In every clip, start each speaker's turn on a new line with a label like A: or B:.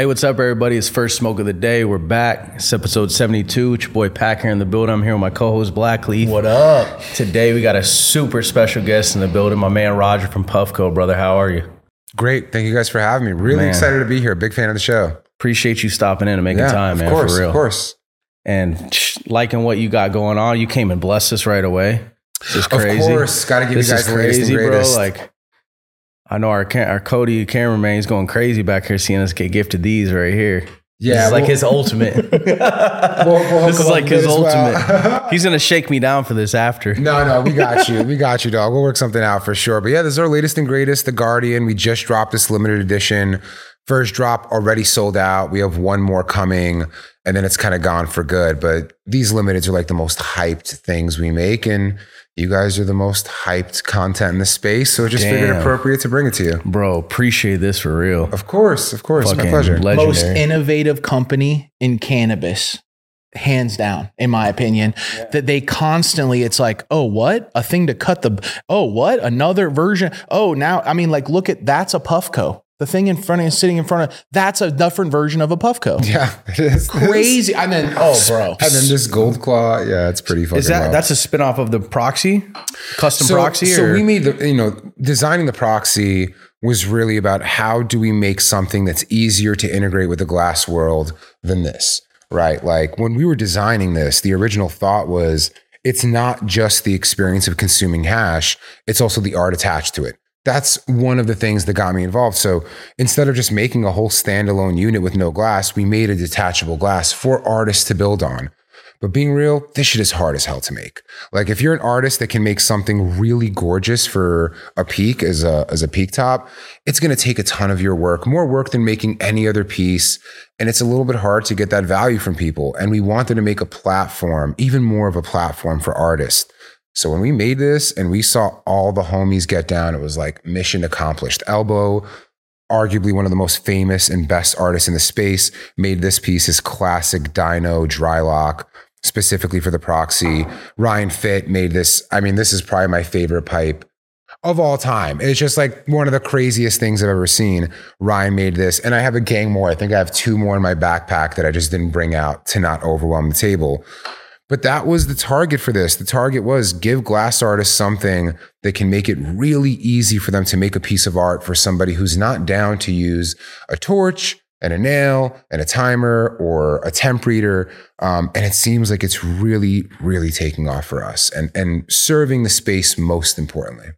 A: Hey, what's up, everybody? It's first smoke of the day. We're back. It's episode 72. It's your boy Pack here in the building. I'm here with my co-host Blackleaf.
B: What up?
A: Today we got a super special guest in the building, my man Roger from Puffco. Brother, how are you?
C: Great. Thank you guys for having me. Really
A: Man.
C: excited to be here. Big fan of the show.
A: Appreciate you stopping in and making
C: yeah,
A: time,
C: of
A: man,
C: course,
A: for real.
C: Of course.
A: And liking what you got going on. You came and blessed us right away. This is crazy.
C: Of course. Got to give
A: this
C: you guys
A: is
C: the latest
A: crazy,
C: and
A: bro.
C: greatest.
A: Like, I know our our Cody cameraman is going crazy back here, seeing us get gifted these right here.
C: yeah,
A: this is like his ultimate.
C: we'll- we'll
A: this is like his
C: as well.
A: ultimate. He's gonna shake me down for this after.
C: No, no, we got you. We got you, dog. We'll work something out for sure. But yeah, this is our latest and greatest, The Guardian. We just dropped this limited edition. First drop already sold out. We have one more coming, and then it's kind of gone for good. But these limiteds are like the most hyped things we make, and you guys are the most hyped content in the space. So it just figured appropriate to bring it to you.
A: Bro, appreciate this for real.
C: Of course, of course, my pleasure.
A: legendary.
B: Most innovative company in cannabis, hands down, in my opinion. That they constantly, it's like, oh, what? A thing to cut the, oh, what? Another version. Oh, now, I mean, like, look at that's a Puffco. The thing in front of you, sitting in front of, that's a different version of a Puffco.
C: Yeah, it is
B: Crazy. I mean, oh, bro.
C: And then this gold claw, yeah, it's pretty fucking.
A: Is that
C: wild.
A: that's a spinoff of the proxy, custom
C: so,
A: proxy?
C: So
A: or?
C: we made the you know designing the proxy was really about how do we make something that's easier to integrate with the glass world than this, right? Like when we were designing this, the original thought was it's not just the experience of consuming hash; it's also the art attached to it. That's one of the things that got me involved. So instead of just making a whole standalone unit with no glass, we made a detachable glass for artists to build on. But being real, this shit is hard as hell to make. Like if you're an artist that can make something really gorgeous for a peak as a as a peak top, it's going to take a ton of your work, more work than making any other piece, and it's a little bit hard to get that value from people. And we wanted to make a platform, even more of a platform for artists. So when we made this and we saw all the homies get down, it was like mission accomplished. Elbo, arguably one of the most famous and best artists in the space, made this piece his classic Dino dry lock, specifically for the proxy. Ryan Fitt made this. I mean, this is probably my favorite pipe of all time. It's just like one of the craziest things I've ever seen. Ryan made this, and I have a gang more. I think I have two more in my backpack that I just didn't bring out to not overwhelm the table. But that was the target for this. The target was give glass artists something that can make it really easy for them to make a piece of art for somebody who's not down to use a torch and a nail and a timer or a temp reader. Um, and it seems like it's really, really taking off for us and, and serving the space most importantly.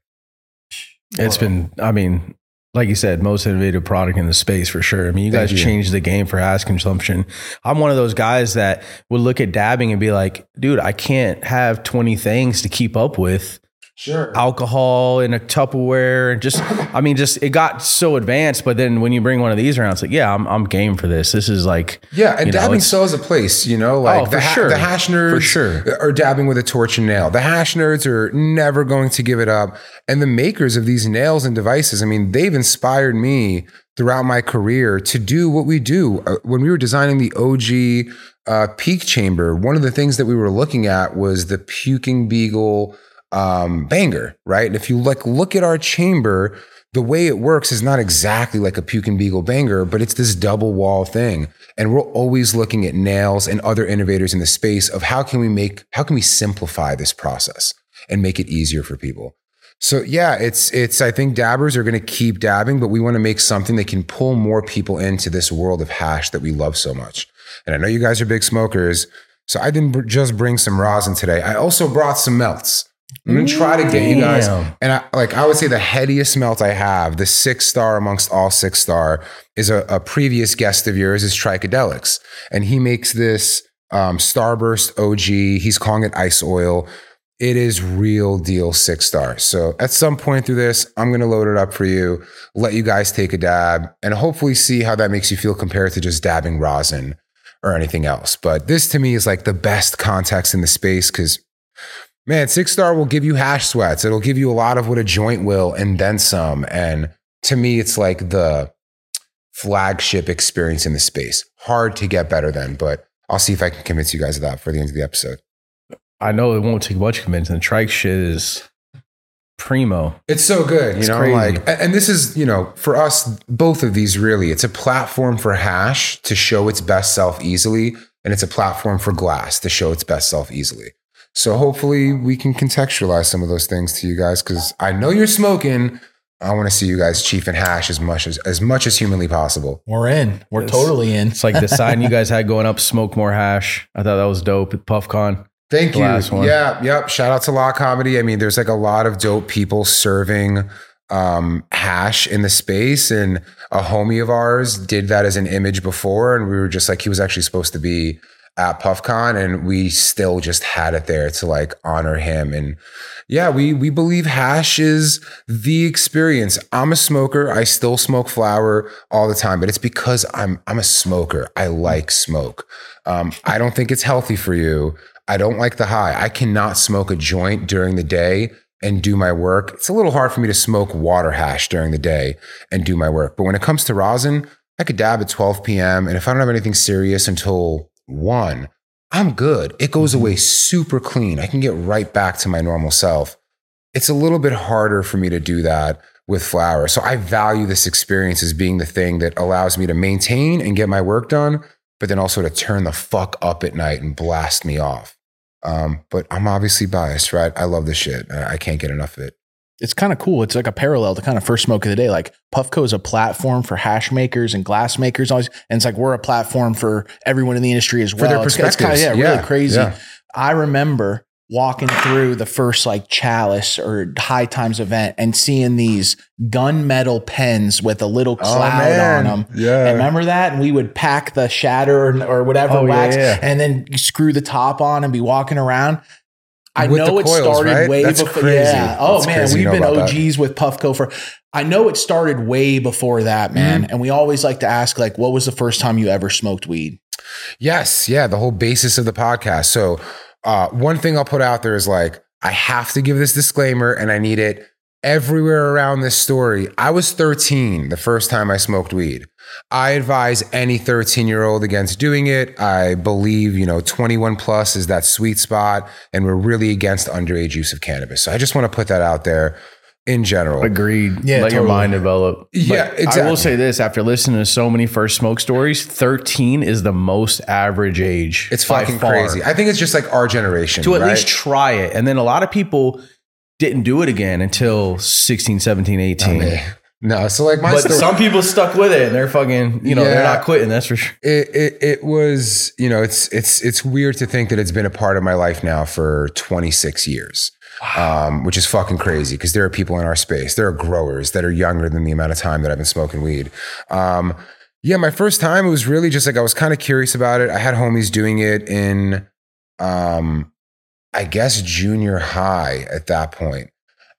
A: It's been, I mean, like you said, most innovative product in the space for sure. I mean, you
C: Thank
A: guys
C: you.
A: changed the game for hash consumption. I'm one of those guys that would look at dabbing and be like, dude, I can't have 20 things to keep up with.
C: Sure.
A: Alcohol in a Tupperware and just, I mean, just it got so advanced. But then when you bring one of these around, it's like, yeah, I'm, I'm game for this. This is like,
C: Yeah, and
A: know,
C: dabbing
A: it's-
C: still has a place, you know, like
A: Oh, for
C: the, ha-
A: sure.
C: the hash nerds
A: For sure.
C: are dabbing with a torch and nail. The hash nerds are never going to give it up. And the makers of these nails and devices, I mean, they've inspired me throughout my career to do what we do. Uh, When we were designing the OG uh, peak chamber, one of the things that we were looking at was the puking beagle um, banger, right? And if you like look at our chamber, the way it works is not exactly like a puke and beagle banger, but it's this double wall thing. And we're always looking at nails and other innovators in the space of how can we make, how can we simplify this process and make it easier for people? So yeah, it's, it's, I think dabbers are going to keep dabbing, but we want to make something that can pull more people into this world of hash that we love so much. And I know you guys are big smokers. So I didn't just bring some rosin today. I also brought some melts. I'm gonna try to get you guys. And I, like I would say, the headiest melt I have, the six star amongst all six star, is a, a previous guest of yours is Tricadelics, and he makes this um, Starburst OG. He's calling it ice oil. It is real deal six star. So at some point through this, I'm gonna load it up for you, let you guys take a dab, and hopefully see how that makes you feel compared to just dabbing rosin or anything else. But this to me is like the best context in the space because man, Six Star will give you hash sweats. It'll give you a lot of what a joint will and then some. And to me, it's like the flagship experience in the space. Hard to get better than, but I'll see if I can convince you guys of that for the end of the episode.
A: I know it won't take much convincing. The trike shit is primo.
C: It's so good, you
A: It's
C: know.
A: crazy.
C: Like, and this is, you know, for us, both of these really, it's a platform for Hash to show its best self easily, and it's a platform for Glass to show its best self easily. So hopefully, we can contextualize some of those things to you guys because I know you're smoking. I want to see you guys chief and hash as much as as much as humanly possible.
B: We're in. We're
A: It's-
B: totally in.
A: It's like the sign you guys had going up, smoke more hash. I thought that was dope at PuffCon.
C: Thank you.
A: last.
C: Yeah, yep. Shout out to Law Comedy. I mean, there's like a lot of dope people serving um, hash in the space, and a homie of ours did that as an image before, and we were just like, he was actually supposed to be at PuffCon, and we still just had it there to like honor him. And yeah, we we believe hash is the experience. I'm a smoker. I still smoke flower all the time, but it's because I'm I'm a smoker. I like smoke. Um, I don't think it's healthy for you. I don't like the high. I cannot smoke a joint during the day and do my work. It's a little hard for me to smoke water hash during the day and do my work. But when it comes to rosin, I could dab at 12 p.m. And if I don't have anything serious until one, I'm good. It goes away super clean. I can get right back to my normal self. It's a little bit harder for me to do that with flower. So I value this experience as being the thing that allows me to maintain and get my work done, but then also to turn the fuck up at night and blast me off. Um, but I'm obviously biased, right? I love this shit. I I can't get enough of it.
B: It's kind of cool. It's like a parallel to kind of first smoke of the day. Like Puffco is a platform for hash makers and glass makers, always, and it's like we're a platform for everyone in the industry as well.
C: their
B: It's- it's kinda-
C: perspectives.
B: yeah,
C: Yeah,
B: really crazy.
C: yeah.
B: I remember walking through the first like chalice or high times event and seeing these gunmetal pens with a little
C: Oh,
B: cloud on them.
C: Yeah.
B: And remember that? And we would pack the shatter or, or whatever
A: Oh,
B: wax
A: yeah.
B: and then screw the top on and be walking around. I
C: With
B: know it
C: coils,
B: started
C: right?
B: way
C: That's
B: before.
C: crazy.
B: Yeah. Oh
C: That's
B: man,
C: crazy
B: we've
C: know
B: been
C: about that.
B: OGs with Puffco for. I know it started way before that, man.
C: Mm-hmm.
B: And we always like to ask, like, what was the first time you ever smoked weed?
C: Yes, yeah, the whole basis of the podcast. So, uh, one thing I'll put out there is like, I have to give this disclaimer, and I need it everywhere around this story. I was 13 the first time I smoked weed. I advise any 13 year old against doing it. I believe, you know, 21 plus is that sweet spot, and we're really against underage use of cannabis. So, I just want to put that out there in general.
A: Agreed.
B: Yeah,
A: Let your mind develop.
C: Yeah,
A: But I will say this after listening to so many first smoke stories, 13 is the most average age.
C: It's fucking
A: far.
C: crazy. I think it's just like our generation.
A: to at
C: right?
A: least try it. And then a lot of people didn't do it again until 16, 17, 18.
C: No, so like my
A: But
C: story.
A: some people stuck with it and they're fucking, you know, they're not quitting. That's for sure.
C: it, it it was you know it's it's it's weird to think that it's been a part of my life now for 26 years um, which is fucking crazy because there are people in our space there are growers that are younger than the amount of time that i've been smoking weed um, yeah my first time it was really just like i was kind of curious about it i had homies doing it in um, i guess junior high at that point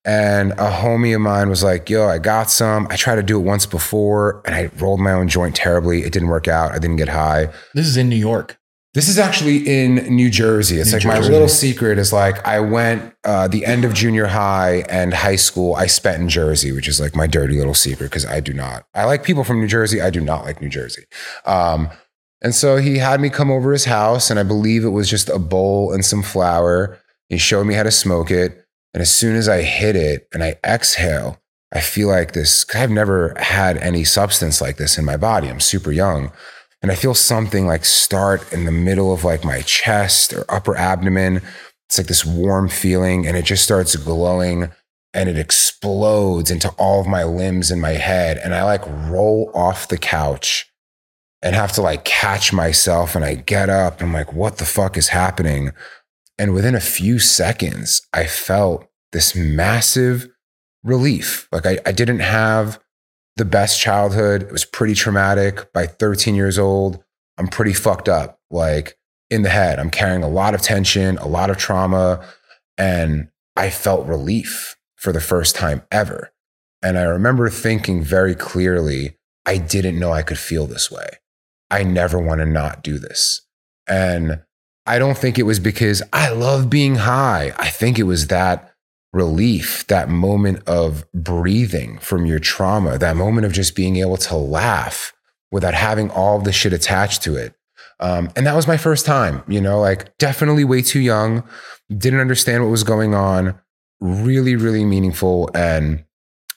C: and a homie of mine was like, yo, I got some. I tried to do it once before and I rolled my own joint terribly. It didn't work out. I didn't get high.
B: This is in New York.
C: This is actually in New Jersey. It's
B: New
C: like my little secret is like I went uh, the end of junior high and high school. I spent in Jersey, which is like my dirty little secret because I do not. I like people from New Jersey. I do not like New Jersey. Um, and so he had me come over his house, and I believe it was just a bowl and some flower. He showed me how to smoke it, and as soon as I hit it and I exhale, I feel like this. I've never had any substance like this in my body. I'm super young and I feel something like start in the middle of like my chest or upper abdomen. It's like this warm feeling and it just starts glowing and it explodes into all of my limbs and my head. And I like roll off the couch and have to like catch myself. And I get up and I'm like, what the fuck is happening? And within a few seconds, I felt this massive relief. Like I, I didn't have the best childhood. It was pretty traumatic. By 13 years old, I'm pretty fucked up, like in the head. I'm carrying a lot of tension, a lot of trauma, and I felt relief for the first time ever. And I remember thinking very clearly, I didn't know I could feel this way. I never want to not do this. And I don't think it was because I love being high. I think it was that relief, that moment of breathing from your trauma, that moment of just being able to laugh without having all the shit attached to it. Um, and that was my first time, you know, like definitely way too young, didn't understand what was going on, really, really meaningful. And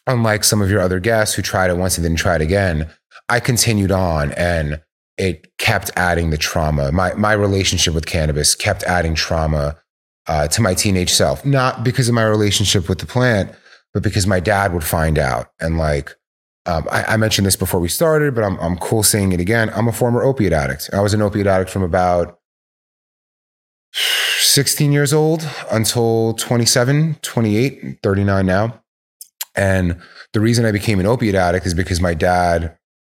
C: unlike some of your other guests who tried it once and then tried again, I continued on and it kept adding the trauma. My my relationship with cannabis kept adding trauma uh, to my teenage self, not because of my relationship with the plant, but because my dad would find out. And like, um, I, I, mentioned this before we started, but I'm, I'm cool saying it again. I'm a former opiate addict. I was an opiate addict from about 16 years old until 27, 28, 39 now. And the reason I became an opiate addict is because my dad,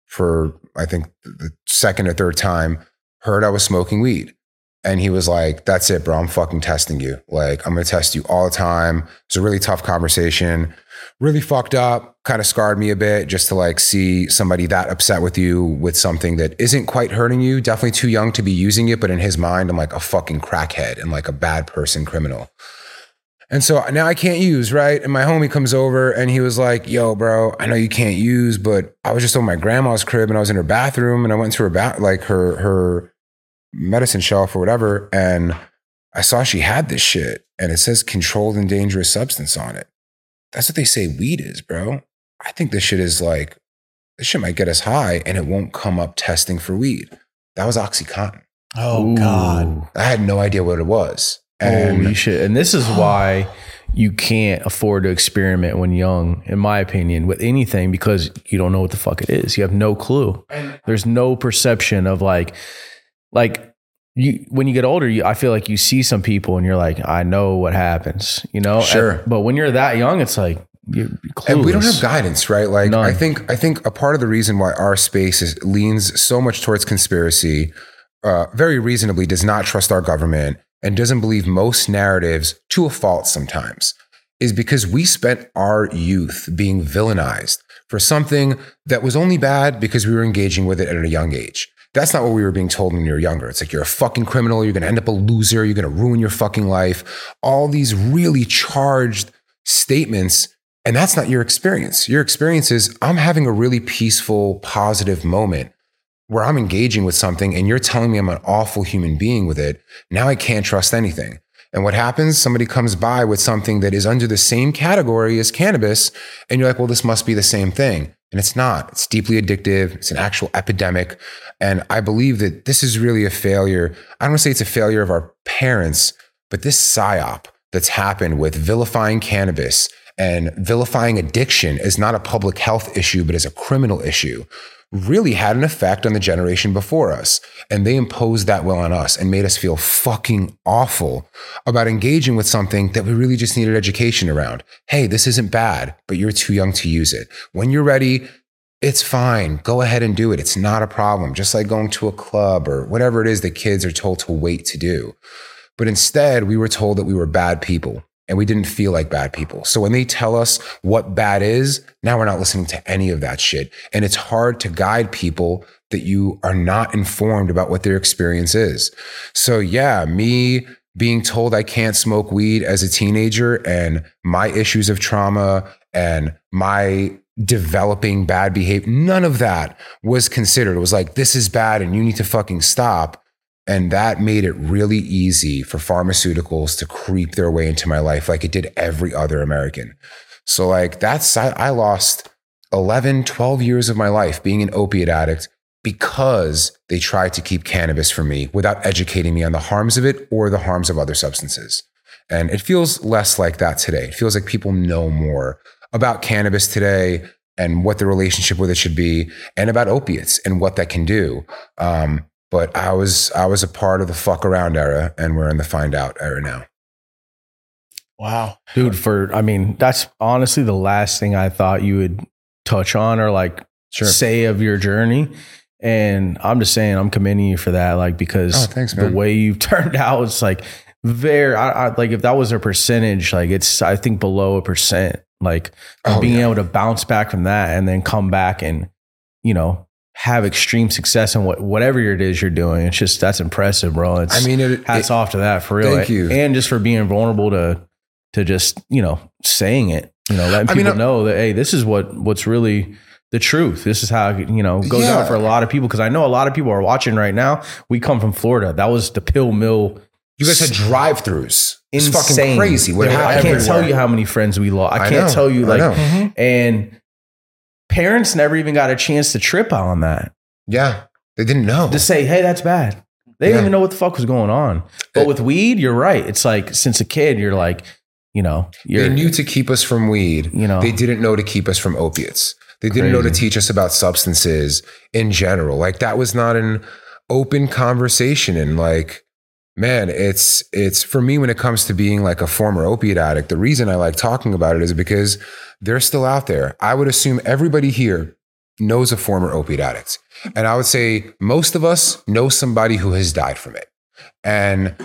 C: for I think the second or third time, heard I was smoking weed. And he was like, That's it, bro. I'm fucking testing you. Like, I'm to test you all the time. It's a really tough conversation. Really fucked up, kind of scarred me a bit just to like see somebody that upset with you with something that isn't quite hurting you. Definitely too young to be using it. But in his mind, I'm like a fucking crackhead and like a bad person criminal. And so now I can't use, right? And my homie comes over and he was like, Yo, bro, I know you can't use, but I was just on my grandma's crib and I was in her bathroom and I went to her bath, like her, her, medicine shelf or whatever, and I saw she had this shit and it says controlled and dangerous substance on it. That's what they say weed is, bro. I think this shit is like, this shit might get us high and it won't come up testing for weed. That was Oxycontin.
B: Oh, Ooh. God.
C: I had no idea what it was.
A: And Holy shit. And this is why you can't afford to experiment when young, in my opinion, with anything because you don't know what the fuck it is. You have no clue. There's no perception of like, like you when you get older, you, I feel like you see some people and you're like, I know what happens, you know.
C: Sure.
A: And, but when you're that young, it's like
C: and we don't have guidance, right? Like None. I think I think a part of the reason why our space is, leans so much towards conspiracy, uh, very reasonably, does not trust our government and doesn't believe most narratives to a fault sometimes, is because we spent our youth being villainized for something that was only bad because we were engaging with it at a young age. That's not what we were being told when you were younger. It's like you're a fucking criminal, you're gonna end up a loser, you're gonna ruin your fucking life. All these really charged statements. And that's not your experience. Your experience is I'm having a really peaceful, positive moment where I'm engaging with something and you're telling me I'm an awful human being with it. Now I can't trust anything. And what happens? Somebody comes by with something that is under the same category as cannabis, and you're like, well, this must be the same thing. And it's not. It's deeply addictive. It's an actual epidemic. And I believe that this is really a failure. I don't want to say it's a failure of our parents, but this psyop that's happened with vilifying cannabis and vilifying addiction is not a public health issue, but as a criminal issue really had an effect on the generation before us. And they imposed that will on us and made us feel fucking awful about engaging with something that we really just needed education around. Hey, this isn't bad, but you're too young to use it. When you're ready, it's fine. Go ahead and do it. It's not a problem. Just like going to a club or whatever it is that kids are told to wait to do. But instead, we were told that we were bad people and we didn't feel like bad people. So when they tell us what bad is, now we're not listening to any of that shit. And it's hard to guide people that you are not informed about what their experience is. So yeah, me being told I can't smoke weed as a teenager and my issues of trauma and my developing bad behavior, none of that was considered. It was like, this is bad and you need to fucking stop. And that made it really easy for pharmaceuticals to creep their way into my life like it did every other American. So, like, that's, I, I lost 11, 12 years of my life being an opiate addict because they tried to keep cannabis from me without educating me on the harms of it or the harms of other substances. And it feels less like that today. It feels like people know more about cannabis today and what the relationship with it should be, and about opiates and what that can do. Um, but I was I was a part of the fuck around era, and we're in the find out era now.
B: Wow,
A: dude. For I mean, that's honestly the last thing I thought you would touch on or like sure. say of your journey. And I'm just saying, I'm commending you for that, like because
C: oh, thanks,
A: the way you've turned out, it's like very, I, I, like if that was a percentage, like it's I think below a percent, like oh, being yeah. able to bounce back from that and then come back and you know have extreme success in what whatever it is you're doing. It's just that's impressive, bro. It's,
C: I mean, it,
A: hats it, off to that for real.
C: Thank you,
A: and just for being vulnerable to to just you know saying it. You know, letting people I mean, know that hey, this is what what's really the truth. This is how you know goes yeah. out for a lot of people because I know a lot of people are watching right now. We come from Florida. That was the pill mill
C: You guys had drive-throughs. It's
A: insane.
C: fucking crazy. What
A: I can't tell you how many friends we lost. I
C: I
A: can't
C: know,
A: tell you
C: I
A: like,
C: know. Mm-hmm.
A: and parents never even got a chance to trip out on that
C: Yeah, they didn't know.
A: to say, "Hey, that's bad." They didn't
C: Yeah.
A: even know what the fuck was going on. But
C: It-
A: with weed, you're right. It's like since a kid, you're like, you know, you're,
C: they knew to keep us from weed.
A: you know,
C: They didn't know to keep us from opiates. They didn't know to teach us about substances in general. Like that was not an open conversation. And like, man, it's it's for me when it comes to being like a former opiate addict. The reason I like talking about it is because they're still out there. I would assume everybody here knows a former opiate addict, and I would say most of us know somebody who has died from it. And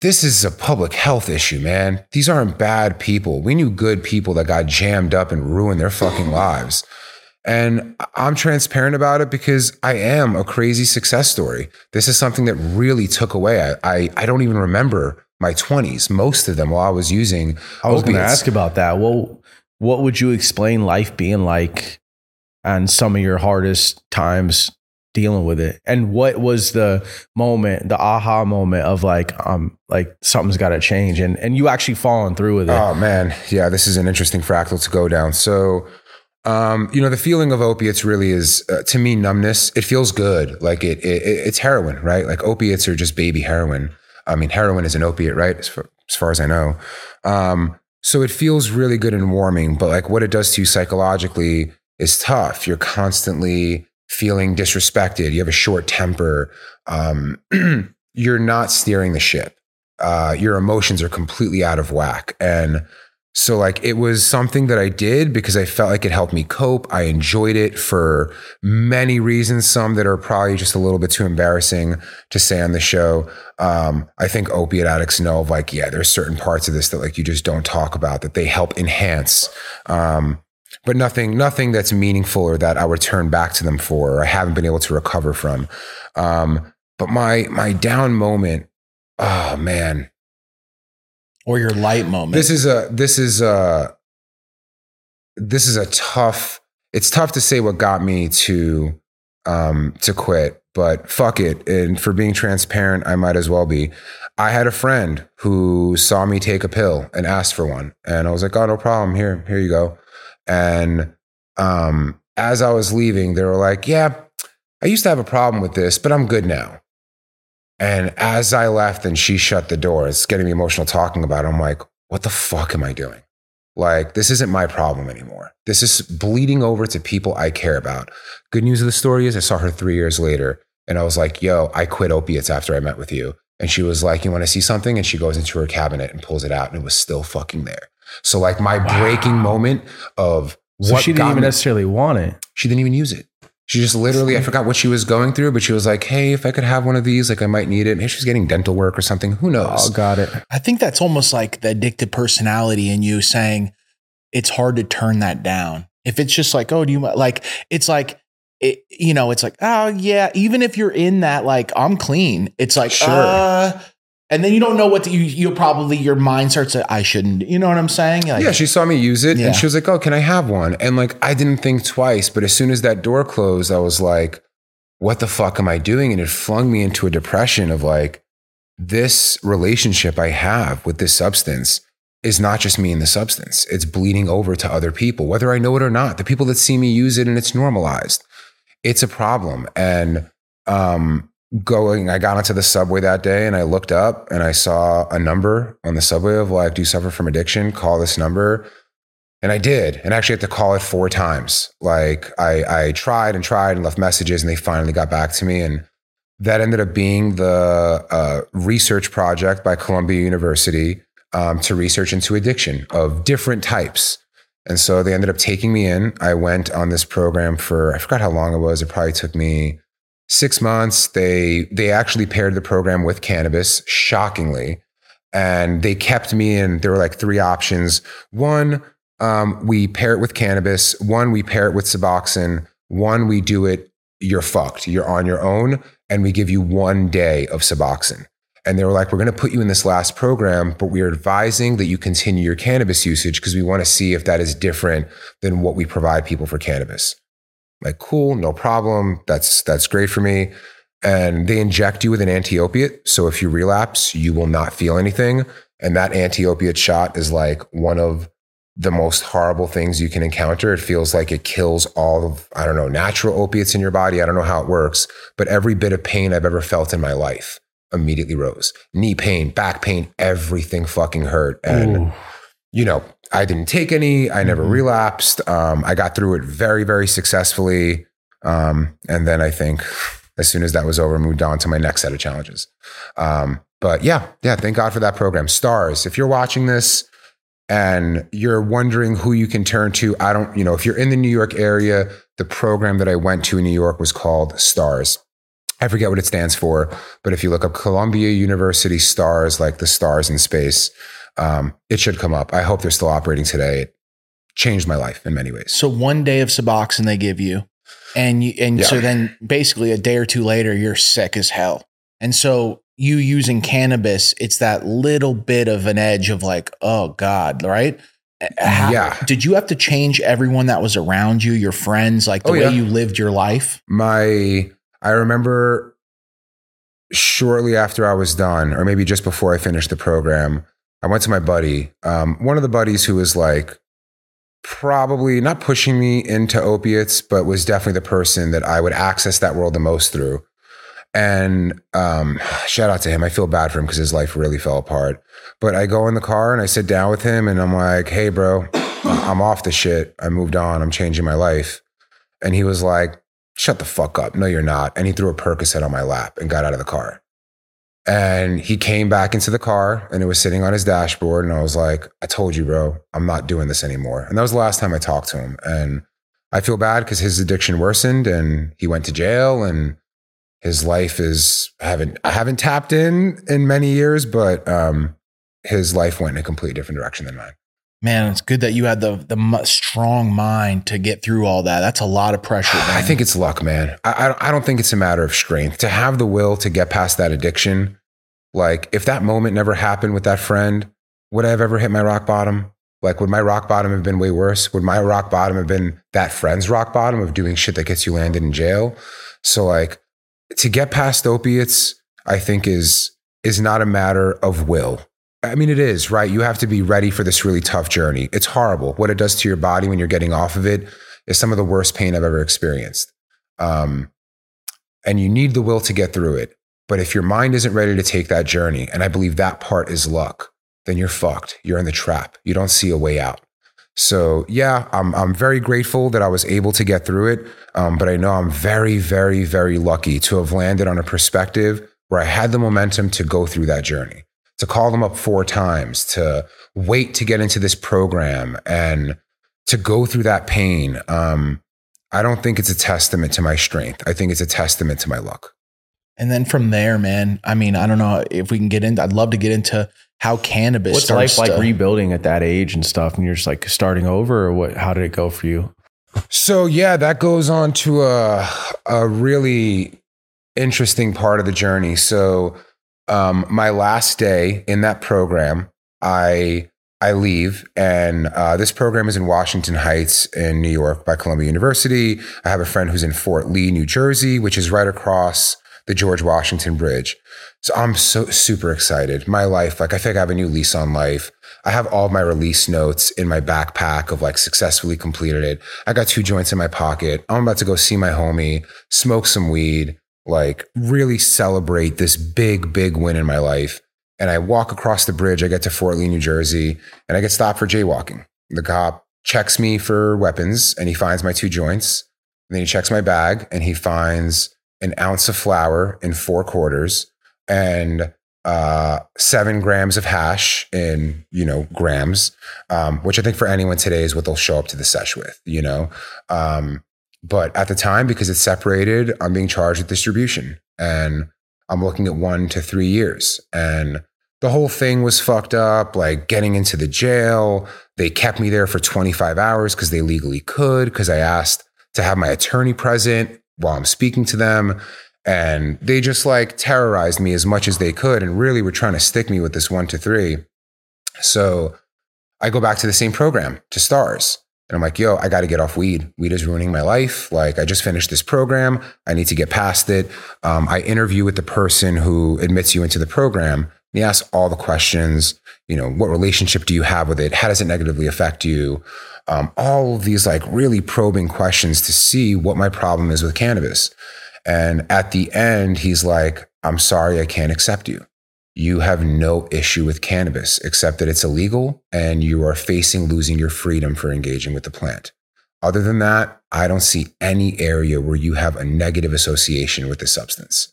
C: this is a public health issue, man. These aren't bad people. We knew good people that got jammed up and ruined their fucking lives. And I'm transparent about it because I am a crazy success story. This is something that really took away. I, I, I don't even remember my 20s, most of them while I was using.
A: I was going to ask about that. Well, what would you explain life being like and some of your hardest times dealing with it? And what was the moment, the aha moment of like, um, like something's got to change and, and you actually falling through with it?
C: Oh man, yeah, this is an interesting fractal to go down. So, um, you know, the feeling of opiates really is uh, to me numbness. It feels good, like it, it. It's heroin, right? Like opiates are just baby heroin. I mean, heroin is an opiate, right? As far as, far as I know. Um, so it feels really good and warming, but like what it does to you psychologically is tough. You're constantly feeling disrespected. You have a short temper. Um, you're not steering the ship. Uh, your emotions are completely out of whack. And so, like, it was something that I did because I felt like it helped me cope. I enjoyed it for many reasons, some that are probably just a little bit too embarrassing to say on the show. Um, I think opiate addicts know of like, yeah, there's certain parts of this that like you just don't talk about that they help enhance. Um, but nothing, nothing that's meaningful or that I would turn back to them for, or I haven't been able to recover from. Um, but my my down moment, oh man,
B: or your light moment.
C: this is a this is a this is a tough it's tough to say what got me to um to quit but fuck it. And for being transparent i might as well be. I had a friend who saw me take a pill and asked for one. And i was like oh no problem. Here here you go. And um as i was leaving they were like yeah i used to have a problem with this but i'm good now and as I left and she shut the door, it's getting me emotional talking about it. I'm like, what the fuck am I doing? Like, this isn't my problem anymore. This is bleeding over to people I care about. Good news of the story is I saw her three years later and I was like, yo, I quit opiates after I met with you. And she was like, you want to see something? And she goes into her cabinet and pulls it out and it was still fucking there. So, like, my breaking moment of
A: so
C: what
A: she didn't even
C: me-
A: necessarily want it.
C: she didn't even use it. She just literally, I forgot what she was going through, but she was like, hey, if I could have one of these, like I might need it. Maybe she's getting dental work or something. Who knows?
A: Oh, got it.
B: I think that's almost like the addicted personality in you saying it's hard to turn that down. If it's just like, oh, do you like? It's like, it, you know, it's like, oh yeah. Even if you're in that, like, I'm clean. It's like,
C: Sure.
B: uh, and then you don't know what to, you. You probably your mind starts to, I shouldn't. You know what I'm saying? Like,
C: yeah, she saw me use it
B: Yeah.
C: and she was like, oh, can I have one? And like, I didn't think twice, but as soon as that door closed, I was like, what the fuck am I doing? And it flung me into a depression of like, this relationship I have with this substance is not just me and the substance. It's bleeding over to other people, whether I know it or not. The people that see me use it and it's normalized. It's a problem. And um, going, I got onto the subway that day and I looked up and I saw a number on the subway of like, do you suffer from addiction? Call this number. And I did, and actually had to call it four times. Like I, I tried and tried and left messages, and they finally got back to me. And that ended up being the uh, research project by Columbia University um, to research into addiction of different types. And so they ended up taking me in. I went on this program for I forgot how long it was. It probably took me six months. They they actually paired the program with cannabis, shockingly, and they kept me in. There were like three options. One, um, we pair it with cannabis. One, we pair it with Suboxone. One, we do it. You're fucked. You're on your own, and we give you one day of Suboxone. And they were like, we're going to put you in this last program, but we're advising that you continue your cannabis usage because we want to see if that is different than what we provide people for cannabis. Like, cool, no problem. That's that's great for me. and they inject you with an anti-opiate. So if you relapse, you will not feel anything. And that anti-opiate shot is like one of the most horrible things you can encounter. It feels like it kills all of, I don't know, natural opiates in your body. I don't know how it works, but every bit of pain I've ever felt in my life immediately rose. Knee pain, back pain, everything fucking hurt. And,
A: Ooh.
C: you know, I didn't take any, I never
A: Mhm.
C: relapsed. Um, I got through it very, very successfully. Um, and then I think as soon as that was over, moved on to my next set of challenges. Um, but yeah, yeah, thank God for that program. Stars, if you're watching this, and you're wondering who you can turn to, I don't, you know, if you're in the New York area, the program that I went to in New York was called STARS. I forget what it stands for, but if you look up Columbia University STARS, like the stars in space, um, it should come up. I hope they're still operating today. It changed my life in many ways.
B: So one day of Suboxone they give you, and you and
C: Yeah.
B: so then basically a day or two later you're sick as hell. And so you using cannabis, it's that little bit of an edge of like, oh God, right? How-
C: Yeah.
B: Did you have to change everyone that was around you, your friends, like the
C: Oh,
B: way
C: yeah.
B: you lived your life?
C: my I remember shortly after I was done, or maybe just before I finished the program, I went to my buddy, um, one of the buddies who was like probably not pushing me into opiates, but was definitely the person that I would access that world the most through. And um, shout out to him. I feel bad for him because his life really fell apart. But I go in the car and I sit down with him and I'm like, hey, bro, I'm off the shit. I moved on. I'm changing my life. And he was like, shut the fuck up. No, you're not. And he threw a Percocet on my lap and got out of the car. And he came back into the car and it was sitting on his dashboard. And I was like, I told you, bro, I'm not doing this anymore. And that was the last time I talked to him. And I feel bad because his addiction worsened and he went to jail and his life is I haven't I haven't tapped in in many years, but um, his life went in a completely different direction than mine.
B: Man, it's good that you had the the strong mind to get through all that. That's a lot of pressure.
C: I think it's luck, man. I, I I don't think it's a matter of strength to have the will to get past that addiction. Like if that moment never happened with that friend, would I have ever hit my rock bottom? Like would my rock bottom have been way worse? Would my rock bottom have been that friend's rock bottom of doing shit that gets you landed in jail? So like to get past opiates, I think is is not a matter of will. I mean, it is, right? You have to be ready for this really tough journey. It's horrible. What it does to your body when you're getting off of it is some of the worst pain I've ever experienced. Um, and you need the will to get through it. But if your mind isn't ready to take that journey, and I believe that part is luck, then you're fucked. You're in the trap. You don't see a way out. So yeah, I'm I'm very grateful that I was able to get through it. Um, but I know I'm very, very, very lucky to have landed on a perspective where I had the momentum to go through that journey, to call them up four times, to wait to get into this program, and to go through that pain. Um, I don't think it's a testament to my strength. I think it's a testament to my luck.
B: And then from there, man, I mean, I don't know if we can get into, I'd love to get into how cannabis
A: What's life like
B: to-
A: rebuilding at that age and stuff? And you're just like starting over, or what? How did it go for you?
C: So yeah, that goes on to a a really interesting part of the journey. So um, my last day in that program, I I leave, and uh, this program is in Washington Heights in New York by Columbia University. I have a friend who's in Fort Lee, New Jersey, which is right across the George Washington Bridge. So I'm so super excited. My life, like I think I have a new lease on life. I have all my release notes in my backpack of like successfully completed it. I got two joints in my pocket. I'm about to go see my homie, smoke some weed, like really celebrate this big, big win in my life. And I walk across the bridge. I get to Fort Lee, New Jersey, and I get stopped for jaywalking. The cop checks me for weapons and he finds my two joints. And then he checks my bag and he finds an ounce of flower in four quarters and uh, seven grams of hash in you know grams, um, which I think for anyone today is what they'll show up to the sesh with, you know. Um, but at the time, because it's separated, I'm being charged with distribution, and I'm looking at one to three years, and the whole thing was fucked up. Like getting into the jail, they kept me there for 25 hours because they legally could, because I asked to have my attorney present while I'm speaking to them. And they just like terrorized me as much as they could and really were trying to stick me with this one to three. So I go back to the same program, to STARS. And I'm like, yo, I got to get off weed. Weed is ruining my life. Like, I just finished this program. I need to get past it. Um, I interview with the person who admits you into the program. He asks all the questions. You know, what relationship do you have with it? How does it negatively affect you? Um, all of these like really probing questions to see what my problem is with cannabis. And at the end, he's like, I'm sorry, I can't accept you you have no issue with cannabis except that it's illegal and you are facing losing your freedom for engaging with the plant. Other than that, I don't see any area where you have a negative association with the substance.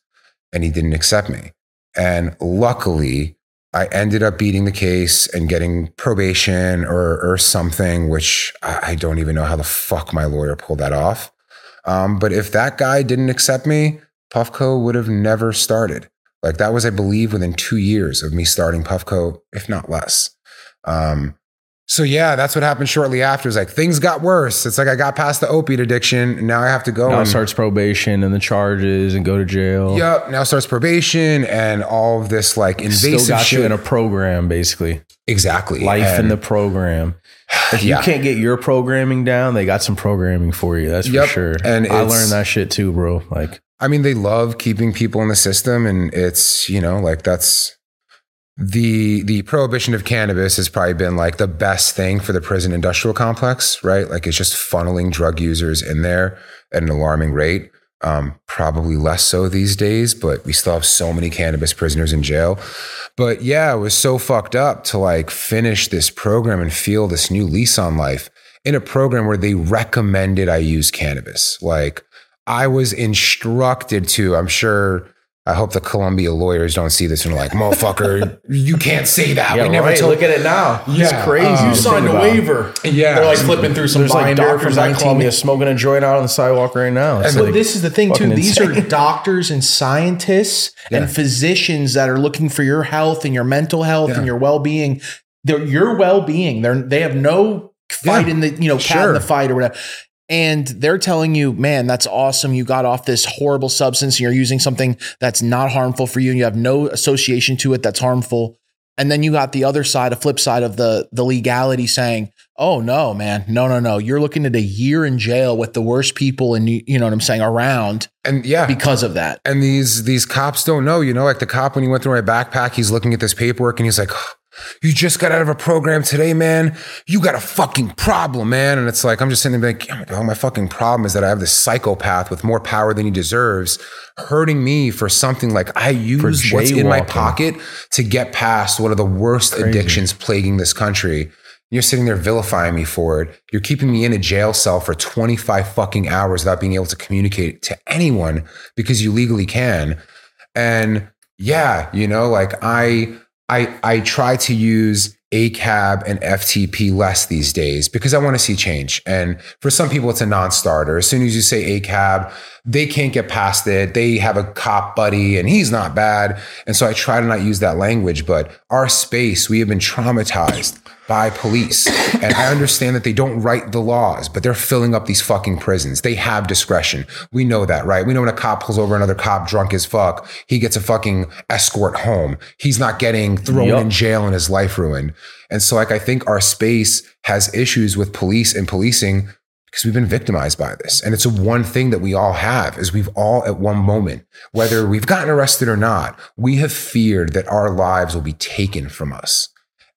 C: And he didn't accept me. And luckily, I ended up beating the case and getting probation or, or something, which I don't even know how the fuck my lawyer pulled that off. Um, but if that guy didn't accept me, Puffco would have never started. Like that was, I believe, within two years of me starting Puffco, if not less. Um, so yeah, that's what happened shortly after. It's like things got worse. It's like I got past the opiate addiction. And now I have to go.
A: Now
C: and,
A: starts probation and the charges and go to jail.
C: Yep. Now starts probation and all of this like invasive
A: Still got
C: shit.
A: you in a program, basically.
C: exactly.
A: Life in the program. If
C: Yeah.
A: you can't get your programming down, they got some programming for you. That's
C: Yep.
A: for sure.
C: And
A: I learned that shit too, bro. Like,
C: I mean, they love keeping people in the system, and it's you know like that's the the prohibition of cannabis has probably been like the best thing for the prison industrial complex, right? Like it's just funneling drug users in there at an alarming rate. Um, probably less so these days, but we still have so many cannabis prisoners in jail. But yeah, it was so fucked up to like finish this program and feel this new lease on life in a program where they recommended I use cannabis. Like I was instructed to, I'm sure. I hope the Columbia lawyers don't see this and are like, motherfucker, you can't say that. we never told
A: Look at it now.
C: Yeah,
A: it's crazy.
C: um,
B: You signed a
A: about.
B: waiver.
C: Yeah.
B: They're like flipping through some
A: There's like
B: binder
A: doctors
B: from
A: at
B: 19
A: Columbia smoking a joint out on the sidewalk right now. It's
C: And
B: But
A: like
B: this is the thing too.
A: fucking
B: These are doctors and scientists and physicians that are looking for your health and your mental health
C: Yeah.
B: and your well-being. They're your well-being. They're they have no fight
C: Yeah.
B: in the you know cat
C: Sure.
B: in the fight or whatever. And they're telling you, man, that's awesome. You got off this horrible substance and you're using something that's not harmful for you and you have no association to it that's harmful. And then you got the other side, a flip side of the the legality saying, "Oh no, man, no, no, no! You're looking at a year in jail with the worst people, and you, you know what I'm saying, around
C: and yeah,
B: because of that."
C: and these these cops don't know. You know, like the cop when he went through my backpack, he's looking at this paperwork and he's like, "You just got out of a program today, man. You got a fucking problem, man." And it's like I'm just sitting there like, "Oh, my- "My fucking problem is that I have this psychopath with more power than he deserves, hurting me for something like I use what's in my pocket to get past one of the worst addictions plaguing this country." You're sitting there vilifying me for it. You're keeping me in a jail cell for 25 fucking hours without being able to communicate to anyone because you legally can. And yeah, you know, like I I I try to use ACAB and FTP less these days because I want to see change. And for some people, it's a non-starter. As soon as you say ACAB, they can't get past it. They have a cop buddy and he's not bad. And so I try to not use that language, but our space, we have been traumatized by police. And I understand that they don't write the laws, but they're filling up these fucking prisons. They have discretion. We know that, right? We know when a cop pulls over another cop drunk as fuck, he gets a fucking escort home. He's not getting thrown
A: Yup.
C: in jail and his life ruined. And so, like, I think our space has issues with police and policing because we've been victimized by this. And it's a one thing that we all have is we've all at one moment, whether we've gotten arrested or not, we have feared that our lives will be taken from us.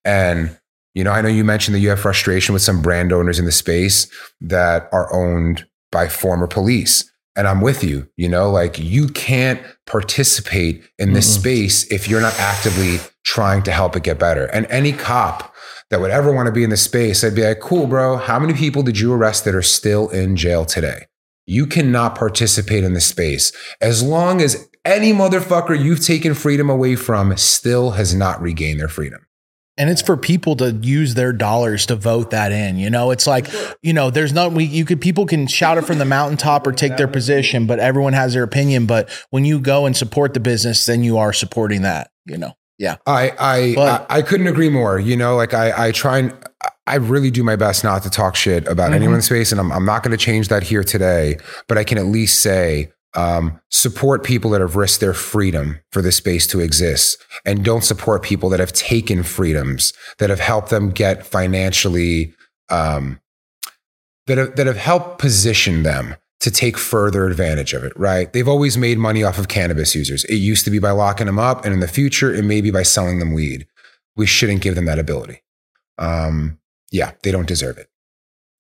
C: And you know, I know you mentioned that you have frustration with some brand owners in the space that are owned by former police. And I'm with you, you know, like you can't participate in this
A: Mm-mm.
C: space if you're not actively trying to help it get better. And any cop that would ever want to be in the space, I'd be like, cool, bro. How many people did you arrest that are still in jail today? You cannot participate in the space as long as any motherfucker you've taken freedom away from still has not regained their freedom.
B: And it's for people to use their dollars to vote that in. You know, it's like, you know, there's not, we, you could, people can shout it from the mountaintop or take their position, but everyone has their opinion. But when you go and support the business, then you are supporting that, you know? Yeah.
C: I I,
B: But-
C: I I couldn't agree more. You know, like I I try and I really do my best not to talk shit about
B: Mhm.
C: anyone in space, and I'm I'm not going to change that here today. But I can at least say um, support people that have risked their freedom for this space to exist, and don't support people that have taken freedoms that have helped them get financially. Um, that have, that have helped position them to take further advantage of it, right? They've always made money off of cannabis users. It used to be by locking them up, and in the future, it may be by selling them weed. We shouldn't give them that ability. Um, yeah, they don't deserve it.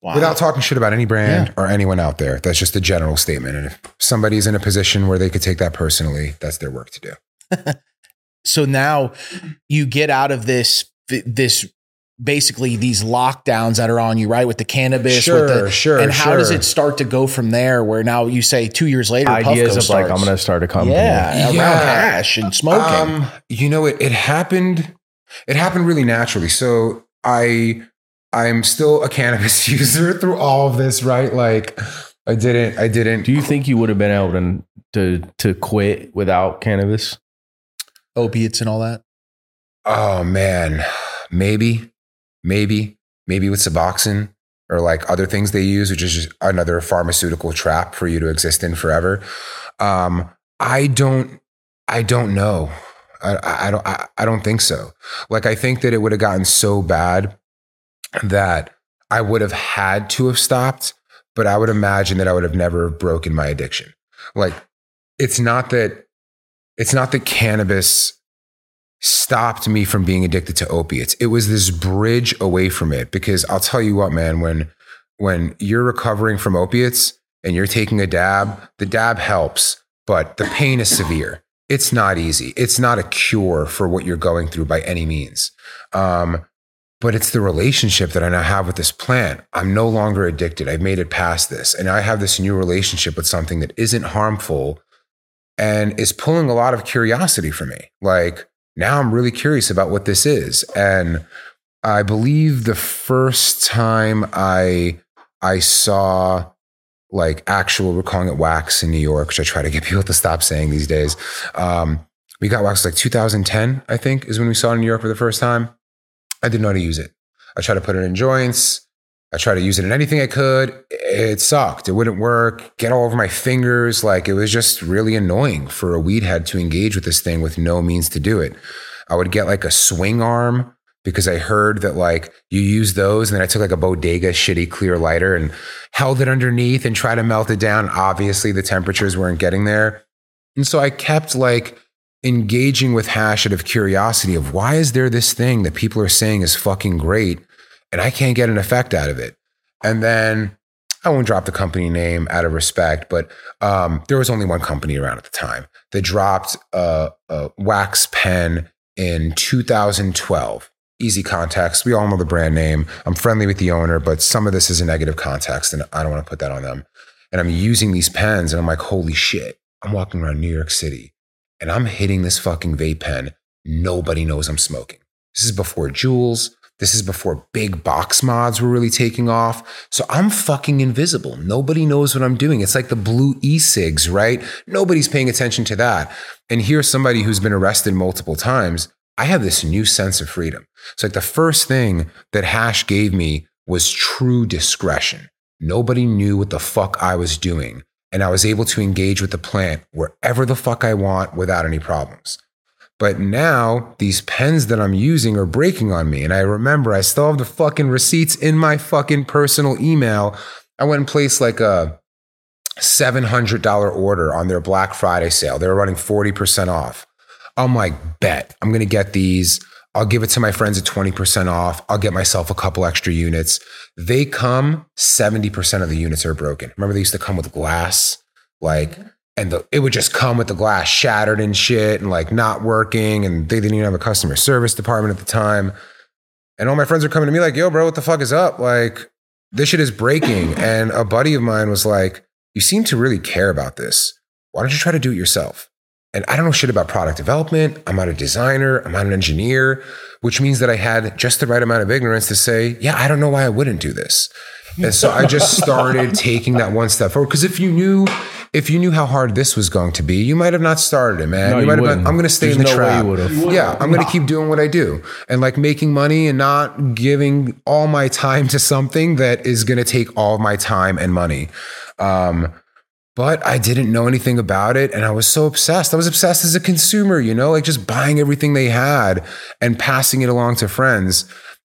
B: Wow.
C: Without talking shit about any brand or anyone out there, that's just a general statement. And if somebody's in a position where they could take that personally, that's their work to do.
B: so now you get out of this this basically these lockdowns that are on you, right? With the cannabis,
C: Sure,
B: with the,
C: sure,
B: And how does it start to go from there? Where now you say two years later,
A: Ideas
B: Puffco
A: of like, I'm going to start a company.
B: yeah, around
C: Yeah.
B: hash and smoking.
C: Um, you know, it, it happened. It happened really naturally. So I, I'm still a cannabis user through all of this, right? Like, I didn't, I didn't.
A: Do you think you would have been able to, to, to quit without cannabis?
B: Opiates and all that.
C: Oh man, maybe, maybe, maybe with Suboxone or like other things they use, which is just another pharmaceutical trap for you to exist in forever. Um, I don't, I don't know. I, I don't, I, I don't think so. Like, I think that it would have gotten so bad that I would have had to have stopped, but I would imagine that I would have never broken my addiction. Like, it's not that, it's not that cannabis stopped me from being addicted to opiates. It was this bridge away from it because I'll tell you what, man, when when you're recovering from opiates and you're taking a dab, the dab helps, but the pain is severe. It's not easy. It's not a cure for what you're going through by any means. Um, but it's the relationship that I now have with this plant. I'm no longer addicted. I've made it past this. And I have this new relationship with something that isn't harmful and is pulling a lot of curiosity for me. Like, now I'm really curious about what this is. And I believe the first time I I saw like actual, we're calling it wax in New York, which I try to get people to stop saying these days. Um, we got wax like 2010, I think, is when we saw it in New York for the first time. I didn't know how to use it. I tried to put it in joints. I tried to use it in anything I could. It sucked. It wouldn't work. Get all over my fingers. Like it was just really annoying for a weed head to engage with this thing with no means to do it. I would get like a swing arm because I heard that like you use those, and then I took like a bodega shitty clear lighter and held it underneath and tried to melt it down. Obviously, the temperatures weren't getting there. And so I kept like engaging with hash out of curiosity of why is there this thing that people are saying is fucking great and I can't get an effect out of it. And then I won't drop the company name out of respect, but um, there was only one company around at the time that dropped a, a wax pen in 2012. Easy context. We all know the brand name. I'm friendly with the owner, but some of this is a negative context, and I don't want to put that on them. And I'm using these pens, and I'm like, holy shit. I'm walking around New York City, and I'm hitting this fucking vape pen. Nobody knows I'm smoking. This is before Juuls. This is before big box mods were really taking off. So I'm fucking invisible. Nobody knows what I'm doing. It's like the blue e cigs, right? Nobody's paying attention to that. And here's somebody who's been arrested multiple times. I have this new sense of freedom. It's like the first thing that Hash gave me was true discretion. Nobody knew what the fuck I was doing. And I was able to engage with the plant wherever the fuck I want without any problems. But now these pens that I'm using are breaking on me. And I remember I still have the fucking receipts in my fucking personal email. I went and placed like a $700 order on their Black Friday sale. They were running 40% off. I'm like, bet I'm going to get these. I'll give it to my friends at 20% off. I'll get myself a couple extra units. They come, 70% of the units are broken. Remember, they used to come with glass, like, and the, it would just come with the glass shattered and shit and like not working. And they didn't even have a customer service department at the time. And all my friends are coming to me like, yo, bro, what the fuck is up? Like, this shit is breaking. And a buddy of mine was like, you seem to really care about this. Why don't you try to do it yourself? And I don't know shit about product development. I'm not a designer. I'm not an engineer, which means that I had just the right amount of ignorance to say, yeah, I don't know why I wouldn't do this. And so I just started taking that one step forward. Because if you knew, if you knew how hard this was going to be, you might have not started it, man.
A: No,
C: you
A: you
C: might have been. I'm going to stay
A: There's
C: in the
A: no way
C: trap.
A: you.
C: Yeah, I'm going to keep doing what I do and like making money and not giving all my time to something that is going to take all my time and money. Um, but I didn't know anything about it. And I was so obsessed. I was obsessed as a consumer, you know, like just buying everything they had and passing it along to friends.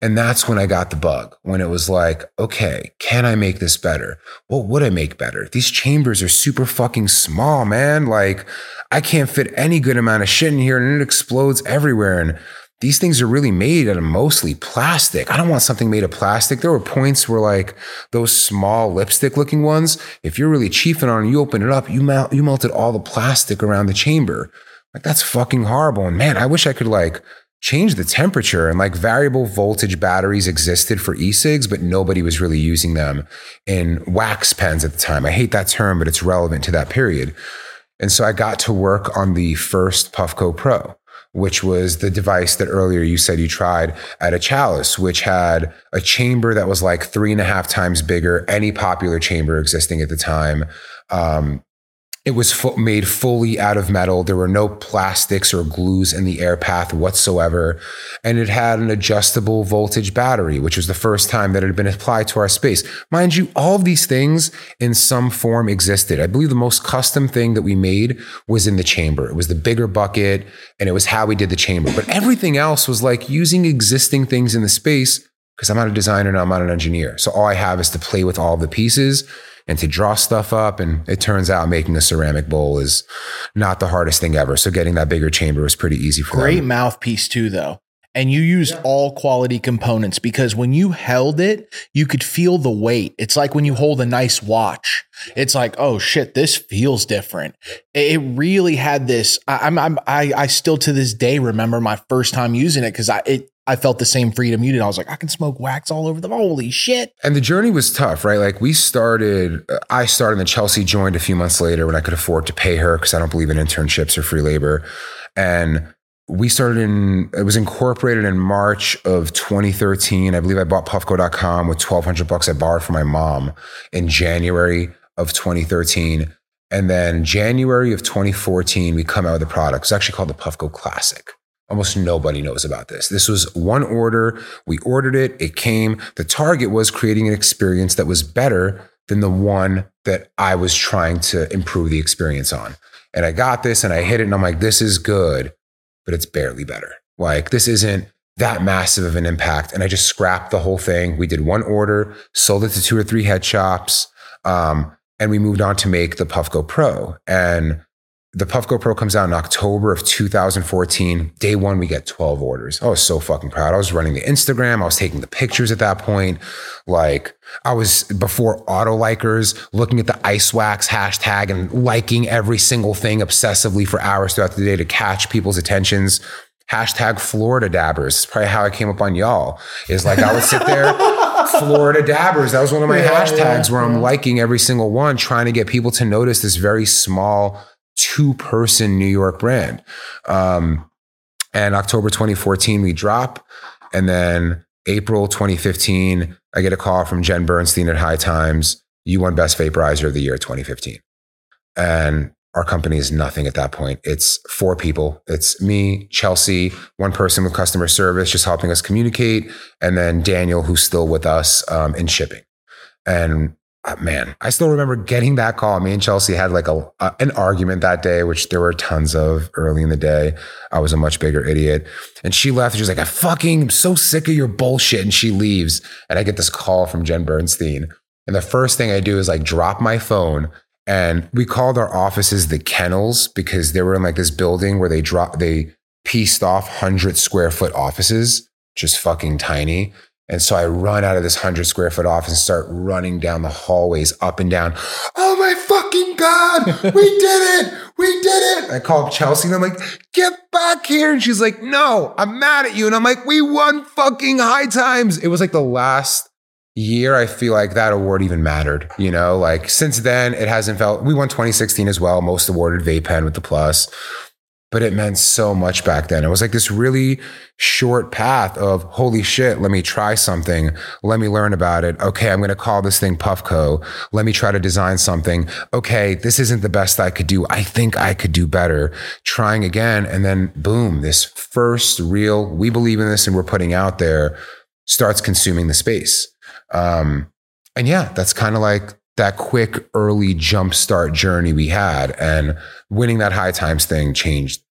C: And that's when I got the bug, when it was like, okay, can I make this better? What would I make better? These chambers are super fucking small, man. Like, I can't fit any good amount of shit in here and it explodes everywhere. And these things are really made out of mostly plastic. I don't want something made of plastic. There were points where like those small lipstick looking ones, if you're really chiefing on you open it up, you melt, you melted all the plastic around the chamber. Like that's fucking horrible. And man, I wish I could like change the temperature and like variable voltage batteries existed for e-cigs, but nobody was really using them in wax pens at the time. I hate that term, but it's relevant to that period. And so I got to work on the first Puffco Pro which was the device that earlier you said you tried at a chalice, which had a chamber that was like three and a half times bigger, any popular chamber existing at the time. Um, it was made fully out of metal. There were no plastics or glues in the air path whatsoever. And it had an adjustable voltage battery, which was the first time that it had been applied to our space. Mind you, all of these things in some form existed. I believe the most custom thing that we made was in the chamber. It was the bigger bucket and it was how we did the chamber. But everything else was like using existing things in the space because I'm not a designer and I'm not an engineer. So all I have is to play with all the pieces and to draw stuff up. And it turns out making a ceramic bowl is not the hardest thing ever. So getting that bigger chamber was pretty easy for me.
B: Great
C: them.
B: mouthpiece too, though. And you used yeah. all quality components because when you held it, you could feel the weight. It's like when you hold a nice watch. It's like, oh shit, this feels different. It really had this. I, I'm, I'm, I, I still to this day remember my first time using it because I, it, I felt the same freedom you did. I was like, I can smoke wax all over them. Holy shit.
C: And the journey was tough, right? Like we started, I started and Chelsea joined a few months later when I could afford to pay her because I don't believe in internships or free labor. And we started in, it was incorporated in March of 2013. I believe I bought puffco.com with 1200 bucks I borrowed from my mom in January of 2013. And then January of 2014, we come out with the product. It's actually called the Puffco Classic. Almost nobody knows about this. This was one order. We ordered it. It came. The target was creating an experience that was better than the one that I was trying to improve the experience on. And I got this and I hit it and I'm like, this is good, but it's barely better. Like, this isn't that massive of an impact. And I just scrapped the whole thing. We did one order, sold it to two or three head shops, um, and we moved on to make the Puffco Pro. And the Puffco Pro comes out in October of 2014. Day one, we get 12 orders. I was so fucking proud. I was running the Instagram. I was taking the pictures at that point. Like I was before auto likers looking at the ice wax hashtag and liking every single thing obsessively for hours throughout the day to catch people's attentions. Hashtag Florida dabbers. It's probably how I came up on y'all is like I would sit there. Florida dabbers. That was one of my yeah, hashtags yeah, where I'm liking every single one, trying to get people to notice this very small two person New York brand. Um, and October 2014, we drop. And then April 2015, I get a call from Jen Bernstein at High Times. You won Best Vaporizer of the Year 2015. And our company is nothing at that point. It's four people. It's me, Chelsea, one person with customer service, just helping us communicate, and then Daniel, who's still with us um, in shipping. And uh, man, I still remember getting that call. Me and Chelsea had like a, an argument that day, which there were tons of early in the day. I was a much bigger idiot. And she left. She was like, I fucking am so sick of your bullshit. And she leaves. And I get this call from Jen Bernstein. And the first thing I do is like drop my phone. And we called our offices the kennels because they were in like this building where they dropped, they pieced off 100 square foot offices, just fucking tiny. And so I run out of this 100 square foot office and start running down the hallways up and down. Oh my fucking God, we did it. We did it. I call up Chelsea and I'm like, get back here. And she's like, no, I'm mad at you. And I'm like, we won fucking high times. It was like the last year I feel like that award even mattered. You know, like since then it hasn't felt, we won 2016 as well, most awarded vape pen with the plus but it meant so much back then. It was like this really short path of holy shit, let me try something. Let me learn about it. Okay, I'm going to call this thing Puffco. Let me try to design something. Okay, this isn't the best I could do. I think I could do better. Trying again. And then boom, this first real, we believe in this and we're putting out there starts consuming the space. Um, and yeah, that's kind of like that quick early jump start journey we had and winning that high times thing changed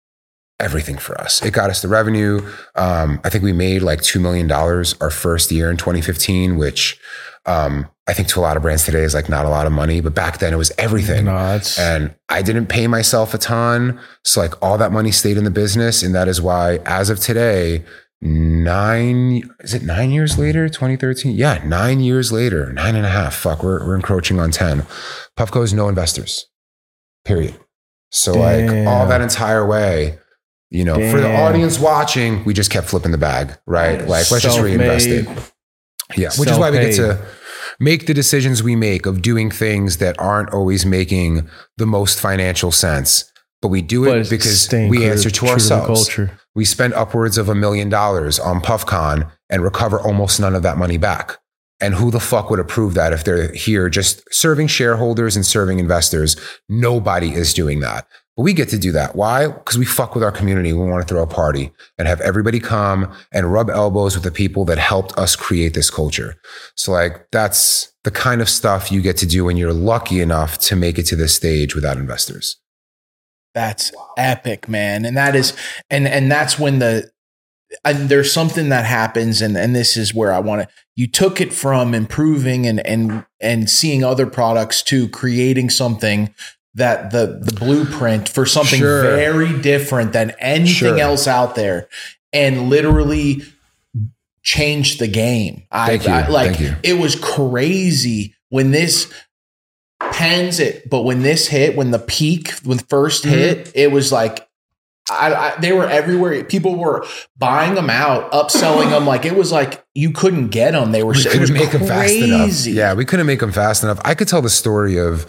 C: everything for us. It got us the revenue. Um, I think we made like $2 million our first year in 2015, which um, I think to a lot of brands today is like not a lot of money, but back then it was everything.
A: No,
C: And I didn't pay myself a ton. So like all that money stayed in the business. And that is why as of today, nine, is it nine years later, 2013? Yeah, nine years later, nine and a half. Fuck, we're, we're encroaching on 10. Puffco is no investors, period. So like all that entire way, you know, for the audience watching, we just kept flipping the bag, right? Like let's just reinvest it. Yeah, which is why we get to make the decisions we make of doing things that aren't always making the most financial sense. But we do it because we answer to ourselves.
A: culture.
C: we spend upwards of a million dollars on PuffCon and recover almost none of that money back. And who the fuck would approve that if they're here just serving shareholders and serving investors? Nobody is doing that. But we get to do that. Why? Because we fuck with our community. We want to throw a party and have everybody come and rub elbows with the people that helped us create this culture. So, like, that's the kind of stuff you get to do when you're lucky enough to make it to this stage without investors.
B: That's epic, man. And that is and and that's when the and there's something that happens and and this is where I want to you took it from improving and and and seeing other products to creating something that the the blueprint for something
C: Sure.
B: very different than anything
C: Sure.
B: else out there and literally changed the game.
C: Thank you.
B: I, I like it was crazy when this pens it, but when this hit, when the peak, when the 1st
C: Mm-hmm.
B: hit, it was like I, I, they were everywhere. People were buying them out, upselling them. Like it was like you couldn't get them. They were.
C: we couldn't make them fast enough. Yeah, we couldn't make them fast enough. I could tell the story of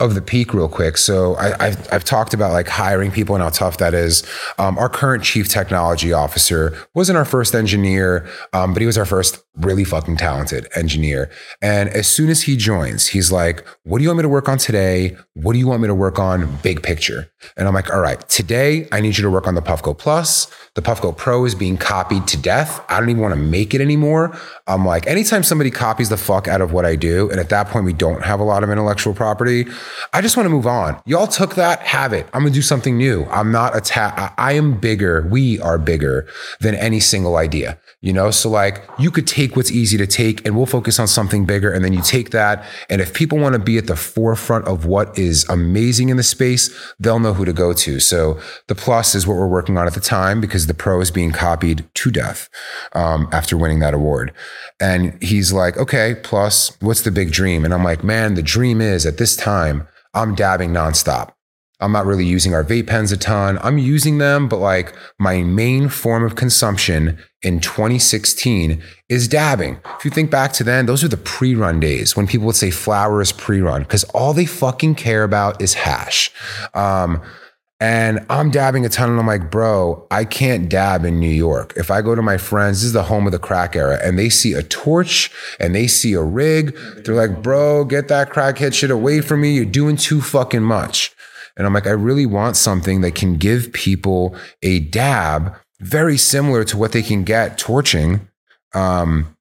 C: of the peak real quick. So I, I've I've talked about like hiring people and how tough that is. Um, our current chief technology officer wasn't our first engineer, um, but he was our first really fucking talented engineer. And as soon as he joins, he's like, "What do you want me to work on today? What do you want me to work on? Big picture." And I'm like, "All right, today I need you to work on the Puffco Plus. The Puffco Pro is being copied to death. I don't even want to make it anymore. I'm like, anytime somebody copies the fuck out of what I do, and at that point we don't have a lot of intellectual property, I just want to move on. Y'all took that, have it. I'm gonna do something new. I'm not a ta- I am bigger. We are bigger than any single idea. You know, so like you could take what's easy to take and we'll focus on something bigger. And then you take that. And if people want to be at the forefront of what is amazing in the space, they'll know who to go to. So the plus is what we're working on at the time because the pro is being copied to death um, after winning that award. And he's like, okay, plus, what's the big dream? And I'm like, man, the dream is at this time, I'm dabbing nonstop. I'm not really using our vape pens a ton. I'm using them, but like my main form of consumption in 2016 is dabbing. If you think back to then, those are the pre run days when people would say flower is pre run because all they fucking care about is hash. Um, and I'm dabbing a ton, and I'm like, bro, I can't dab in New York. If I go to my friends, this is the home of the crack era, and they see a torch and they see a rig, they're like, bro, get that crackhead shit away from me. You're doing too fucking much. And I'm like, I really want something that can give people a dab very similar to what they can get torching. Um,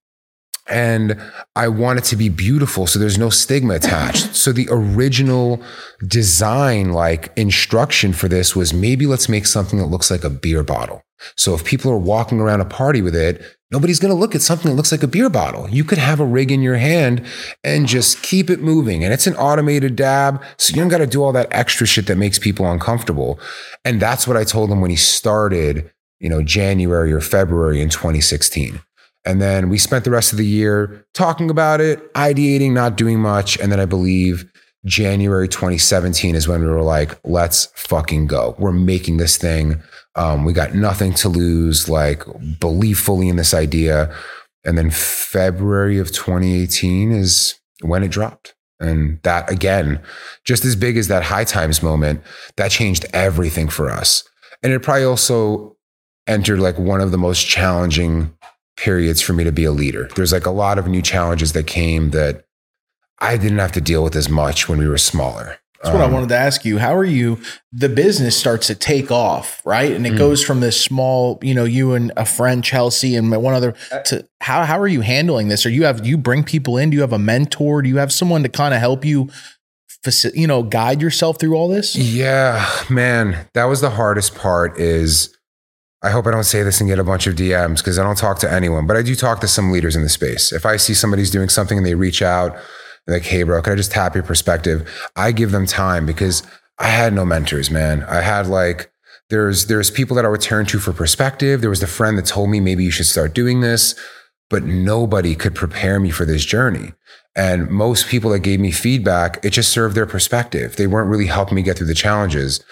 C: and I want it to be beautiful so there's no stigma attached. so the original design like instruction for this was maybe let's make something that looks like a beer bottle. So if people are walking around a party with it, nobody's going to look at something that looks like a beer bottle. You could have a rig in your hand and just keep it moving. And it's an automated dab. So you don't got to do all that extra shit that makes people uncomfortable. And that's what I told him when he started, you know, January or February in 2016. And then we spent the rest of the year talking about it, ideating, not doing much. And then I believe January 2017 is when we were like, let's fucking go. We're making this thing. Um, we got nothing to lose, like, believe fully in this idea. And then February of 2018 is when it dropped. And that, again, just as big as that high times moment, that changed everything for us. And it probably also entered like one of the most challenging periods for me to be a leader. There's like a lot of new challenges that came that I didn't have to deal with as much when we were smaller.
B: That's what I
C: Um,
B: wanted to ask you. How are you? The business starts to take off, right? And it
C: Mm.
B: goes from this small, you know, you and a friend Chelsea and one other. To how how are you handling this? Or you have you bring people in? Do you have a mentor? Do you have someone to kind of help you faci- you know, guide yourself through all this?
C: Yeah, man, that was the hardest part is I hope I don't say this and get a bunch of DMs because I don't talk to anyone, but I do talk to some leaders in the space. If I see somebody's doing something and they reach out, like, hey, bro, can I just tap your perspective? I give them time because I had no mentors, man. I had like, there's there's people that I would turn to for perspective. There was the friend that told me maybe you should start doing this, but nobody could prepare me for this journey. And most people that gave me feedback, it just served their perspective. They weren't really helping me get through the challenges.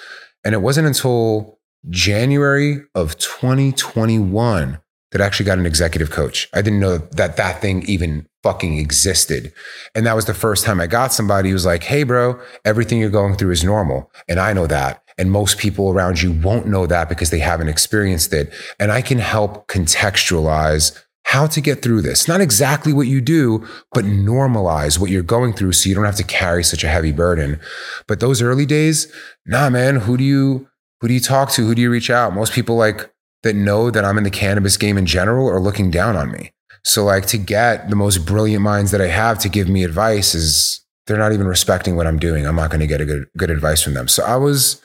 C: And it wasn't until January of 2021 that I actually got an executive coach. I didn't know that that thing even fucking existed. And that was the first time I got somebody who was like, hey, bro, everything you're going through is normal. And I know that. And most people around you won't know that because they haven't experienced it. And I can help contextualize how to get through this. Not exactly what you do, but normalize what you're going through so you don't have to carry such a heavy burden. But those early days, nah, man, who do you, who do you talk to? Who do you reach out? Most people like that know that I'm in the cannabis game in general are looking down on me. So like to get the most brilliant minds that I have to give me advice is they're not even respecting what I'm doing. I'm not going to get a good good advice from them. So I was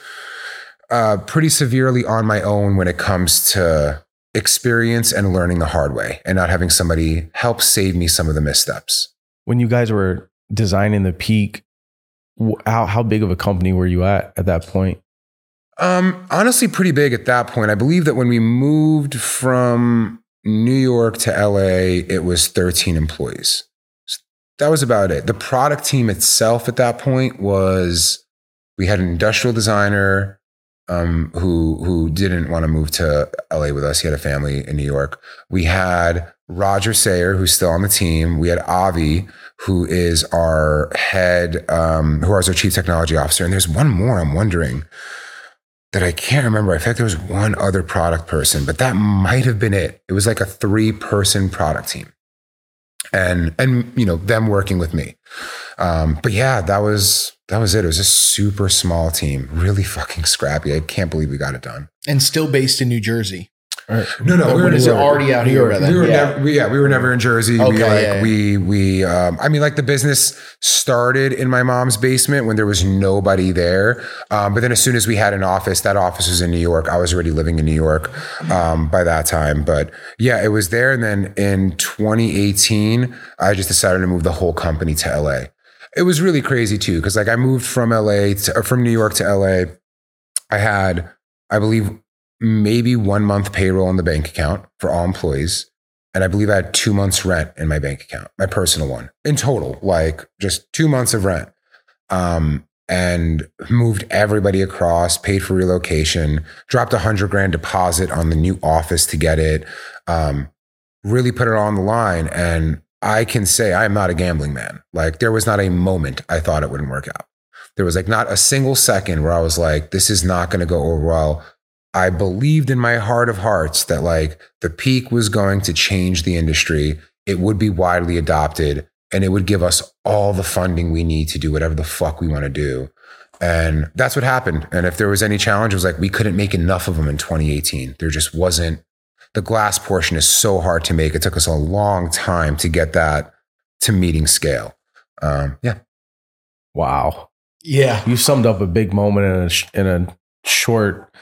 C: uh, pretty severely on my own when it comes to experience and learning the hard way and not having somebody help save me some of the missteps.
A: When you guys were designing the peak, how how big of a company were you at at that point?
C: Um, honestly, pretty big at that point. I believe that when we moved from New York to LA, it was 13 employees. That was about it. The product team itself at that point was we had an industrial designer um, who who didn't want to move to LA with us. He had a family in New York. We had Roger Sayer, who's still on the team. We had Avi, who is our head, um, who is our chief technology officer. And there's one more. I'm wondering that I can't remember. I think there was one other product person, but that might have been it. It was like a three person product team. And and you know, them working with me. Um, but yeah, that was that was it. It was a super small team, really fucking scrappy. I can't believe we got it done.
B: And still based in New Jersey.
C: No, no,
B: we were, already out here?
C: We were, yeah. Never, we, yeah, we were never in Jersey.
B: Okay,
C: we like
B: yeah,
C: we we. Um, I mean, like the business started in my mom's basement when there was nobody there. Um, but then as soon as we had an office, that office was in New York. I was already living in New York um, by that time. But yeah, it was there. And then in 2018, I just decided to move the whole company to LA. It was really crazy too, because like I moved from LA to, from New York to LA. I had, I believe, maybe one month payroll in the bank account for all employees. And I believe I had two months rent in my bank account, my personal one in total, like just two months of rent. Um, and moved everybody across, paid for relocation, dropped a hundred grand deposit on the new office to get it. Um, really put it on the line. And I can say I am not a gambling man. Like there was not a moment I thought it wouldn't work out. There was like not a single second where I was like, this is not going to go over well. I believed in my heart of hearts that like the peak was going to change the industry. It would be widely adopted and it would give us all the funding we need to do whatever the fuck we want to do. And that's what happened. And if there was any challenge, it was like we couldn't make enough of them in 2018. There just wasn't the glass portion is so hard to make. It took us a long time to get that to meeting scale. Um, yeah.
A: Wow.
B: Yeah.
A: You summed up a big moment in a, in a short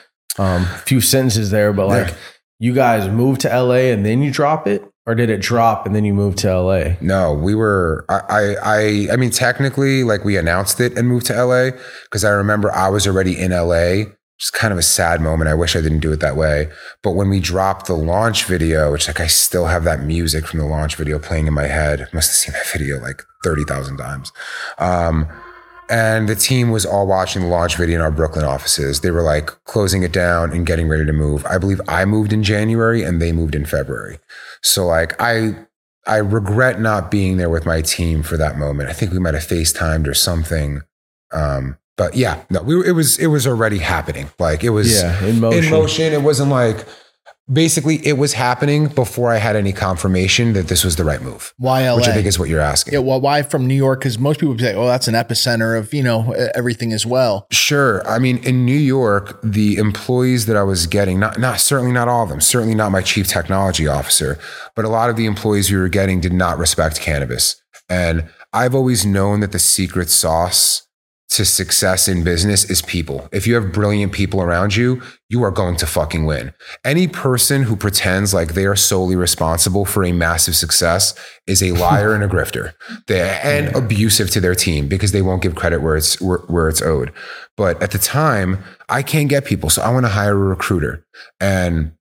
A: um, few sentences there, but like
C: Yeah.
A: you guys moved to LA and then you drop it, or did it drop and then you moved to LA?
C: No, we were. I, I, I, I mean, technically, like we announced it and moved to LA because I remember I was already in LA. It's kind of a sad moment. I wish I didn't do it that way. But when we dropped the launch video, which like I still have that music from the launch video playing in my head. Must have seen that video like thirty thousand times. Um, and the team was all watching the launch video in our Brooklyn offices. They were like closing it down and getting ready to move. I believe I moved in January and they moved in February. So like I I regret not being there with my team for that moment. I think we might have FaceTimed or something. Um, but yeah, no, we were, it was it was already happening. Like it was
A: Yeah, in motion.
C: in motion. It wasn't like basically it was happening before I had any confirmation that this was the right move.
B: Why LA?
C: Which I think is what you're asking.
B: yeah, well, why from New York? Because most people say, "Oh, that's an epicenter of you know everything as well."
C: Sure. I mean, in New York, the employees that I was getting, not not certainly not all of them, certainly not my chief technology officer, but a lot of the employees we were getting did not respect cannabis. And I've always known that the secret sauce to success in business is people. If you have brilliant people around you, you are going to fucking win. Any person who pretends like they are solely responsible for a massive success is a liar and a grifter. They and yeah. abusive to their team because they won't give credit where it's where, where it's owed. But at the time, I can't get people, so I want to hire a recruiter. And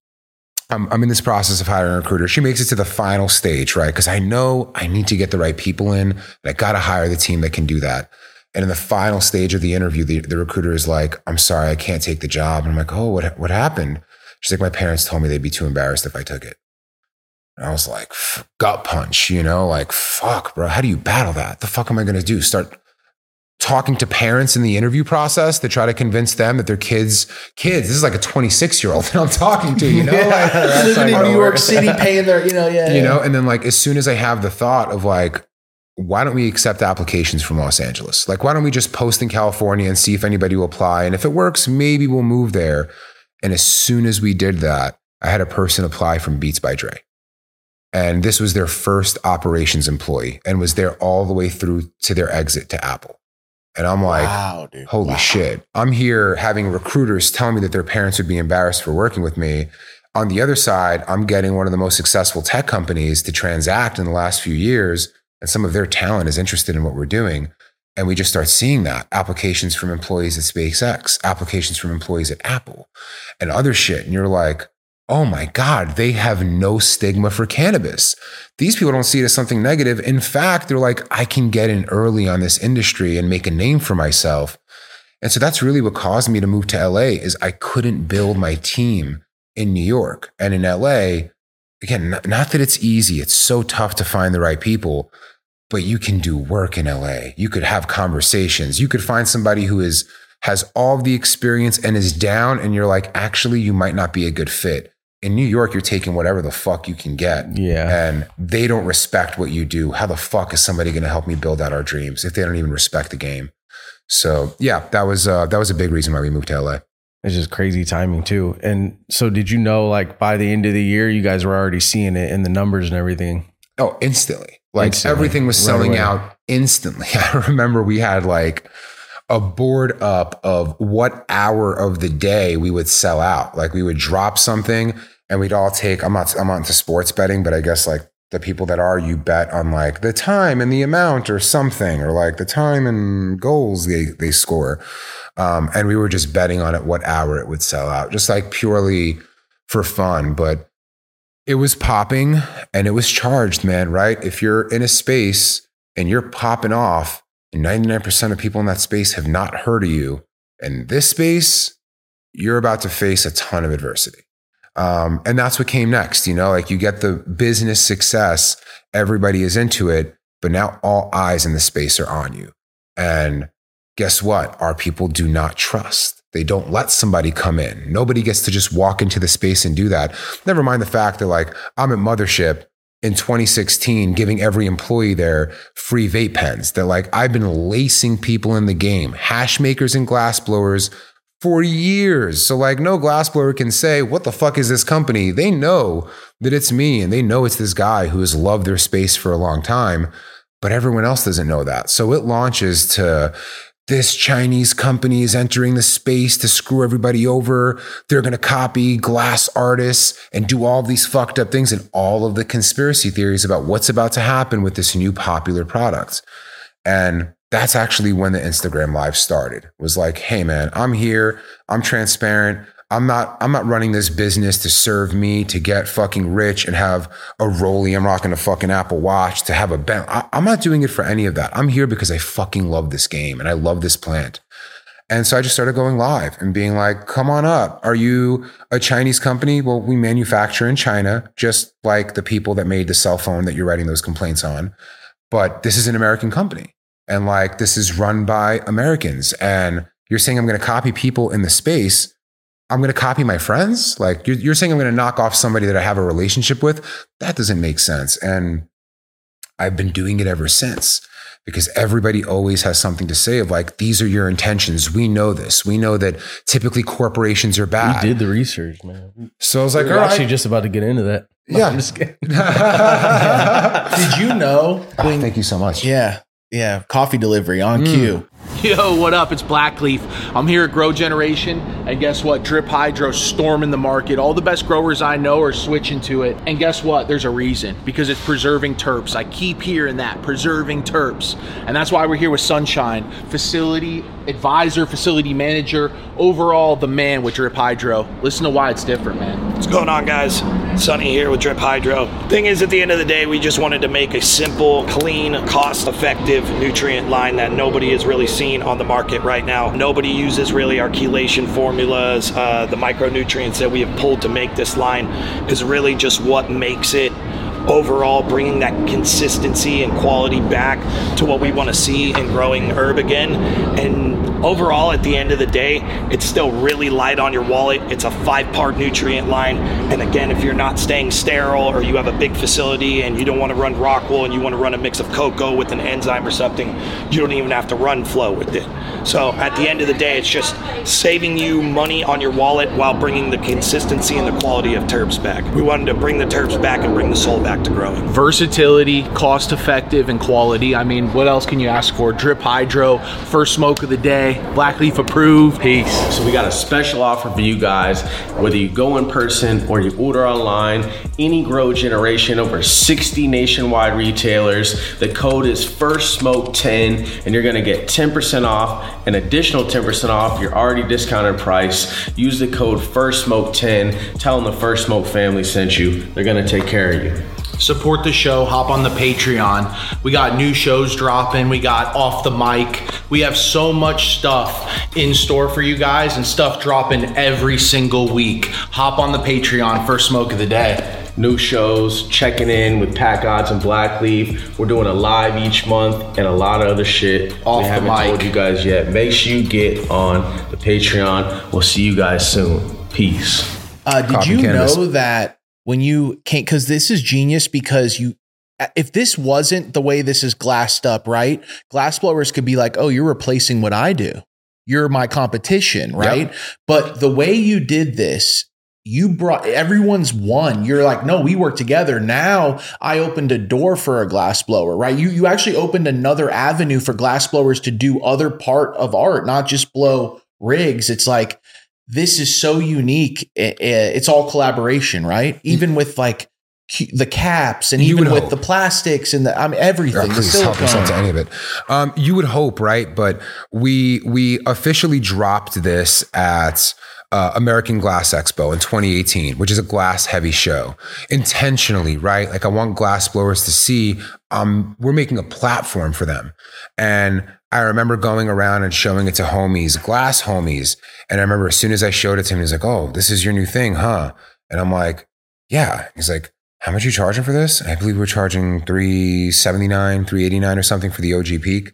C: I'm, I'm in this process of hiring a recruiter. She makes it to the final stage, right? Because I know I need to get the right people in, and I got to hire the team that can do that. And in the final stage of the interview, the, the recruiter is like, I'm sorry, I can't take the job. And I'm like, oh, what, what happened? She's like, my parents told me they'd be too embarrassed if I took it. And I was like, gut punch, you know, like, fuck, bro, how do you battle that? The fuck am I going to do? Start talking to parents in the interview process to try to convince them that their kids, kids, this is like a 26 year old that I'm talking to, you know,
B: yeah, like, living in New York City, paying their, you know, yeah,
C: you yeah. know, and then like, as soon as I have the thought of like, why don't we accept applications from Los Angeles? Like, why don't we just post in California and see if anybody will apply? And if it works, maybe we'll move there. And as soon as we did that, I had a person apply from Beats by Dre. And this was their first operations employee and was there all the way through to their exit to Apple. And I'm like, wow, dude. holy wow. shit. I'm here having recruiters tell me that their parents would be embarrassed for working with me. On the other side, I'm getting one of the most successful tech companies to transact in the last few years and some of their talent is interested in what we're doing. And we just start seeing that applications from employees at SpaceX, applications from employees at Apple, and other shit. And you're like, oh my God, they have no stigma for cannabis. These people don't see it as something negative. In fact, they're like, I can get in early on this industry and make a name for myself. And so that's really what caused me to move to LA is I couldn't build my team in New York. And in LA, again, not, not that it's easy, it's so tough to find the right people, but you can do work in LA. You could have conversations. You could find somebody who is has all the experience and is down and you're like, actually, you might not be a good fit. In New York, you're taking whatever the fuck you can get.
A: Yeah.
C: And they don't respect what you do. How the fuck is somebody going to help me build out our dreams if they don't even respect the game? So yeah, that was uh, that was a big reason why we moved to LA.
A: It's just crazy timing too. And so, did you know, like by the end of the year, you guys were already seeing it in the numbers and everything?
C: Oh, instantly. Like instantly. everything was selling right out instantly. I remember we had like a board up of what hour of the day we would sell out. Like we would drop something and we'd all take, I'm not, I'm not into sports betting, but I guess like the people that are, you bet on like the time and the amount or something, or like the time and goals they, they score. Um, and we were just betting on it, what hour it would sell out, just like purely for fun. But it was popping and it was charged, man, right? If you're in a space and you're popping off, and 99% of people in that space have not heard of you, in this space, you're about to face a ton of adversity. Um, and that's what came next. You know, like you get the business success, everybody is into it, but now all eyes in the space are on you. And guess what? Our people do not trust. They don't let somebody come in. Nobody gets to just walk into the space and do that. Never mind the fact that, like, I'm at Mothership in 2016 giving every employee there free vape pens. That, like, I've been lacing people in the game, hash makers and glass blowers for years. So, like, no glassblower can say, What the fuck is this company? They know that it's me and they know it's this guy who has loved their space for a long time, but everyone else doesn't know that. So it launches to, this Chinese company is entering the space to screw everybody over. They're going to copy glass artists and do all these fucked up things and all of the conspiracy theories about what's about to happen with this new popular product. And that's actually when the Instagram live started. It was like, hey man, I'm here. I'm transparent. I'm not I'm not running this business to serve me to get fucking rich and have a Rolly. I'm rocking a fucking Apple Watch to have a bent. I, I'm not doing it for any of that. I'm here because I fucking love this game and I love this plant. And so I just started going live and being like, come on up. Are you a Chinese company? Well, we manufacture in China, just like the people that made the cell phone that you're writing those complaints on. But this is an American company. And like, this is run by Americans. And you're saying I'm going to copy people in the space I'm going to copy my friends. Like you're, you're saying I'm going to knock off somebody that I have a relationship with. That doesn't make sense. And I've been doing it ever since because everybody always has something to say of like, these are your intentions. We know this. We know that typically corporations are bad.
A: We did the research, man.
C: So I was like,
A: we are actually just about to get into that.
C: Yeah. I'm just
B: kidding. did you know?
C: Ah, when, oh, thank you so much.
B: Yeah. Yeah. Coffee delivery on mm. cue Yo, what up? It's Blackleaf. I'm here at Grow Generation, and guess what? Drip Hydro storming the market. All the best growers I know are switching to it. And guess what? There's a reason because it's preserving terps. I keep hearing that preserving terps. And that's why we're here with Sunshine, facility advisor, facility manager, overall the man with Drip Hydro. Listen to why it's different, man.
D: What's going on, guys? Sunny here with Drip Hydro. Thing is, at the end of the day, we just wanted to make a simple, clean, cost effective nutrient line that nobody has really seen on the market right now. Nobody uses really our chelation formulas. Uh, the micronutrients that we have pulled to make this line is really just what makes it overall bringing that consistency and quality back to what we want to see in growing herb again. And overall, at the end of the day, it's still really light on your wallet. It's a five part nutrient line. And again, if you're not staying sterile or you have a big facility and you don't want to run rock wool and you want to run a mix of coco with an enzyme or something, you don't even have to run flow with it. So at the end of the day, it's just saving you money on your wallet while bringing the consistency and the quality of terps back. We wanted to bring the terps back and bring the soul back to growing.
B: Versatility, cost effective, and quality. I mean, what else can you ask for? Drip Hydro, first smoke of the day, Blackleaf approved. Peace.
E: So we got a special offer for you guys. Whether you go in person or you order online, any grow generation over 60 nationwide retailers. The code is first smoke 10 and you're gonna get 10% off, an additional 10% off your already discounted price. Use the code first smoke 10. Tell them the first smoke family sent you. They're gonna take care of you.
B: Support the show, hop on the Patreon. We got new shows dropping, we got off the mic. We have so much stuff in store for you guys and stuff dropping every single week. Hop on the Patreon, first smoke of the day.
E: New shows, checking in with Pat Gods and Blackleaf. We're doing a live each month and a lot of other shit.
B: Off
E: we
B: the
E: haven't
B: mic.
E: told you guys yet. Make sure you get on the Patreon. We'll see you guys soon. Peace.
B: Uh, did
C: Cotton
B: you
C: cannabis.
B: know that when you can't, because this is genius because you, if this wasn't the way this is glassed up, right? Glass blowers could be like, oh, you're replacing what I do. You're my competition, right? But the way you did this, you brought everyone's one. You're like, no, we work together. Now I opened a door for a glass blower, right? You you actually opened another avenue for glass blowers to do other part of art, not just blow rigs. It's like this is so unique. It's all collaboration, right? Even with like the caps and
C: You
B: even with
C: hope.
B: the plastics and the I mean everything.
C: please help yourself to
B: silicone.
C: any of it. Um, you would hope, right? But we we officially dropped this at uh, American Glass Expo in 2018, which is a glass heavy show, intentionally, right? Like I want glass blowers to see um, we're making a platform for them, and. I remember going around and showing it to homies, glass homies. And I remember as soon as I showed it to him, he's like, Oh, this is your new thing, huh? And I'm like, Yeah. He's like, how much are you charging for this? I believe we're charging 379, 389 or something for the OG peak.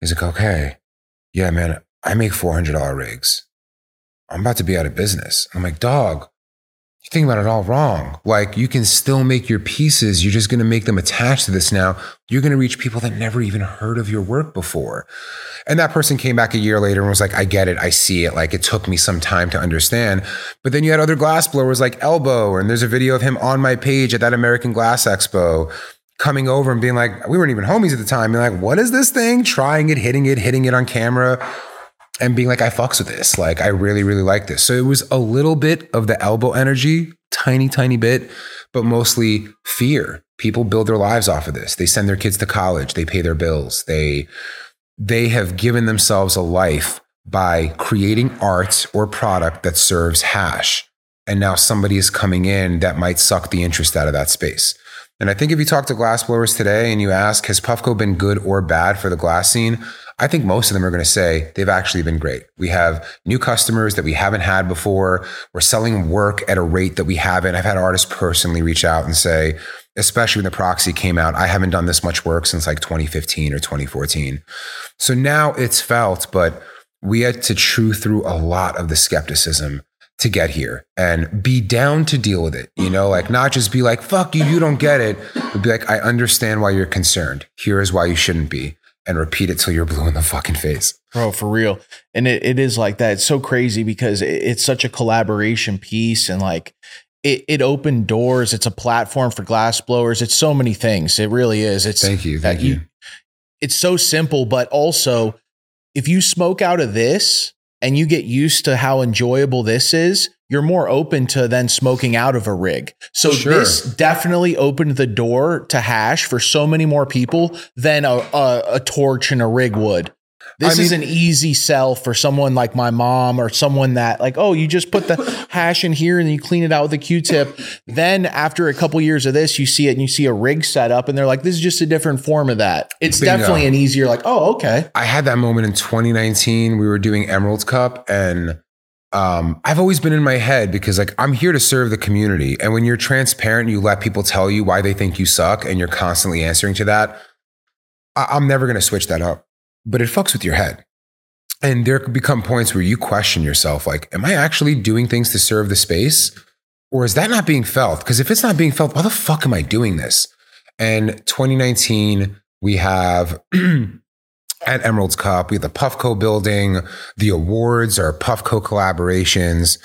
C: He's like, okay. Yeah, man, I make $400 rigs. I'm about to be out of business. I'm like, dog, you think about it all wrong. Like, you can still make your pieces. You're just going to make them attached to this now. You're going to reach people that never even heard of your work before. And that person came back a year later and was like, I get it. I see it. Like, it took me some time to understand. But then you had other glass blowers like Elbo, and there's a video of him on my page at that American Glass Expo coming over and being like, we weren't even homies at the time. Being like, what is this thing? Trying it, hitting it, hitting it on camera and being like, I fucks with this. Like, I really, really like this. So it was a little bit of the Elbo energy, tiny, tiny bit, but mostly fear. People build their lives off of this. They send their kids to college. They pay their bills. They, they have given themselves a life by creating art or product that serves hash. And now somebody is coming in that might suck the interest out of that space. And I think if you talk to glassblowers today and you ask, has Puffco been good or bad for the glass scene? I think most of them are going to say they've actually been great. We have new customers that we haven't had before. We're selling work at a rate that we haven't. I've had artists personally reach out and say, especially when the proxy came out, I haven't done this much work since like 2015 or 2014. So now it's felt, but we had to chew through a lot of the skepticism to get here and be down to deal with it. You know, like not just be like, fuck you, you don't get it, but be like, I understand why you're concerned. Here is why you shouldn't be. And repeat it till you're blue in the fucking face.
B: Bro, for real. And it, it is like that. It's so crazy because it, it's such a collaboration piece and like it, it opened doors. It's a platform for glass blowers. It's so many things. It really is. It's
C: Thank you. Thank
B: that
C: you.
B: It's so simple, but also if you smoke out of this and you get used to how enjoyable this is, you're more open to then smoking out of a rig. So
C: Sure.
B: this definitely opened the door to hash for so many more people than a, a, a torch and a rig would. This
C: I
B: is an easy sell for someone like my mom or someone that like, oh, you just put the hash in here and then you clean it out with a Q-tip. Then after a couple years of this, you see it and you see a rig set up and they're like, this is just a different form of that. It's
C: Bingo.
B: definitely an easier like, oh, okay.
C: I had that moment in 2019. We were doing Emerald's Cup, and um, I've always been in my head because like I'm here to serve the community. And when you're transparent, you let people tell you why they think you suck, and you're constantly answering to that. I- I'm never gonna switch that up, but it fucks with your head. And there could become points where you question yourself, like, am I actually doing things to serve the space? Or is that not being felt? Because if it's not being felt, why the fuck am I doing this? And 2019, we have at Emerald's Cup. We have the Puffco building. The awards are Puffco collaborations.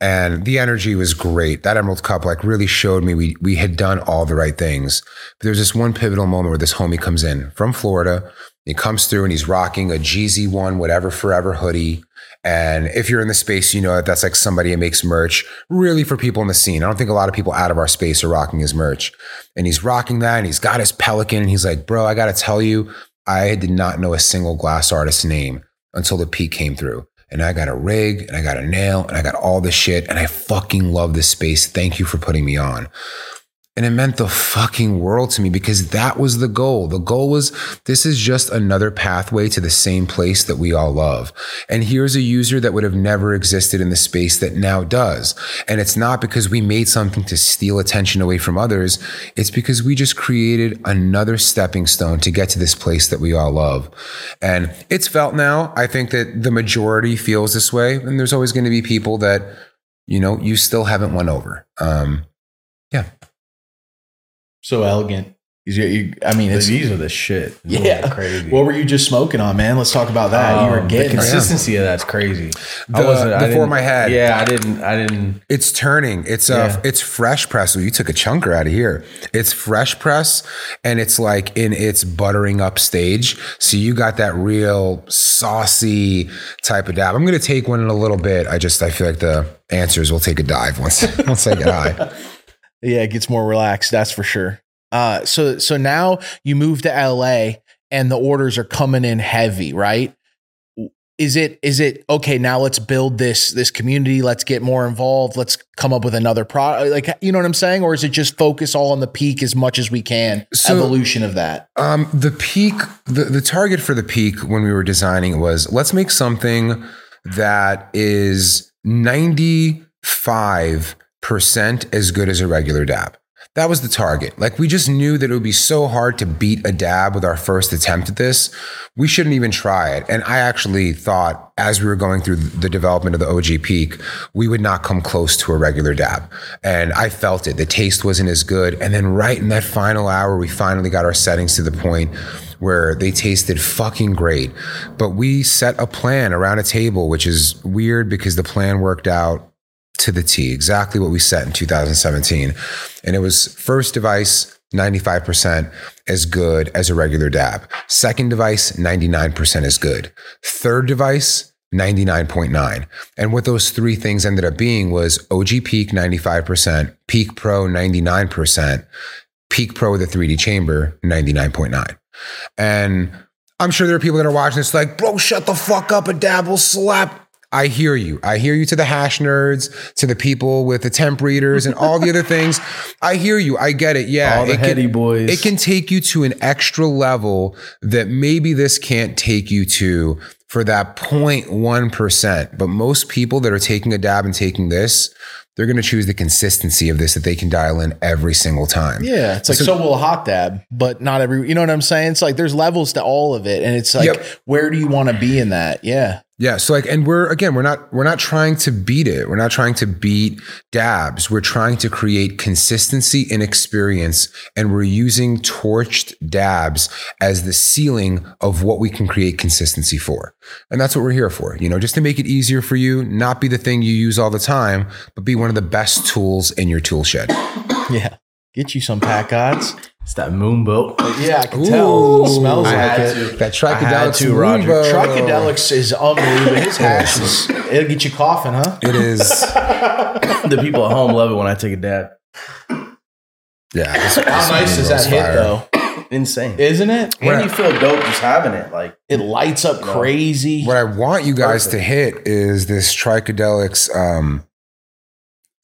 C: And the energy was great. That Emerald Cup like really showed me we we had done all the right things. But there's this one pivotal moment where this homie comes in from Florida. He comes through and he's rocking a Jeezy one, whatever forever hoodie. And if you're in the space, you know that that's like somebody who makes merch really for people in the scene. I don't think a lot of people out of our space are rocking his merch. And he's rocking that and he's got his Pelican. And he's like, bro, I got to tell you, I did not know a single glass artist's name until the peak came through. And I got a rig and I got a nail and I got all this shit. And I fucking love this space. Thank you for putting me on. And it meant the fucking world to me because that was the goal. The goal was this is just another pathway to the same place that we all love. And here's a user that would have never existed in the space that now does. And it's not because we made something to steal attention away from others. It's because we just created another stepping stone to get to this place that we all love. And it's felt now. I think that the majority feels this way. And there's always going to be people that, you know, you still haven't won over. Um.
B: So elegant. You- you- I mean, it's
A: These are the shit. These
B: Yeah.
A: crazy.
B: what were you just smoking on, man? Let's talk about that. you were
A: Um,
B: getting
A: the consistency of that's crazy. I
C: The-
A: wasn't I
C: the
A: didn't-
C: form I had.
A: Yeah, I didn't. I didn't.
C: It's turning. It's uh
A: Yeah.
C: it's fresh press. Well, you took a chunker out of here. It's fresh press and it's like in its buttering up stage. So you got that real saucy type of dab. I'm gonna take one in a little bit. I just I feel like the answers will take a dive once once I get high.
B: Yeah, it gets more relaxed. That's for sure. Uh, so so now you move to LA and the orders are coming in heavy, right? Is it is it okay? Now let's build this this community. Let's get more involved. Let's come up with another product. Like you know what I'm saying, or is it just focus all on the peak as much as we can?
C: So-
B: Evolution of that.
C: Um, the peak, the, the target for the peak when we were designing was let's make something that is 95% as good as a regular dab. That was the target. Like we just knew that it would be so hard to beat a dab with our first attempt at this. We shouldn't even try it. And I actually thought as we were going through the development of the OG peak, we would not come close to a regular dab. And I felt it. The taste wasn't as good. And then right in that final hour, we finally got our settings to the point where they tasted fucking great. But we set a plan around a table, which is weird because the plan worked out to the T, exactly what we set in 2017. And it was first device, 95% as good as a regular dab. Second device, 99% as good. Third device, 99.9. And what those three things ended up being was OG Peak 95%, Peak Pro 99%, Peak Pro with a 3D chamber 99.9. And I'm sure there are people that are watching this like, bro, shut the fuck up, a dab will slap. I hear you. I hear you to the hash nerds, to the people with the temp readers and all the other things. I hear you. I get it. Yeah.
A: All the
C: it can-
A: heady boys.
C: It can take you to an extra level that maybe this can't take you to for that 0.1%. But most people that are taking a dab and taking this, they're going to choose the consistency of this that they can dial in every single time.
B: Yeah, it's like so, will a hot dab, but not every. You know what I'm saying? It's like there's levels to all of it, and it's like
C: Yep.
B: where do you want to be in that? Yeah,
C: Yeah. So like, and we're again, we're not we're not trying to beat it. We're not trying to beat dabs. We're trying to create consistency in experience, and we're using torched dabs as the ceiling of what we can create consistency for. And that's what we're here for. You know, just to make it easier for you, not be the thing you use all the time, but be one of the best tools in your tool shed.
B: yeah, Get you some pack odds.
A: It's that moon boat.
B: Yeah, I can
C: Ooh.
B: tell. Smells
A: I
B: like
A: had
B: it.
A: to.
C: That
A: I had
C: Tricadelics
A: to, Roger.
C: Roomba.
B: Tricadelics is unbelievable. His hash is, it'll get you coughing, huh?
C: It is.
A: The people at home love it when I take a dab.
C: Yeah. this-
B: How
C: this
B: nice is that hit,
C: fire.
B: though?
A: Insane.
B: Isn't it?
A: and you feel dope just having it. Like
B: It lights up crazy.
C: What I want you guys to hit is this Tricadelics, um,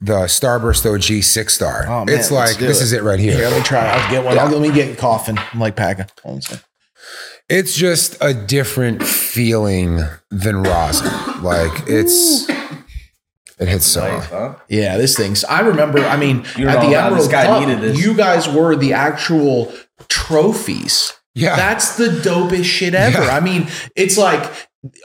C: the Starburst OG six star.
B: Oh, man,
C: it's like this
B: it.
C: is it right
B: Here,
C: here.
B: let me try. I'll get one. I'll, let me get coughing. I'm like packing. Hold on a second.
C: It's just a different feeling than rosin. Like it's it hits so
A: nice,
C: hard.
A: huh?
B: Yeah, this thing's. I remember. I mean,
A: You
B: at the
A: how
B: Emerald
A: this guy
B: Cup,
A: needed this.
B: you guys were the actual trophies.
C: Yeah.
B: That's the dopest shit ever.
C: Yeah.
B: I mean, it's like,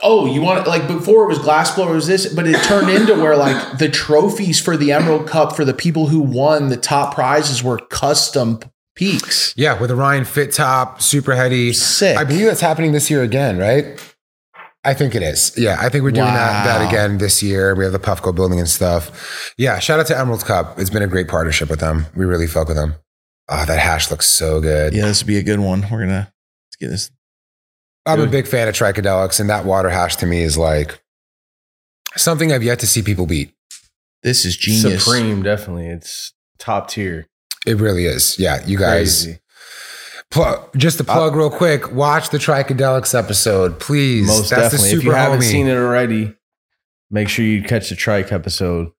B: oh, you want like before it was glassblower, it was this, but it turned into where like the trophies for the Emerald Cup for the people who won the top prizes were custom peaks.
C: yeah, with a Ryan Fitt top, super heady.
B: Sick.
C: I believe that's happening this year again, right? I think it is. Yeah, I think we're doing that, that again this year. We have the Puffco building and stuff. Yeah, shout out to Emerald Cup. It's been a great partnership with them. We really fuck with them. Oh, that hash looks so good.
B: Yeah, this would be a good one. We're gonna let's get this.
C: I'm a big fan of Tricadelics, and that water hash to me is like something I've yet to see people beat.
B: This is genius.
A: Supreme, definitely. It's top tier.
C: It really is. Yeah, you guys.
A: Crazy.
C: Plug, just to uh, plug real quick, watch the Tricadelics episode, please.
A: Most
C: That's
A: definitely.
C: the
A: If
C: super
A: you haven't seen it already, make sure you catch the trike episode.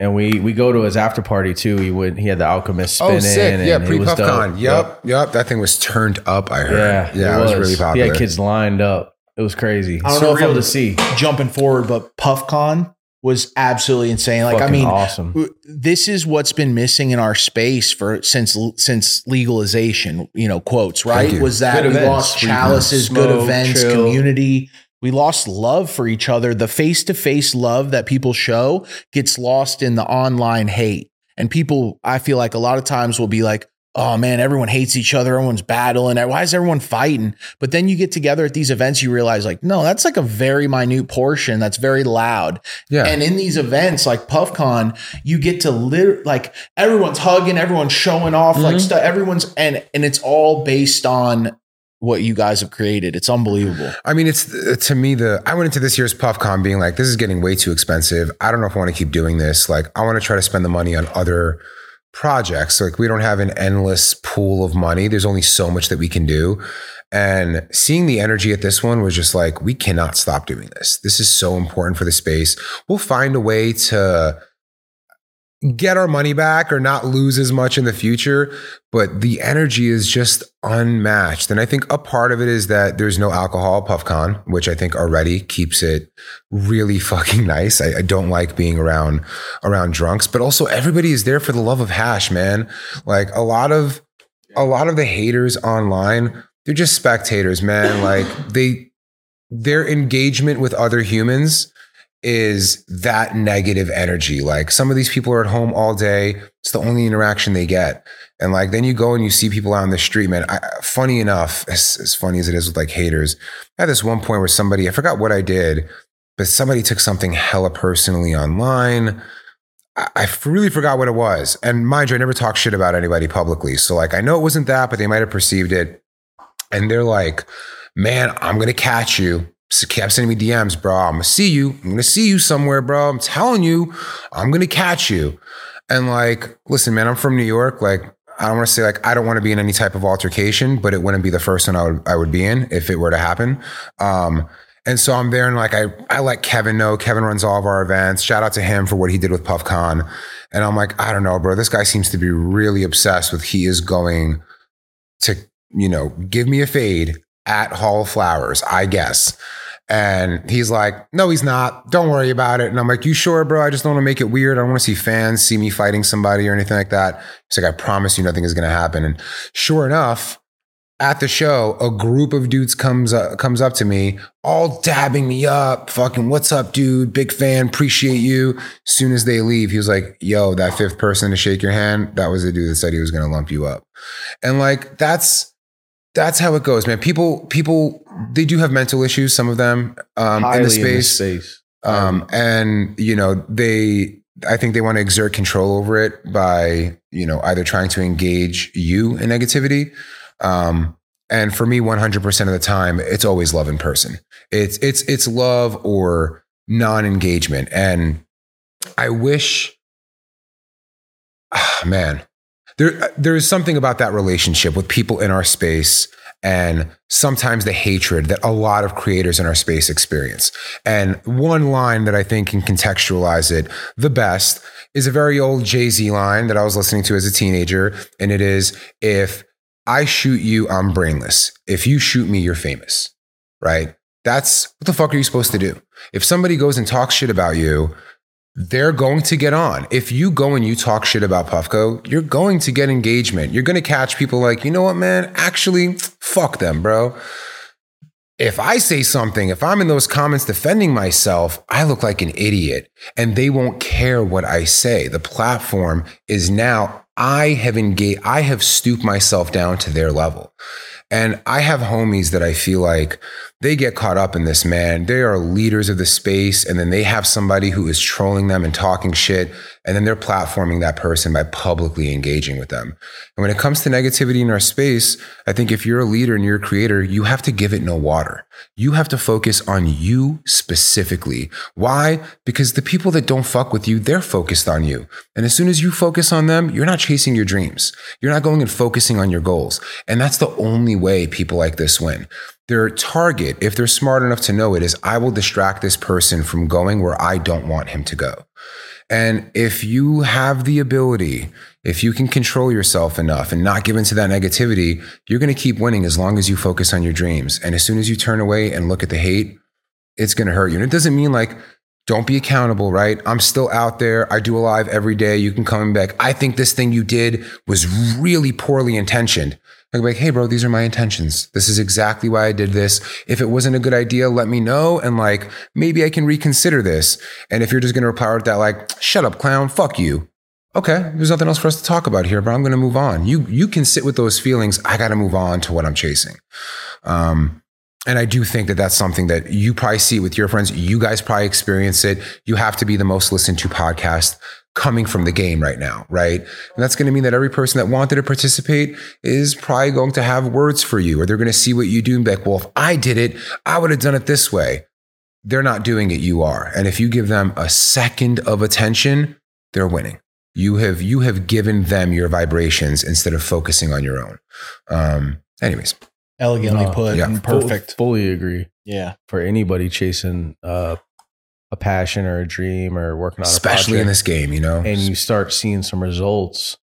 A: And we we go to his after party too. He would he had the alchemist spin
C: Oh, sick!
A: in.
C: Yeah,
A: and it
C: pre
A: was dope.
C: PuffCon. Yep, yep. That thing was turned up. I heard.
A: Yeah,
C: yeah, it was. really popular.
A: He had kids lined up. It was crazy.
B: I don't know if
A: Surreal
B: I'm-
A: to see.
B: Jumping forward, but PuffCon was absolutely insane. Like, I mean,
A: awesome.
B: this is what's been missing in our space for since since legalization you know quotes right was that
A: Good
B: we
A: events.
B: lost chalices good
A: smoke,
B: events
A: chill.
B: community we lost love for each other the face-to-face love that people show gets lost in the online hate and people i feel like a lot of times will be like oh man everyone hates each other everyone's battling why is everyone fighting but then you get together at these events you realize like no that's like a very minute portion that's very loud
C: Yeah.
B: and in these events like PuffCon, you get to lit like everyone's hugging, everyone's showing off
C: Mm-hmm.
B: like stuff. Everyone's and and it's all based on what you guys have created. It's unbelievable.
C: I mean, it's uh, to me the I went into this year's PuffCon being like, this is getting way too expensive. I don't know if I want to keep doing this. Like, I want to try to spend the money on other projects. Like, we don't have an endless pool of money. There's only so much that we can do. And seeing the energy at this one was just like, we cannot stop doing this. This is so important for the space. We'll find a way to get our money back or not lose as much in the future but the energy is just unmatched. And i think a part of it is that there's no alcohol puffcon which i think already keeps it really fucking nice. I, I don't like being around around drunks but also everybody is there for the love of hash man. Like a lot of a lot of the haters online they're just spectators man. Like they their engagement with other humans is that negative energy. Like some of these people are at home all day. It's the only interaction they get. And like then you go and you see people out on the street, man. I, funny enough, as, as funny as it is with like haters, I had this one point where somebody, I forgot what I did, but somebody took something hella personally online. I, I really forgot what it was. And mind you, I never talk shit about anybody publicly. So like I know it wasn't that, but they might have perceived it. And they're like, man, I'm gonna catch you. So kept sending me DMs, bro. I'm gonna see you. I'm gonna see you somewhere, bro. I'm telling you, I'm gonna catch you. And like, listen, man, I'm from New York. Like, I don't want to say like I don't want to be in any type of altercation, but it wouldn't be the first one I would I would be in if it were to happen. Um, and so I'm there and like I I let Kevin know. Kevin runs all of our events. Shout out to him for what he did with PuffCon. And I'm like, I don't know, bro. This guy seems to be really obsessed with he is going to, you know, give me a fade at Hall of Flowers, I guess. And he's like, no, he's not. Don't worry about it. And I'm like, you sure, bro? I just don't want to make it weird. I don't want to see fans see me fighting somebody or anything like that. He's like, I promise you nothing is going to happen. And sure enough, at the show, a group of dudes comes up, comes up to me, all dabbing me up, fucking, what's up, dude? Big fan, appreciate you. Soon as they leave, he was like, yo, that fifth person to shake your hand, that was the dude that said he was going to lump you up. And like, that's, that's how it goes, man. People, people, they do have mental issues, some of them, um, in the space.
A: space.
C: Um, and you know, they I think they want to exert control over it by, you know, either trying to engage you in negativity. Um, and for me, 100% of the time, it's always love in person. It's, it's, it's love or non-engagement. And I wish, ah, man, there, uh, there is something about that relationship with people in our space and sometimes the hatred that a lot of creators in our space experience. And one line that I think can contextualize it the best is a very old Jay Z line that I was listening to as a teenager. And it is if I shoot you, I'm brainless. If you shoot me, you're famous, right? That's what the fuck are you supposed to do? If somebody goes and talks shit about you, they're going to get on. If you go and you talk shit about Puffco, you're going to get engagement. You're going to catch people like, you know what, man? Actually, fuck them, bro. If I say something, if I'm in those comments defending myself, I look like an idiot and they won't care what I say. The platform is now, I have engaged, I have stooped myself down to their level. And I have homies that I feel like they get caught up in this, man. They are leaders of the space, and then they have somebody who is trolling them and talking shit, and then they're platforming that person by publicly engaging with them. And when it comes to negativity in our space, I think if you're a leader and you're a creator, you have to give it no water. You have to focus on you specifically. Why? Because the people that don't fuck with you, they're focused on you. And as soon as you focus on them, you're not chasing your dreams. You're not going and focusing on your goals. And that's the only way people like this win. Their target, if they're smart enough to know it, is I will distract this person from going where I don't want him to go. And if you have the ability, if you can control yourself enough and not give into that negativity, you're going to keep winning as long as you focus on your dreams. And as soon as you turn away and look at the hate, it's going to hurt you. And it doesn't mean like, don't be accountable, right? I'm still out there. I do a live every day. You can come back. I think this thing you did was really poorly intentioned. I'd be like, hey, bro, these are my intentions. This is exactly why I did this. If it wasn't a good idea, let me know. And like, maybe I can reconsider this. And if you're just going to reply with that, like, shut up, clown, fuck you. Okay, there's nothing else for us to talk about here, but I'm going to move on. You, you can sit with those feelings. I got to move on to what I'm chasing. Um, and I do think that that's something that you probably see with your friends. You guys probably experience it. You have to be the most listened to podcast coming from the game right now, right? And that's going to mean that every person that wanted to participate is probably going to have words for you, or they're going to see what you do and be like, well, if I did it, I would have done it this way. They're not doing it, you are. And if you give them a second of attention, they're winning. You have you have given them your vibrations instead of focusing on your own. Um, anyways,
B: Elegantly
A: No,
B: put
C: yeah.
B: and perfect.
A: Fully agree.
B: Yeah.
A: For anybody chasing uh, a passion or a dream or working on
C: especially in this game, you know.
A: and you start seeing some results,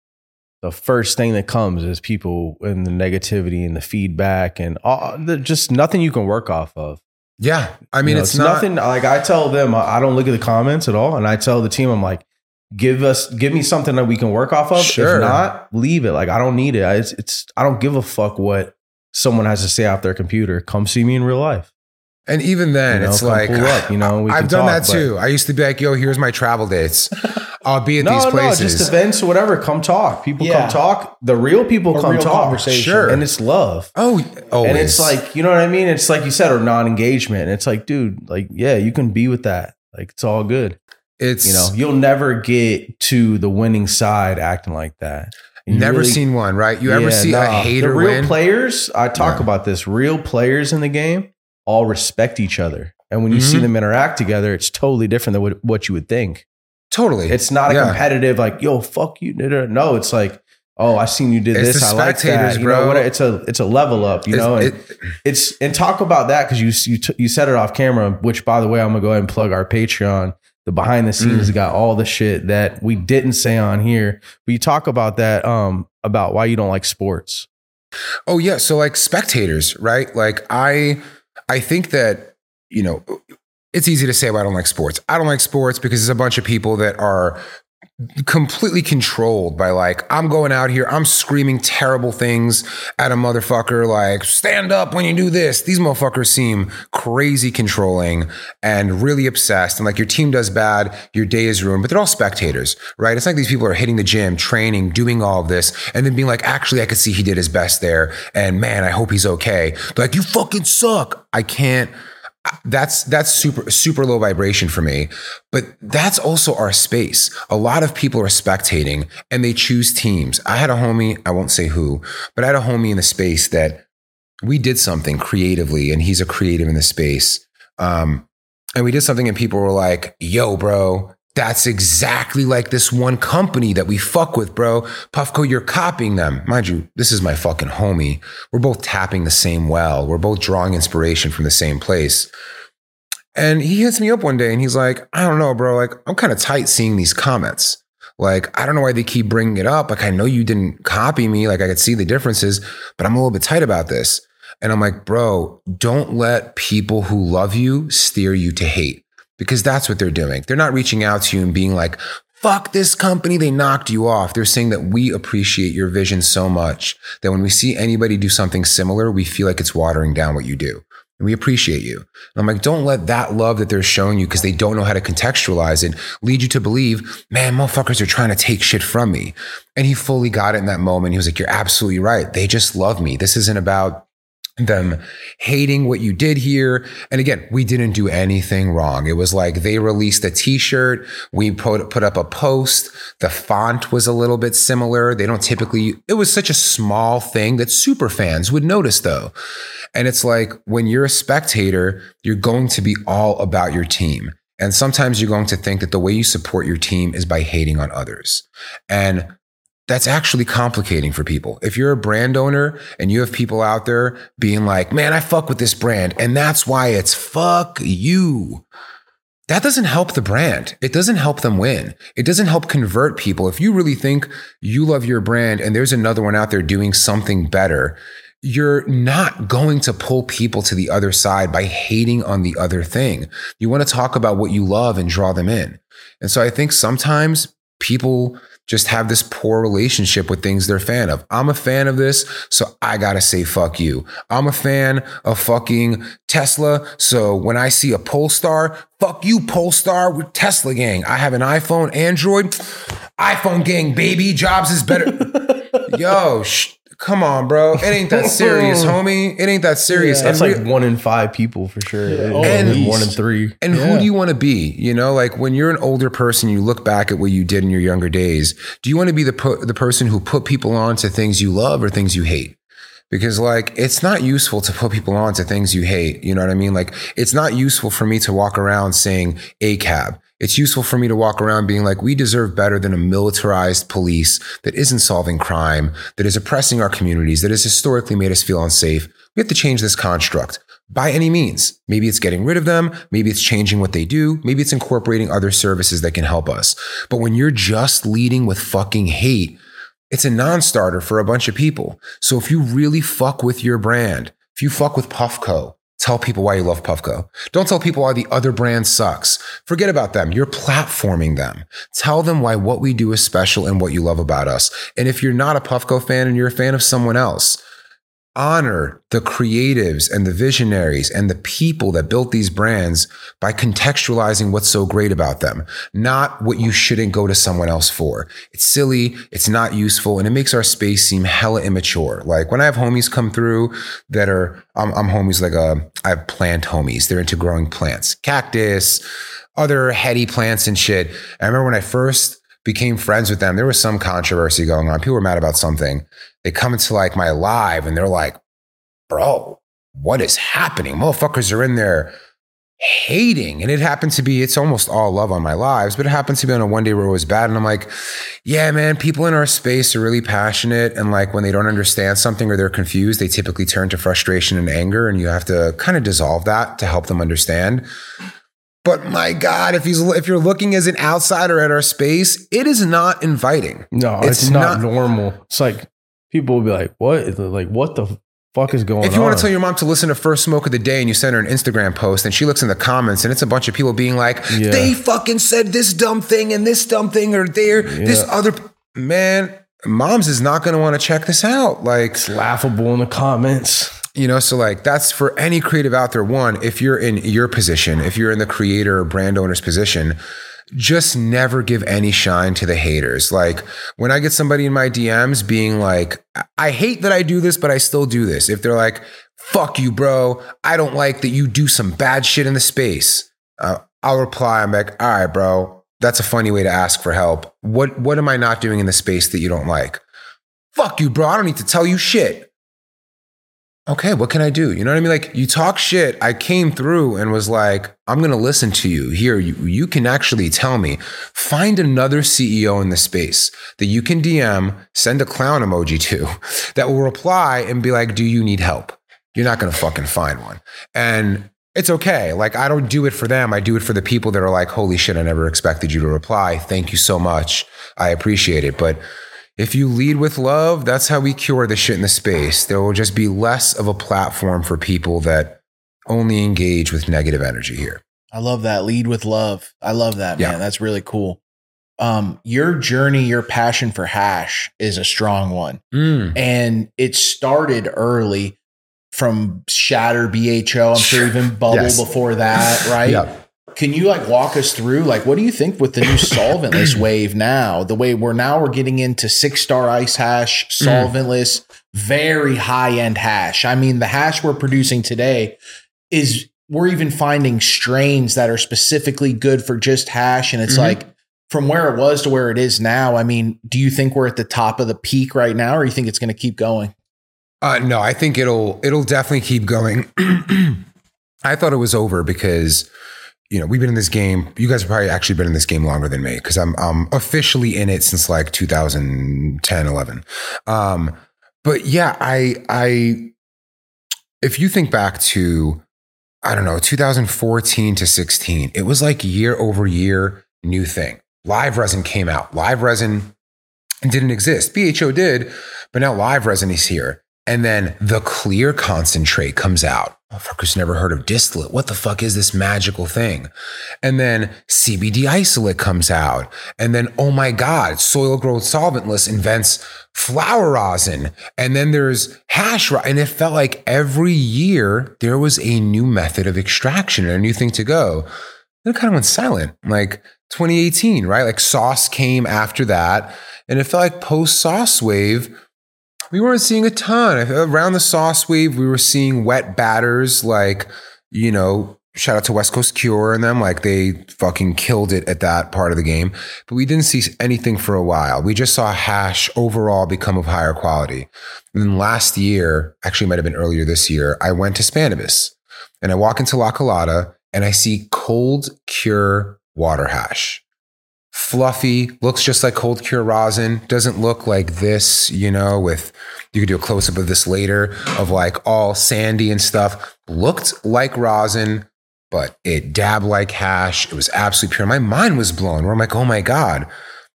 A: the first thing that comes is people and the negativity and the feedback and all, the, just nothing you can work off of.
C: yeah, I mean,
A: You know,
C: it's, not.
A: nothing. Like I tell them, I I don't look at the comments at all, and I tell the team, I'm like, give us, give me something that we can work off of.
C: Sure.
A: If not, leave it. Like I don't need it. I, it's, it's I don't give a fuck what someone has to say off their computer. Come see me in real life.
C: And even then,
A: You know,
C: it's like
A: up, you know, we
C: I've done
A: talk,
C: that too. I used to be like, "Yo, here's my travel dates. I'll be at
A: No,
C: these places,
A: no,
C: places."
A: just events or whatever. Come talk. People
B: Yeah.
A: come talk. The real people
B: A
A: come
B: real
A: talk.
C: Sure.
A: and it's love.
C: oh, always.
A: And it's like, you know what I mean? It's like you said, or non-engagement. And it's like, dude, like, yeah, you can be with that. Like, it's all good.
C: it's
A: You know, you'll never get to the winning side acting like that. You
C: never
A: really-
C: seen one, right? You ever
A: Yeah,
C: see a
A: nah.
C: hater
A: The real
C: win?
A: players, I talk
C: Yeah.
A: about this. Real players in the game all respect each other. And when you see
C: Mhm.
A: them interact together, it's totally different than what, what you would think.
C: totally.
A: It's not a
C: Yeah.
A: competitive like, yo, fuck you. No, it's like, oh, I seen you did
C: It's
A: this. I like
C: spectators,
A: that. You know
C: bro.
A: what? It's a it's a level up. You
C: It's-
A: know, and
C: it-
A: it's and talk about that because you you t- you said it off camera. Which, by the way, I'm gonna go ahead and plug our Patreon. The behind the scenes
C: Mm.
A: got all the shit that we didn't say on here. But you talk about that um about why you don't like sports.
C: Oh yeah, so like spectators, right? Like I I think that, you know, it's easy to say why I don't like sports. I don't like sports because there's a bunch of people that are completely controlled by like I'm going out here, I'm screaming terrible things at a motherfucker like stand up when you do this. These motherfuckers seem crazy controlling and really obsessed and like your team does bad, your day is ruined, but they're all spectators, right? It's like these people are hitting the gym, training, doing all of this and then being like actually I could see he did his best there and man, I hope he's okay. They're like you fucking suck. I can't that's that's super super low vibration for me. But that's also our space. A lot of people are spectating and they choose teams. I had a homie i won't say who but i had a homie in the space that we did something creatively and he's a creative in the space. Um, and we did something and people were like yo bro that's exactly like this one company that we fuck with, bro. Puffco, you're copying them. Mind you, this is my fucking homie. We're both tapping the same well. We're both drawing inspiration from the same place. And he hits me up one day and he's like, I don't know, bro. Like, I'm kind of tight seeing these comments. Like, I don't know why they keep bringing it up. Like, I know you didn't copy me. Like, I could see the differences, but I'm a little bit tight about this. And I'm like, bro, don't let people who love you steer you to hate because that's what they're doing. They're not reaching out to you and being like, fuck this company, they knocked you off. They're saying that we appreciate your vision so much that when we see anybody do something similar, we feel like it's watering down what you do. And we appreciate you. And I'm like, don't let that love that they're showing you because they don't know how to contextualize it lead you to believe, man, motherfuckers are trying to take shit from me. And he fully got it in that moment. He was like, you're absolutely right. They just love me. This isn't about them hating what you did here. And again, we didn't do anything wrong. It was like they released a t-shirt. We put, put up a post. The font was a little bit similar. They don't typically, it was such a small thing that super fans would notice though. And it's like when you're a spectator, you're going to be all about your team. And sometimes you're going to think that the way you support your team is by hating on others. And that's actually complicating for people. If you're a brand owner and you have people out there being like, man, I fuck with this brand and that's why it's fuck you. That doesn't help the brand. It doesn't help them win. It doesn't help convert people. If you really think you love your brand and there's another one out there doing something better, you're not going to pull people to the other side by hating on the other thing. You want to talk about what you love and draw them in. And so I think sometimes people just have this poor relationship with things they're a fan of. I'm a fan of this, so I gotta say fuck you. I'm a fan of fucking Tesla, so when I see a Polestar, fuck you, Polestar, with Tesla gang. I have an iPhone, Android, iPhone gang, baby. Jobs is better. Yo, sh- come on, bro. It ain't that serious, homie. It ain't that serious.
A: That's
C: And
A: like
C: re-
A: one in five people for sure.
C: And-
A: and one in three.
C: And who do you want to be? You know, like when you're an older person, you look back at what you did in your younger days. Do you want to be the pu- the person who put people on to things you love or things you hate? Because like it's not useful to put people on to things you hate. You know what I mean? Like it's not useful for me to walk around saying ACAB. It's useful for me to walk around being like, we deserve better than a militarized police that isn't solving crime, that is oppressing our communities, that has historically made us feel unsafe. We have to change this construct by any means. Maybe it's getting rid of them. Maybe it's changing what they do. Maybe it's incorporating other services that can help us. But when you're just leading with fucking hate, it's a non-starter for a bunch of people. So if you really fuck with your brand, if you fuck with Puffco, tell people why you love Puffco. Don't tell people why the other brand sucks. Forget about them. You're platforming them. Tell them why what we do is special and what you love about us. And if you're not a Puffco fan and you're a fan of someone else, honor the creatives and the visionaries and the people that built these brands by contextualizing what's so great about them, not what you shouldn't go to someone else for. It's silly, it's not useful, and it makes our space seem hella immature. Like when I have homies come through that are, I'm, I'm homies like a, I have plant homies. They're into growing plants, cactus, other heady plants and shit. I remember when I first became friends with them, there was some controversy going on. People were mad about something. They come into like my live and they're like, bro, what is happening? Motherfuckers are in there hating. And it happened to be, it's almost all love on my lives, but it happened to be on a one day where it was bad. And I'm like, yeah, man, people in our space are really passionate. And like when they don't understand something or they're confused, they typically turn to frustration and anger. And you have to kind of dissolve that to help them understand. But my God, if he's if you're looking as an outsider at our space, it is not inviting.
A: No, it's, not, normal. It's like people will be like, "What? Like, what the fuck is going on?"
C: If you want to tell your mom to listen to First Smoke of the Day and you send her an Instagram post and she looks in the comments and it's a bunch of people being like,
A: Yeah.
C: they fucking said this dumb thing and this dumb thing or there, this other man, moms is not going to want to check this out. Like,
A: it's laughable in the comments.
C: You know, so like that's for any creative out there. One, if you're in your position, if you're in the creator or brand owner's position, just never give any shine to the haters. Like when I get somebody in my DMs being like, I hate that I do this, but I still do this. If they're like, fuck you, bro, I don't like that you do some bad shit in the space. Uh, I'll reply, I'm like, all right, bro, that's a funny way to ask for help. What what am I not doing in the space that you don't like? Fuck you, bro. I don't need to tell you shit okay, what can I do? You know what I mean? Like you talk shit. I came through and was like, I'm going to listen to you here. You, you can actually tell me, find another CEO in the space that you can DM, send a clown emoji to that will reply and be like, do you need help? You're not going to fucking find one. And it's okay. Like I don't do it for them. I do it for the people that are like, holy shit, I never expected you to reply. Thank you so much. I appreciate it. But if you lead with love, that's how we cure the shit in the space. There will just be less of a platform for people that only engage with negative energy here.
B: I love that. Lead with love. I love that, man. Yeah. That's really cool. Um, your journey, your passion for hash is a strong one. Mm. And it started early from Shatter BHO. I'm sure even Bubble yes. before that, right? Yeah. Can you like walk us through like what do you think with the new solventless wave now? The way we're now we're getting into six star ice hash, mm. solventless, mm. very high end hash. I mean, the hash we're producing today is we're even finding strains that are specifically good for just hash, and it's mm-hmm. like from where it was to where it is now. I mean, do you think we're at the top of the peak right now, or you think it's going to keep going?
C: Uh, no, I think it'll it'll definitely keep going. I thought it was over because you know, we've been in this game. You guys have probably actually been in this game longer than me because I'm I'm officially in it since like 2010, 11. Um, but yeah, I I if you think back to I don't know 2014 to 16, it was like year over year new thing. Live resin came out. Live resin didn't exist. BHO did, but now live resin is here. And then the clear concentrate comes out. Motherfuckers never heard of distillate. What the fuck is this magical thing? And then CBD isolate comes out. And then, oh my God, Soilgrown Solventless invents flower rosin. And then there's hash rosin. And it felt like every year there was a new method of extraction and a new thing to go. Then it kind of went silent. Like 2018, right? Like sauce came after that. And it felt like post sauce wave we weren't seeing a ton. Around the sauce wave, we were seeing wet batters like, you know, shout out to West Coast Cure and them. Like they fucking killed it at that part of the game. But we didn't see anything for a while. We just saw hash overall become of higher quality. And then last year, actually might have been earlier this year, I went to Spannabis and I walk into La Colada and I see cold cure water hash fluffy, looks just like cold cure rosin, doesn't look like this, you know, with you could do a close up of this later of like all sandy and stuff. Looked like rosin, but it dabbed like hash. It was absolutely pure. My mind was blown where I'm like, oh my God,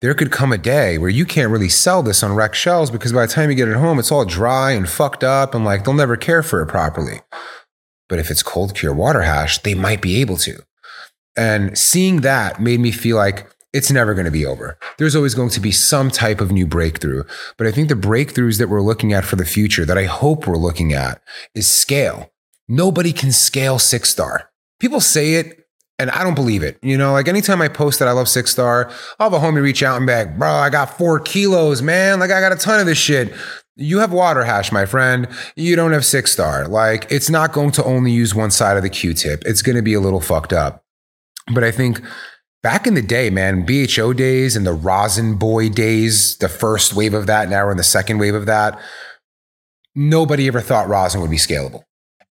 C: there could come a day where you can't really sell this on rec shelves because by the time you get it home, it's all dry and fucked up and like they'll never care for it properly. But if it's cold cure water hash, they might be able to. And seeing that made me feel like it's never going to be over. There's always going to be some type of new breakthrough. But I think the breakthroughs that we're looking at for the future, that I hope we're looking at, is scale. Nobody can scale six star. People say it, and I don't believe it. You know, like anytime I post that I love six star, I'll have a homie reach out and be like, bro, I got four kilos, man. Like I got a ton of this shit. You have water hash, my friend. You don't have six star. Like it's not going to only use one side of the Q tip. It's going to be a little fucked up. But I think back in the day, man, BHO days and the Rosin Boy days, the first wave of that, now we're in the second wave of that. Nobody ever thought rosin would be scalable.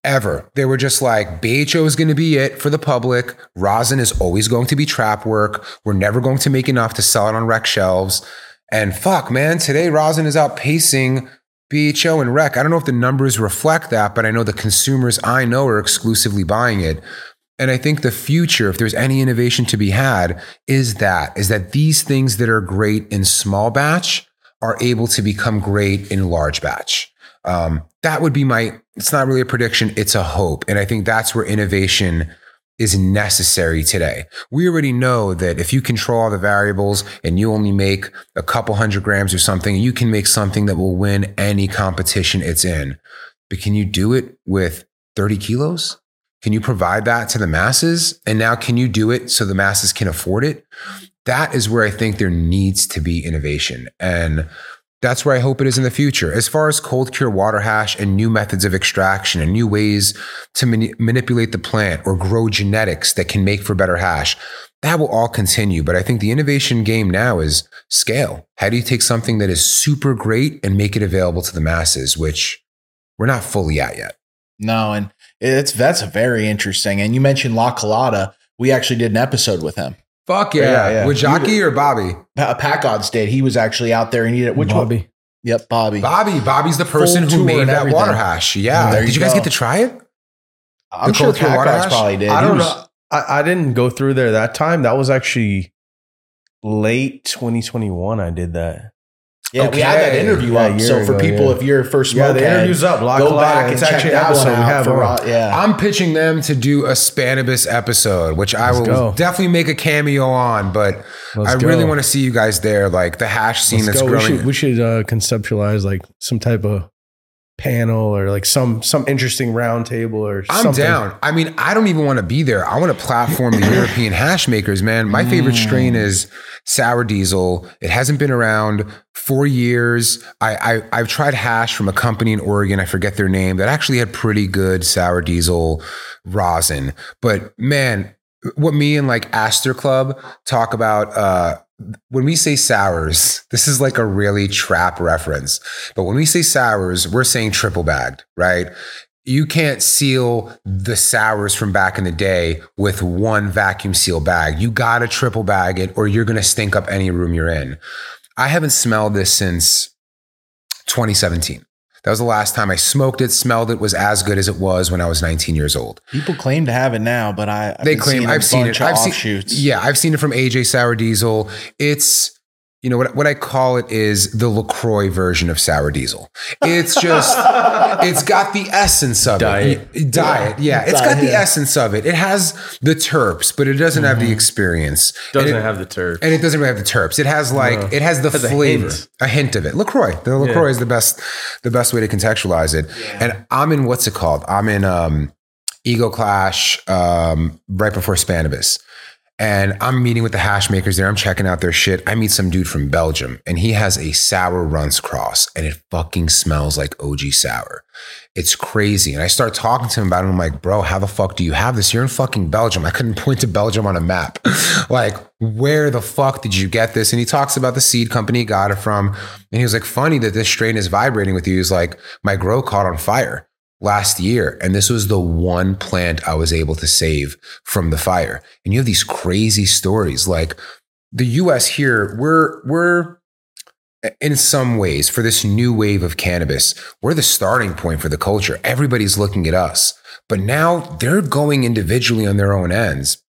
C: Ever. They were just like, BHO is going to be it for the public. Rosin is always going to be trap work. We're never going to make enough to sell it on rec shelves. And fuck, man, today rosin is outpacing BHO and rec. I don't know if the numbers reflect that, but I know the consumers I know are exclusively buying it. And I think the future, if there's any innovation to be had, is that, is that these things that are great in small batch are able to become great in large batch. Um, that would be my, it's not really a prediction, it's a hope. And I think that's where innovation is necessary today. We already know that if you control all the variables and you only make a couple hundred grams or something, you can make something that will win any competition it's in. But can you do it with 30 kilos? Can you provide that to the masses? And now can you do it so the masses can afford it? That is where I think there needs to be innovation. And that's where I hope it is in the future. As far as cold cure water hash and new methods of extraction and new ways to mani- manipulate the plant or grow genetics that can make for better hash, that will all continue. But I think the innovation game now is scale. How do you take something that is super great and make it available to the masses, which we're not fully at yet?
B: No, and it's that's very interesting. And you mentioned La Colada. We actually did an episode with him.
C: Fuck yeah.
B: Yeah, yeah.
C: With Jockey or Bobby?
B: Pa- uh, Pack Odds did. He was actually out there and he did which one?
A: Bobby.
B: Yep, Bobby.
C: Bobby. Bobby's the person
B: Full
C: who made that water hash. Yeah.
B: There
C: Did
B: you
C: you guys
B: go.
C: get to try it?
B: I'm
C: the
B: sure
C: cold
B: Pack
C: water
B: Odds
C: hash?
B: probably did.
A: I don't
B: was-
A: know. I, I didn't go through there that time. That was actually late 2021. I did that.
B: Yeah, we had that interview
A: Yeah,
B: up. So for
A: ago,
B: people,
A: yeah.
B: if you're first
A: Yeah, the interview's up. La
B: go
A: Colada.
B: back and
A: It's
B: check
A: actually
B: that
A: an episode
B: one
A: we
B: out
A: have
B: for
A: on.
B: Yeah.
C: I'm pitching them to do a Spannabis episode, which I
A: Let's
C: will
A: go.
C: definitely make a cameo on, but
A: Let's
C: I really want to see you guys there. Like the hash scene
A: Let's
C: that's
A: go. We
C: growing.
A: should, we should uh, conceptualize like some type of panel or like some some interesting round table or
C: I'm
A: something.
C: down. I mean, I don't even want to be there. I want to platform the European hash makers, man. My favorite strain is sour diesel. It hasn't been around for years. I, I I've tried hash from a company in Oregon. I forget their name that actually had pretty good sour diesel rosin. But man, what me and like Aster Club talk about uh when we say sours, this is like a really trap reference. But when we say sours, we're saying triple bagged, right? You can't seal the sours from back in the day with one vacuum seal bag. You got to triple bag it or you're going to stink up any room you're in. I haven't smelled this since 2017. That was the last time I smoked it, smelled it, was as good as it was when I was 19 years old.
B: People claim to have it now, but I I've
C: they claim I've seen it. I've seen. Yeah, I've seen it from AJ Sour Diesel. It's you know what what I call it is the Lacroix version of sour diesel. It's just it's got the essence of
A: Diet.
C: it. Diet, yeah. It's got the
B: Diet.
C: essence of it. It has the terps, but it doesn't have
B: Mm-hmm.
C: the experience.
A: Doesn't
C: it,
A: have the turf.
C: and it doesn't really have the terps. It has like
A: No.
C: it has the
A: Has a
C: flavor,
A: hint.
C: a hint of it. Lacroix. The Lacroix
A: Yeah.
C: is the best, the best way to contextualize it. And I'm in what's it called? I'm in um, Ego Clash um, right before Spannabis. And I'm meeting with the hash makers there. I'm checking out their shit. I meet some dude from Belgium and he has a sour runs cross and it fucking smells like OG sour. It's crazy. And I start talking to him about it. I'm like, bro, how the fuck do you have this? You're in fucking Belgium. I couldn't point to Belgium on a map. like, where the fuck did you get this? And he talks about the seed company he got it from. And he was like, funny that this strain is vibrating with you. He's like, my grow caught on fire last year. And this was the one plant I was able to save from the fire. And you have these crazy stories. Like the US here, we're, we're, in some ways, for this new wave of cannabis, we're the starting point for the culture. Everybody's looking at us. But now they're going individually on their own ends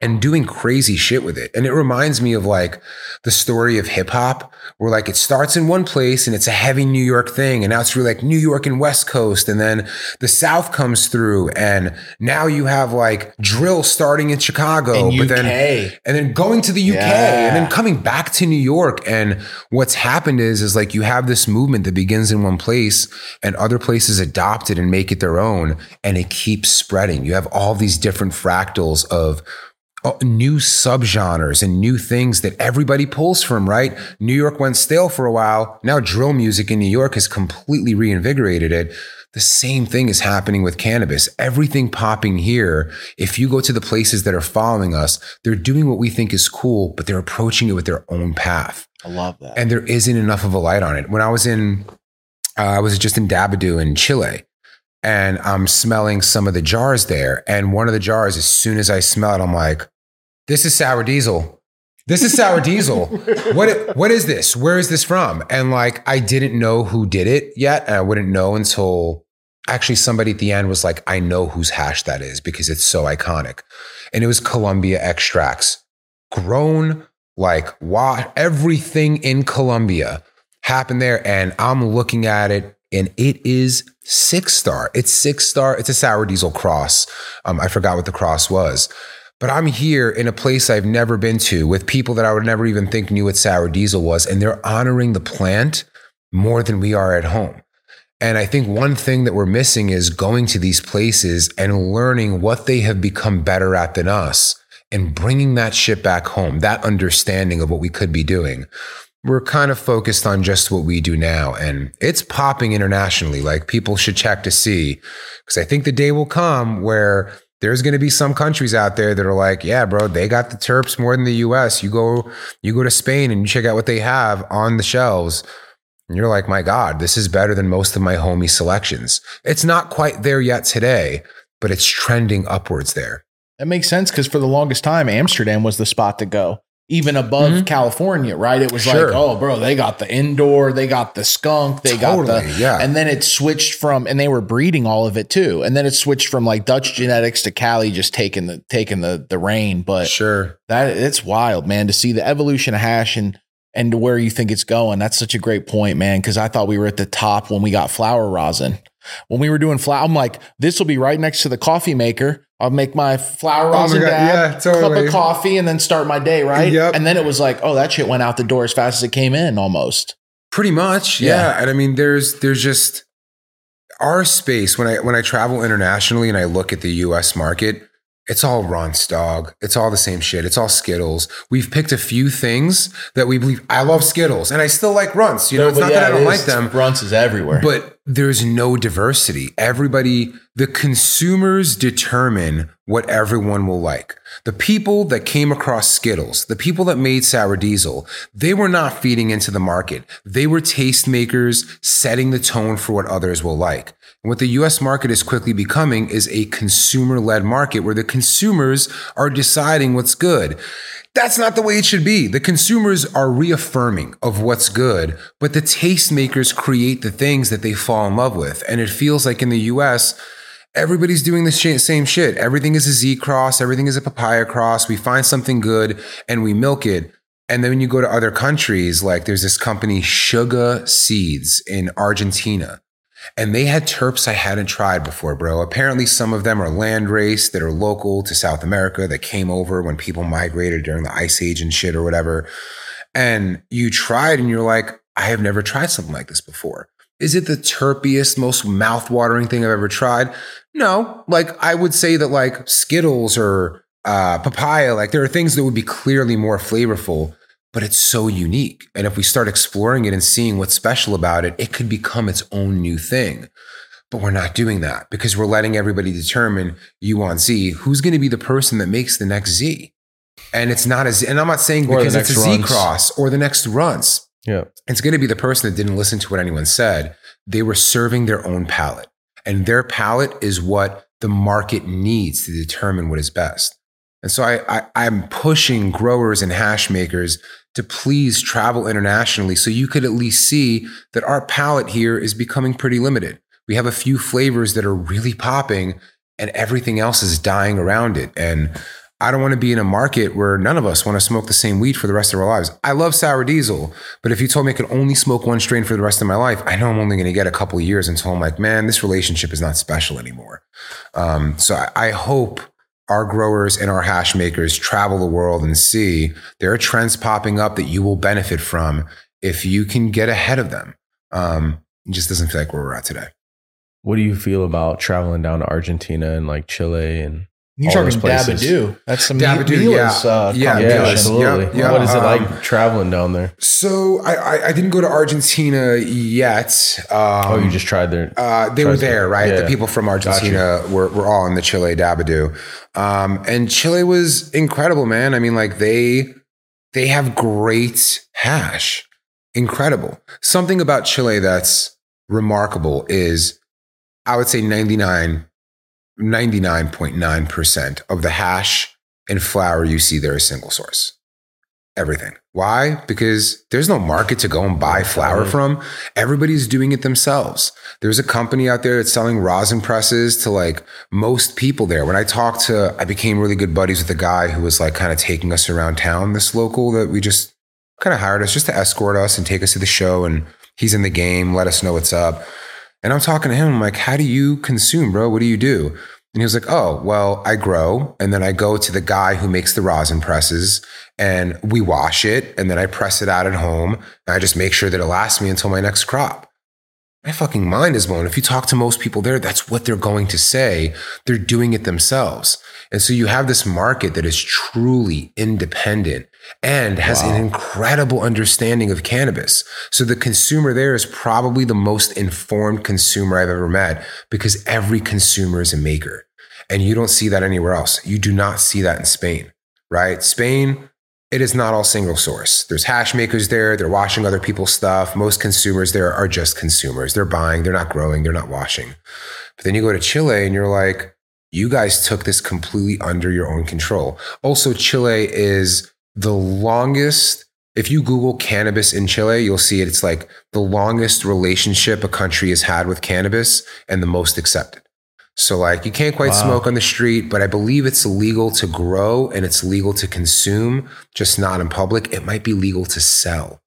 C: and doing crazy shit with it. And it reminds me of like the story of hip hop, where like it starts in one place and it's a heavy New York thing. And now it's really like New York and West Coast. And then the South comes through. And now you have like drill starting in Chicago, but then and then going to the UK
B: Yeah.
C: and then coming back to New York. And what's happened is, is like you have this movement that begins in one place and other places adopt it and make it their own. And it keeps spreading. You have all these different fractals of new subgenres and new things that everybody pulls from, right? New York went stale for a while. Now drill music in New York has completely reinvigorated it. The same thing is happening with cannabis. Everything popping here. If you go to the places that are following us, they're doing what we think is cool, but they're approaching it with their own path
B: I love that.
C: and there isn't enough of a light on it. When I was in, uh, I was just in Dabadoo in Chile, and I'm smelling some of the jars there. And one of the jars, as soon as I smell it, I'm like, "This is sour diesel. This is sour diesel. What? What is this? Where is this from?" And like, I didn't know who did it yet, and I wouldn't know until actually somebody at the end was like, "I know whose hash that is because it's so iconic," and it was Columbia Extracts, grown like wow, everything in Colombia happened there. And I'm looking at it and it is six star. It's six star. It's a sour diesel cross. Um, I forgot what the cross was. But I'm here in a place I've never been to with people that I would never even think knew what sour diesel was. And they're honoring the plant more than we are at home. And I think one thing that we're missing is going to these places and learning what they have become better at than us and bringing that shit back home, that understanding of what we could be doing. We're kind of focused on just what we do now, and it's popping internationally. Like people should check to see, because I think the day will come where there's going to be some countries out there that are like, yeah, bro, they got the Terps more than the US. You go, you go to Spain and you check out what they have on the shelves. And you're like, my God, this is better than most of my homie selections. It's not quite there yet today, but it's trending upwards there.
B: That makes sense because for the longest time, Amsterdam was the spot to go, even above
C: Mhm.
B: California, right? It was
C: Sure.
B: like, oh, bro, they got the indoor, they got the skunk, they got the,
C: yeah.
B: and then it switched from, and they were breeding all of it too, and then it switched from like Dutch genetics to Cali just taking the taking the the reign. But
C: Sure.
B: that it's wild, man, to see the evolution of hash and and to where you think it's going. That's such a great point, man. Because I thought we were at the top when we got flower rosin. When we were doing flower, I'm like, this will be right next to the coffee maker. I'll make my flower
C: Oh
B: rosin dab,
C: yeah, totally.
B: cup of coffee, and then start my day, right?
C: Yep.
B: And then it was like, oh, that shit went out the door as fast as it came in, almost.
C: Pretty much,
B: Yeah.
C: yeah. And I mean, there's there's just our space when I when I travel internationally and I look at the U.S. market. It's all Runtz, dog. It's all the same shit. It's all Skittles. We've picked a few things that we believe. I love Skittles, and I still like Runtz. You know, it's not that I don't like them.
B: Runtz is everywhere.
C: But there's no diversity. Everybody, the consumers determine what everyone will like. The people that came across Skittles, the people that made Sour Diesel, they were not feeding into the market. They were tastemakers setting the tone for what others will like. And what the US market is quickly becoming is a consumer led market where the consumers are deciding what's good. That's not the way it should be. The consumers are reaffirming of what's good, but the tastemakers create the things that they fall in love with. And it feels like in the US, everybody's doing the same shit. Everything is a Z cross, everything is a papaya cross. We find something good and we milk it. And then when you go to other countries, like there's this company, Sugar Seeds in Argentina. And they had terps I hadn't tried before, bro. Apparently, some of them are land race that are local to South America that came over when people migrated during the ice age and shit or whatever. And you tried and you're like, I have never tried something like this before. Is it the terpiest, most mouth-watering thing I've ever tried? No. Like I would say that like Skittles or uh, papaya, like there are things that would be clearly more flavorful, but it's so unique. And if we start exploring it and seeing what's special about it, it could become its own new thing. But we're not doing that because we're letting everybody determine you want Z, who's going to be the person that makes the next Z. And it's not as, and I'm not saying because it's a Z
A: runs.
C: cross or the next runs.
A: Yeah.
C: It's going to be the person that didn't listen to what anyone said. They were serving their own palate, and their palate is what the market needs to determine what is best. And so I, I, I'm pushing growers and hash makers to please travel internationally so you could at least see that our palate here is becoming pretty limited. We have a few flavors that are really popping and everything else is dying around it. And I don't want to be in a market where none of us want to smoke the same weed for the rest of our lives. I love sour diesel, but if you told me I could only smoke one strain for the rest of my life, I know I'm only going to get a couple years until I'm like, man, this relationship is not special anymore. Um, so I, I hope our growers and our hash makers travel the world and see there are trends popping up that you will benefit from if you can get ahead of them. Um, it just doesn't feel like where we're at today.
A: What do you feel about traveling down to Argentina and like Chile and
B: You're
A: all
B: talking
A: places?
B: Dabadoo. That's some
C: Dabadoo,
B: Mila's,
C: yeah.
B: uh,
C: Yeah,
A: Yeah, absolutely.
C: Yeah, yeah,
A: what is it
C: um,
A: like traveling down there?
C: So I, I, I didn't go to Argentina yet. Um,
A: oh, you just tried there.
C: Uh, they were
A: Tried to-
C: there, right?
A: yeah.
C: The people from Argentina were, were all in the Chile Dabadoo. Um, and Chile was incredible, man. I mean, like they they have great hash. Incredible. Something about Chile that's remarkable is I would say 99, 99.9% of the hash and flower you see there is single source. Everything. Why? Because there's no market to go and buy flower mm-hmm. from. Everybody's doing it themselves. There's a company out there that's selling rosin presses to like most people there. When I talked to, I became really good buddies with a guy who was like kind of taking us around town, this local that we just kind of hired us just to escort us and take us to the show. And he's in the game, let us know what's up. And I'm talking to him, I'm like, how do you consume, bro? What do you do? And he was like, oh, well, I grow and then I go to the guy who makes the rosin presses and we wash it and then I press it out at home and I just make sure that it lasts me until my next crop. my fucking mind is blown. If you talk to most people there, that's what they're going to say. They're doing it themselves. And so you have this market that is truly independent and has wow. an incredible understanding of cannabis. So the consumer there is probably the most informed consumer I've ever met because every consumer is a maker. And you don't see that anywhere else. You do not see that in Spain, right? Spain, it is not all single source. There's hash makers there. They're washing other people's stuff. Most consumers there are just consumers. They're buying, they're not growing, they're not washing. But then you go to Chile and you're like, you guys took this completely under your own control. Also, Chile is the longest. If you Google cannabis in Chile, you'll see it. It's like the longest relationship a country has had with cannabis and the most accepted. So like you can't quite wow. smoke on the street, but I believe it's legal to grow and it's legal to consume, just not in public. It might be legal to sell.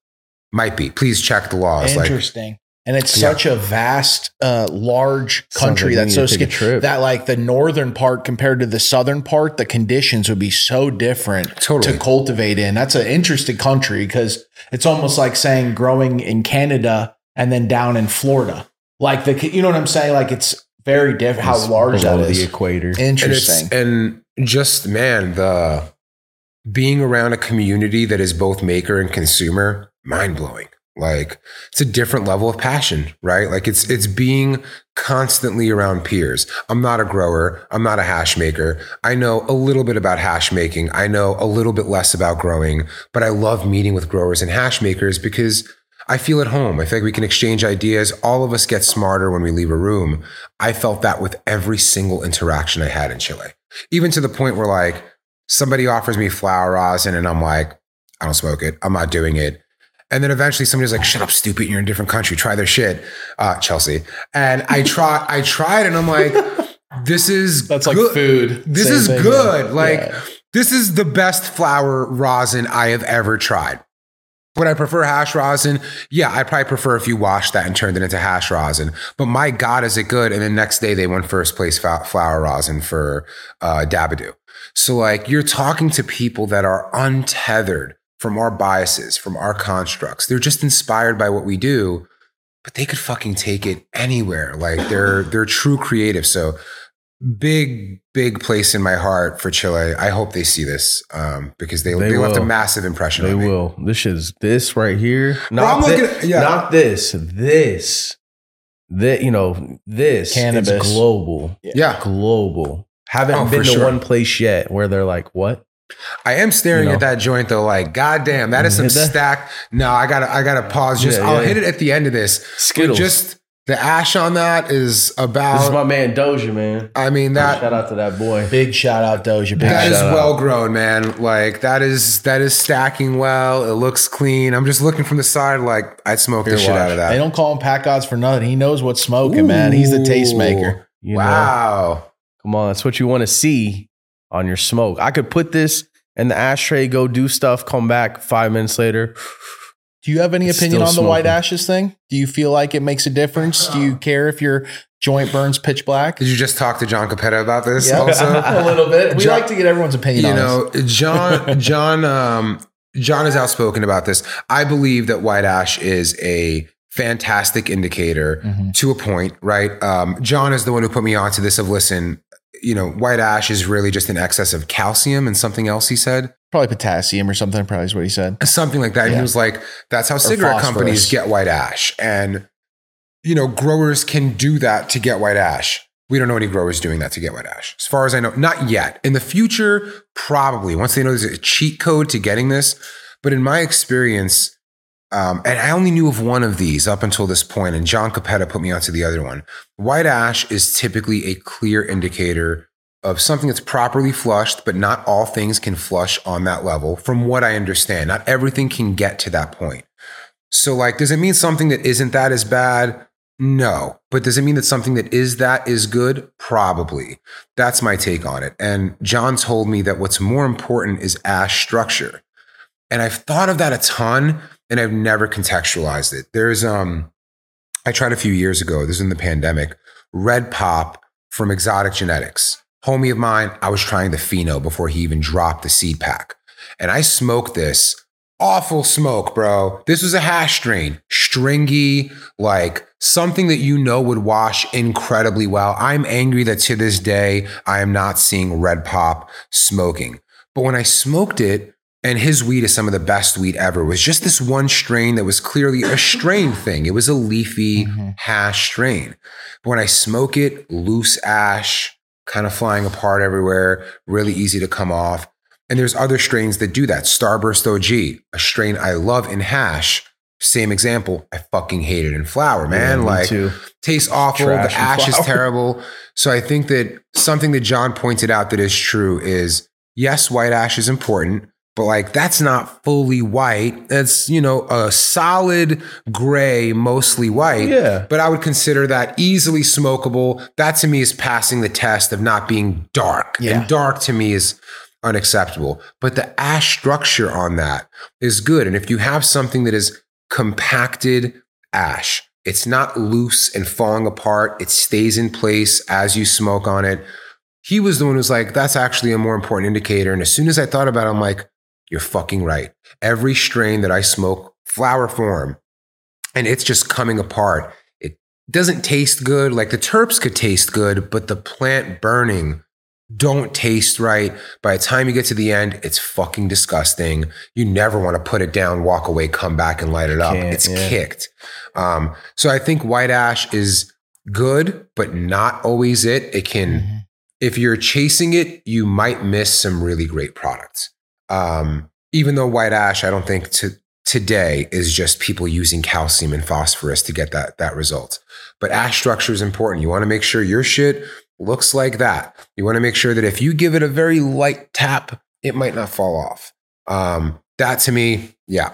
C: Might be. Please check the laws.
B: Interesting. Like, and it's yeah. such a vast, uh, large country like that's so sc- that like the northern part compared to the southern part, the conditions would be so different totally. to cultivate in. That's an interesting country because it's almost like saying growing in Canada and then down in Florida. Like the, you know what I'm saying? Like it's very different. How large that is.
A: The equator.
B: Interesting.
C: And, and just man, the being around a community that is both maker and consumer, mind blowing. Like it's a different level of passion, right? Like it's it's being constantly around peers. I'm not a grower, I'm not a hash maker. I know a little bit about hash making. I know a little bit less about growing, but I love meeting with growers and hash makers because I feel at home. I feel like we can exchange ideas. All of us get smarter when we leave a room. I felt that with every single interaction I had in Chile. Even to the point where like somebody offers me flower rosin and I'm like, I don't smoke it. I'm not doing it. And then eventually somebody's like, shut up, stupid. You're in a different country. Try their shit. Uh, Chelsea. And I try, I tried and I'm like, this is
B: that's good. like food.
C: This Same is thing, good. Yeah. Like yeah. this is the best flower rosin I have ever tried. Would I prefer hash rosin? Yeah, I probably prefer if you washed that and turned it into hash rosin. But my God, is it good? And the next day they won first place flower rosin for uh, Dabadoo. So like you're talking to people that are untethered from our biases, from our constructs. They're just inspired by what we do, but they could fucking take it anywhere. Like they're they're true creative. So big big place in my heart for Chile. I hope they see this um, because they they, they left a massive impression.
A: They will. This is this right here. Not, Bro, looking, yeah. not this. This. That you know this cannabis global.
C: Yeah,
A: global. Haven't oh, been to sure. one place yet where they're like, what?
C: I am staring you know? at that joint though, like, God damn, that is some stack. No, I gotta, I gotta pause. Just, yeah, I'll yeah. hit it at the end of this.
A: Skittles.
C: Just the ash on that is about.
A: This is my man Doja, man.
C: I mean that.
A: Shout out to that boy.
B: Big shout out Doja. Big
C: that
B: is
C: well grown, man. Like that is that is stacking well. It looks clean. I'm just looking from the side, like I'd smoke Here, the shit watch. out of that.
B: They don't call him pack odds for nothing. He knows what's smoking, Ooh. man. He's the tastemaker.
C: You wow.
A: Know? Come on, that's what you want to see on your smoke. I could put this in the ashtray, go do stuff, come back five minutes later.
B: Do you have any it's opinion on the smoking. white ashes thing? Do you feel like it makes a difference? Do you care if your joint burns pitch black?
C: Did you just talk to John Capetta about this yep. also?
B: a little bit. We John, like to get everyone's opinion
C: you know, John, John, um, John is outspoken about this. I believe that white ash is a fantastic indicator mm-hmm. to a point, right? Um, John is the one who put me onto this of listen, you know, white ash is really just an excess of calcium and something else he said.
B: Probably potassium or something, probably is what he said.
C: Something like that. Yeah. And he was like, that's how cigarette companies get white ash. And, you know, growers can do that to get white ash. We don't know any growers doing that to get white ash. As far as I know, not yet. In the future, probably once they know there's a cheat code to getting this. But in my experience, um, and I only knew of one of these up until this point, and John Capetta put me onto the other one. White ash is typically a clear indicator of something that's properly flushed, but not all things can flush on that level, from what I understand. Not everything can get to that point. So, like, does it mean something that isn't that is bad? No. But does it mean that something that is that is good? Probably. That's my take on it. And John told me that what's more important is ash structure. And I've thought of that a ton and I've never contextualized it. There's um I tried a few years ago, this was in the pandemic, Red Pop from Exotic Genetix. Homie of mine, I was trying the Pheno before he even dropped the seed pack. And I smoked this awful smoke, bro. This was a hash strain, stringy, like something that you know would wash incredibly well. I'm angry that to this day, I am not seeing Red Pop smoking. But when I smoked it, and his weed is some of the best weed ever, was just this one strain that was clearly a strain thing. It was a leafy mm-hmm. hash strain. But when I smoke it, loose ash, kind of flying apart everywhere, really easy to come off. And there's other strains that do that. Starburst OG, a strain I love in hash. Same example. I fucking hate it in flower, man.
A: me
C: like
A: too.
C: tastes awful.
A: Trash
C: the ash is terrible. So I think that something that John pointed out that is true is yes, white ash is important, but like that's not fully white. That's, you know, a solid gray, mostly white.
A: Yeah.
C: But I would consider that easily smokable. That to me is passing the test of not being dark.
B: Yeah.
C: And dark to me is unacceptable. But the ash structure on that is good. And if you have something that is compacted ash, it's not loose and falling apart, it stays in place as you smoke on it. He was the one who's like, that's actually a more important indicator. And as soon as I thought about it, I'm like, you're fucking right. Every strain that I smoke, flower form, and it's just coming apart. It doesn't taste good. Like the terps could taste good, but the plant burning don't taste right. By the time you get to the end, it's fucking disgusting. You never want to put it down, walk away, come back and light it up.
A: Can't,
C: it's
A: yeah.
C: kicked. Um, so I think white ash is good, but not always it. It can,
B: Mm-hmm.
C: if you're chasing it, you might miss some really great products. Um, even though white ash, I don't think to today is just people using calcium and phosphorus to get that that result. But ash structure is important. You want to make sure your shit looks like that. You want to make sure that if you give it a very light tap, it might not fall off. Um, that to me, yeah,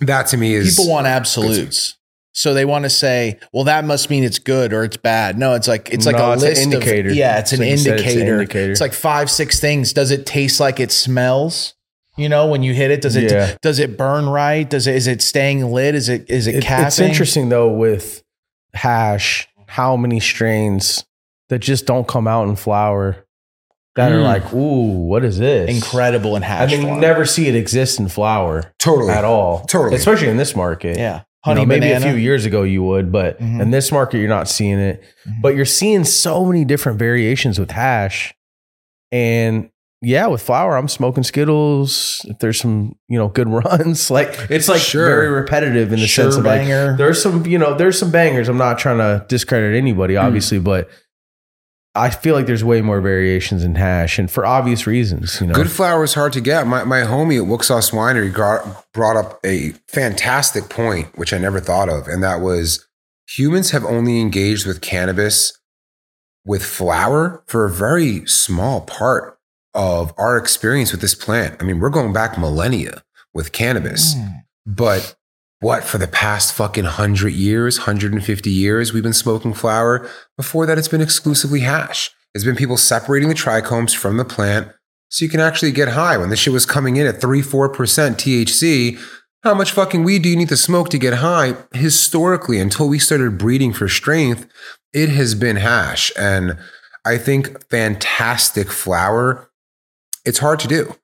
C: that to me is
B: People want absolutes. So they want to say, well, that must mean it's good or it's bad. No, it's like it's like
A: No,
B: a
A: it's an
B: list
A: indicator.
B: Of, yeah, it's an,
A: Like
B: indicator.
A: it's an
B: It's like five, six things. Does it taste like it smells? You know, when you hit it, does it
A: Yeah.
B: does it burn right? Does it is it staying lit? Is it is it,
A: It-
B: capping?
A: it's interesting though with hash how many strains that just don't come out in flower that are
B: Mm.
A: like, ooh, what is this?
B: Incredible in hash.
A: I mean, you never see it exist in flower
C: totally
A: at all.
C: Totally.
A: Especially in this market.
B: Yeah,
A: You
B: honey
A: know, maybe
B: banana.
A: a few years ago you would, but
B: Mhm.
A: in this market you're not seeing it.
B: Mhm.
A: But you're seeing so many different variations with hash. And yeah, with flower, I'm smoking Skittles. If there's some, you know, good runs, like it's like
C: Sure.
A: very repetitive in the
B: Sure
A: sense of like there's some, you know, there's some bangers. I'm not trying to discredit anybody,
B: Hmm.
A: obviously, but I feel like there's way more variations in hash, and for obvious reasons, you know.
C: Good flower is hard to get. My, my homie at Wooksauce Winery got, brought up a fantastic point, which I never thought of. And that was humans have only engaged with cannabis with flower for a very small part of our experience with this plant. I mean, we're going back millennia with cannabis,
B: Mm.
C: but what for the past fucking 100 years, 150 years, we've been smoking flower. Before that, it's been exclusively hash. It's been people separating the trichomes from the plant so you can actually get high. When this shit was coming in at 3 4% THC, how much fucking weed do you need to smoke to get high? Historically, until we started breeding for strength, it has been hash. And I think fantastic flower, it's hard to do.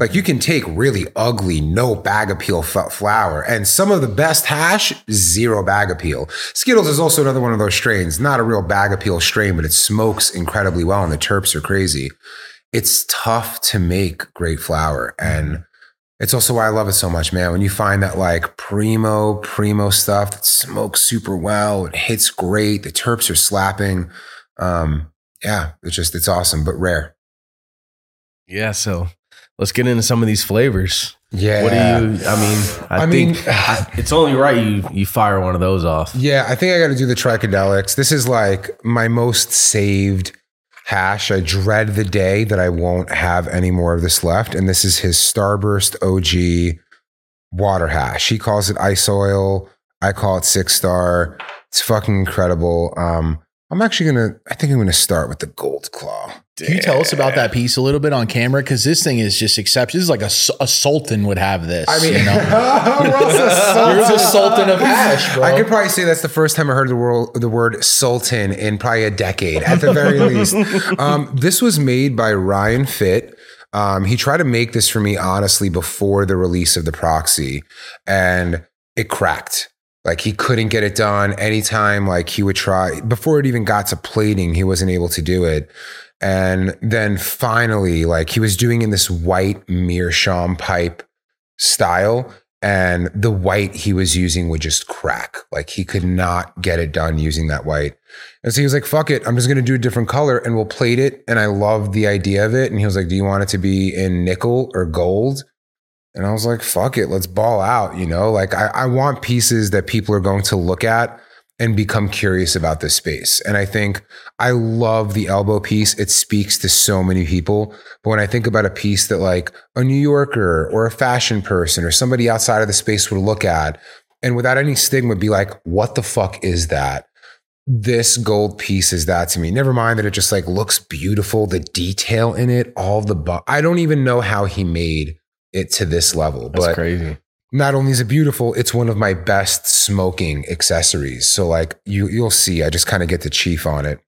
C: Like you can take really ugly, no bag appeal flower, and some of the best hash, zero bag appeal. Skittles is also another one of those strains, not a real bag appeal strain, but it smokes incredibly well, and the terps are crazy. It's tough to make great flower, and it's also why I love it so much, man. When you find that like primo, primo stuff that smokes super well, it hits great, the terps are slapping. Um, yeah, it's just it's awesome, but rare.
A: yeah, so let's get into some of these flavors.
C: Yeah.
A: What do you? I mean, I,
C: I
A: think
C: mean-
A: it's only right you you fire one of those off.
C: Yeah, I think I got to do the trichedelics. This is like my most saved hash. I dread the day that I won't have any more of this left. And this is his Starburst OG water hash. He calls it ice oil. I call it six star. It's fucking incredible. Um, I'm actually gonna. I think I'm gonna start with the gold claw.
B: Can you tell us about that piece a little bit on camera? Because this thing is just exceptional. This is like a sultan would have this.
C: I mean,
B: you know? You're the sultan of hash, bro.
C: I could probably say that's the first time I heard the word the word sultan in probably a decade, at the very least. Um, this was made by Ryan Fitt. Um, he tried to make this for me honestly before the release of the proxy, and it cracked. Like he couldn't get it done anytime. Like he would try before it even got to plating, he wasn't able to do it. And then finally, like he was doing in this white meerschaum pipe style, and the white he was using would just crack. Like he could not get it done using that white. And so he was like, fuck it, I'm just gonna do a different color and we'll plate it. And I loved the idea of it. And he was like, Do you want it to be in nickel or gold? And I was like, fuck it, let's ball out, you know? Like I, I want pieces that people are going to look at and become curious about this space. And I think I love the Elbo piece. It speaks to so many people. But when I think about a piece that like a New Yorker or a fashion person or somebody outside of the space would look at and without any stigma be like, what the fuck is that? This gold piece is that to me. Never mind that it just like looks beautiful, the detail in it, all the bu- I don't even know how he made it to this level.
A: That's
C: but
A: crazy.
C: Not only is it beautiful, it's one of my best smoking accessories. So like you you'll see, I just kind of get the chief on it.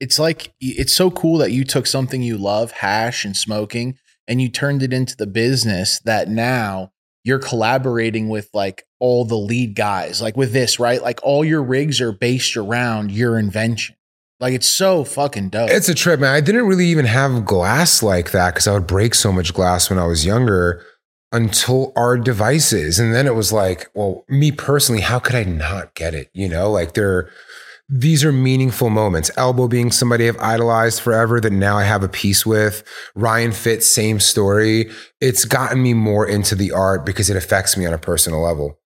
B: it's like it's so cool that you took something you love, hash and smoking, and you turned it into the business that now you're collaborating with like all the lead guys. Like with this, right? Like all your rigs are based around your invention. Like it's so fucking dope.
C: It's a trip, man. I didn't really even have glass like that because I would break so much glass when I was younger until our devices. And then it was like, well, me personally, how could I not get it? You know, like they're these are meaningful moments. Elbo being somebody I've idolized forever that now I have a piece with. Ryan Fitt, same story. It's gotten me more into the art because it affects me on a personal level.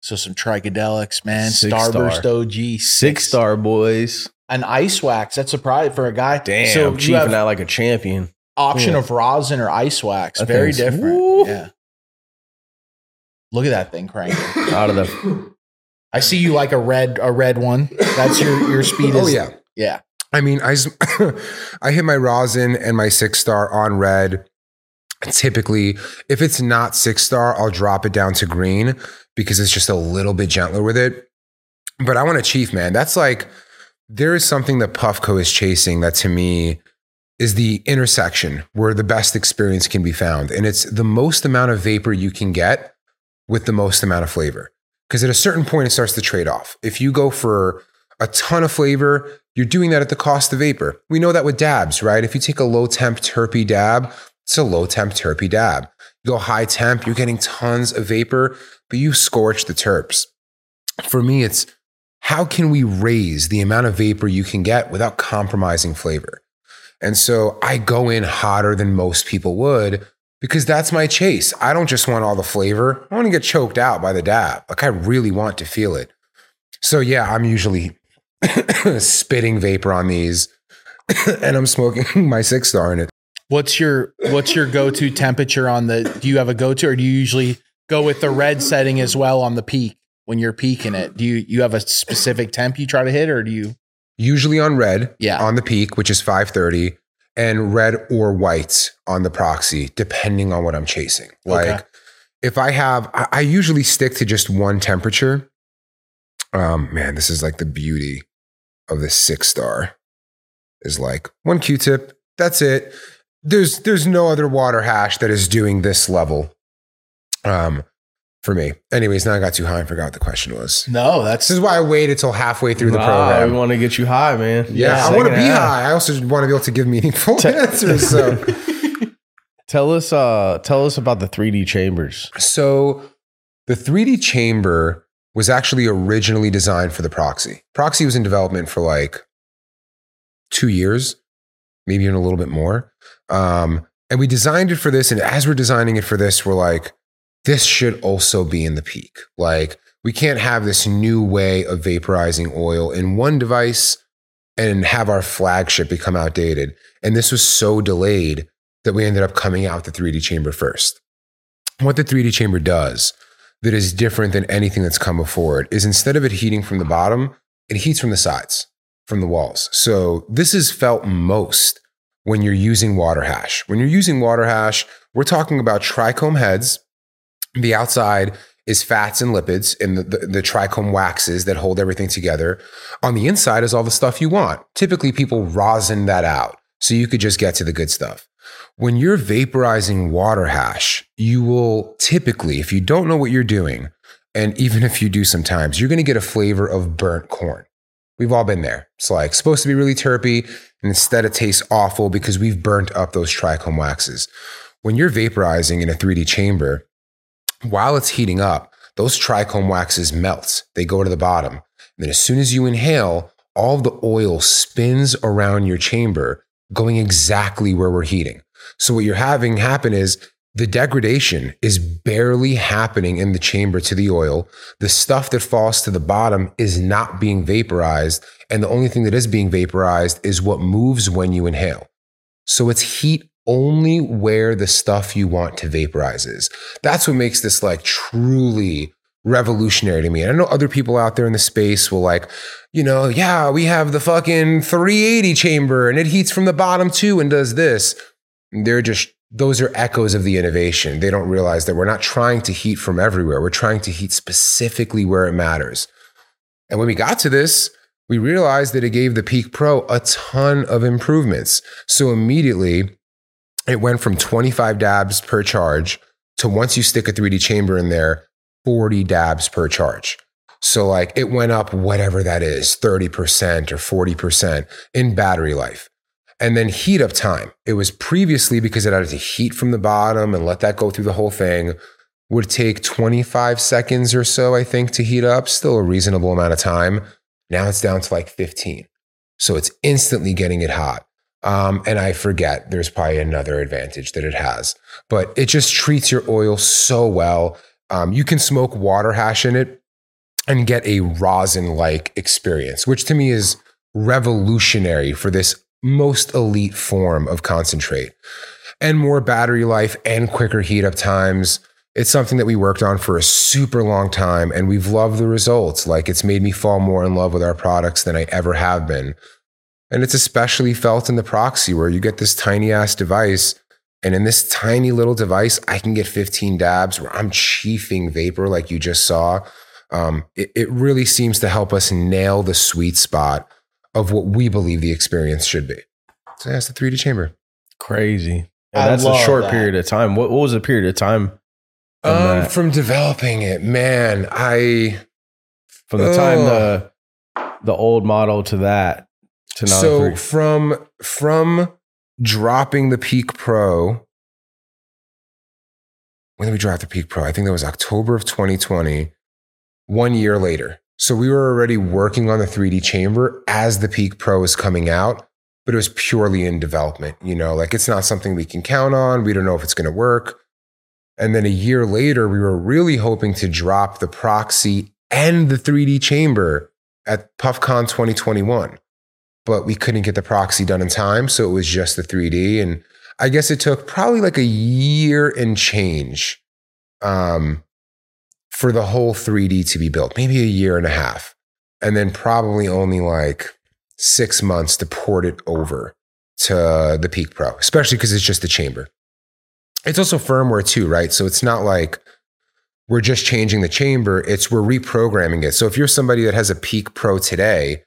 B: so some trichedelics, man.
A: Six
B: Starburst
A: star.
B: OG.
A: Six star boys.
B: An ice wax. That's a prize for a guy.
A: Damn,
B: So
A: I'm
B: you have
A: out like a champion.
B: Option of rosin or ice wax.
A: That
B: Very different.
A: Woo.
B: Yeah. Look at that thing cranking.
A: Out of the
B: I see you like a red a red one. That's your your speed oh, is
C: Oh yeah.
B: yeah.
C: I mean, I I hit my rosin and my six star on red. Typically, if it's not six star, I'll drop it down to green because it's just a little bit gentler with it. But I want a chief, man. That's like, there is something that Puffco is chasing that to me is the intersection where the best experience can be found. And it's the most amount of vapor you can get with the most amount of flavor. Because at a certain point, it starts to trade off. If you go for a ton of flavor, you're doing that at the cost of vapor. We know that with dabs, right? If you take a low temp terpy dab, it's a low temp terpy dab. You go high temp, you're getting tons of vapor, but you scorch the terps. For me, it's how can we raise the amount of vapor you can get without compromising flavor? And so I go in hotter than most people would because that's my chase. I don't just want all the flavor. I want to get choked out by the dab. Like I really want to feel it. So yeah, I'm usually spitting vapor on these and I'm smoking my six star in it.
B: What's your what's your go to temperature on the? Do you have a go to, or do you usually go with the red setting as well on the peak when you're peaking it? Do you you have a specific temp you try to hit, or do you?
C: Usually on red,
B: Yeah.
C: on the peak, which is 530, and red or white on the proxy, depending on what I'm chasing. Like
B: Okay.
C: if I have, I, I usually stick to just one temperature. Um, man, this is like the beauty of the six star. Is like one Q-tip. That's it. There's there's no other water hash that is doing this level. Um, for me. Anyways, now I got too high and forgot what the question was.
B: No, that's
C: This is why I waited till halfway through the program.
A: we want to get you high, man.
C: Yeah, I want to be high. I also want to be able to give meaningful answers. So,
A: Tell us, uh, tell us about the 3D chambers.
C: so the 3D chamber was actually originally designed for the proxy. Proxy was in development for like two years, maybe even a little bit more. Um, and we designed it for this. And as we're designing it for this, we're like, this should also be in the peak. Like, we can't have this new way of vaporizing oil in one device and have our flagship become outdated. And this was so delayed that we ended up coming out the 3D chamber first. What the 3D chamber does that is different than anything that's come before it is instead of it heating from the bottom, it heats from the sides, from the walls. So this is felt most when you're using water hash. When you're using water hash, we're talking about trichome heads. The outside is fats and lipids and the, the, the trichome waxes that hold everything together. On the inside is all the stuff you want. Typically, people rosin that out so you could just get to the good stuff. When you're vaporizing water hash, you will typically, if you don't know what you're doing, and even if you do sometimes, you're going to get a flavor of burnt corn. We've all been there. It's like supposed to be really terpy, and instead it tastes awful because we've burnt up those trichome waxes. When you're vaporizing in a 3D chamber, while it's heating up, those trichome waxes melt. They go to the bottom. And then as soon as you inhale, all the oil spins around your chamber, going exactly where we're heating. So what you're having happen is the degradation is barely happening in the chamber to the oil. The stuff that falls to the bottom is not being vaporized. And the only thing that is being vaporized is what moves when you inhale. So it's heat only where the stuff you want to vaporize is. That's what makes this like truly revolutionary to me. And I know other people out there in the space will like, you know, yeah, we have the fucking 380 chamber and it heats from the bottom too and does this. They're just those are echoes of the innovation. They don't realize that we're not trying to heat from everywhere. We're trying to heat specifically where it matters. And when we got to this, we realized that it gave the Peak Pro a ton of improvements. So immediately, it went from 25 dabs per charge to once you stick a 3D chamber in there, 40 dabs per charge. So, like, it went up whatever that is 30% or 40% in battery life. And then heat up time. It was previously because it had to heat from the bottom and let that go through the whole thing, would take 25 seconds or so, I think, to heat up. Still a reasonable amount of time. Now it's down to like 15. So it's instantly getting it hot. Um, and I forget, there's probably another advantage that it has, but it just treats your oil so well. Um, you can smoke water hash in it and get a rosin like experience, which to me is revolutionary for this most elite form of concentrate and more battery life and quicker heat up times. It's something that we worked on for a super long time and we've loved the results. Like it's made me fall more in love with our products than I ever have been. And it's especially felt in the proxy where you get this tiny ass device. And in this tiny little device, I can get 15 dabs where I'm chiefing vapor like you just saw. Um, it, it really seems to help us nail the sweet spot of what we believe the experience should be. So that's the 3D chamber.
A: Crazy.
B: I
A: And that's a short
B: that.
A: period of time. What, what was the period of time from,
C: Um, from developing it, man, I
A: from the time
C: Ugh.
A: the the old model to that to
C: so
A: three?
C: from from dropping the Peak Pro. When did we drop the Peak Pro? I think that was October of 2020. One year later, so we were already working on the 3D chamber as the Peak Pro was coming out, but it was purely in development. You know, like it's not something we can count on. We don't know if it's going to work. And then a year later, we were really hoping to drop the proxy and the 3D chamber at PuffCon 2021 but we couldn't get the proxy done in time. So it was just the 3D. And I guess it took probably like a year and change um, for the whole 3D to be built, maybe a year and a half. And then probably only like six months to port it over to the Peak Pro, especially because it's just the chamber. It's also firmware too, right? So it's not like we're just changing the chamber, it's we're reprogramming it. So if you're somebody that has a Peak Pro today,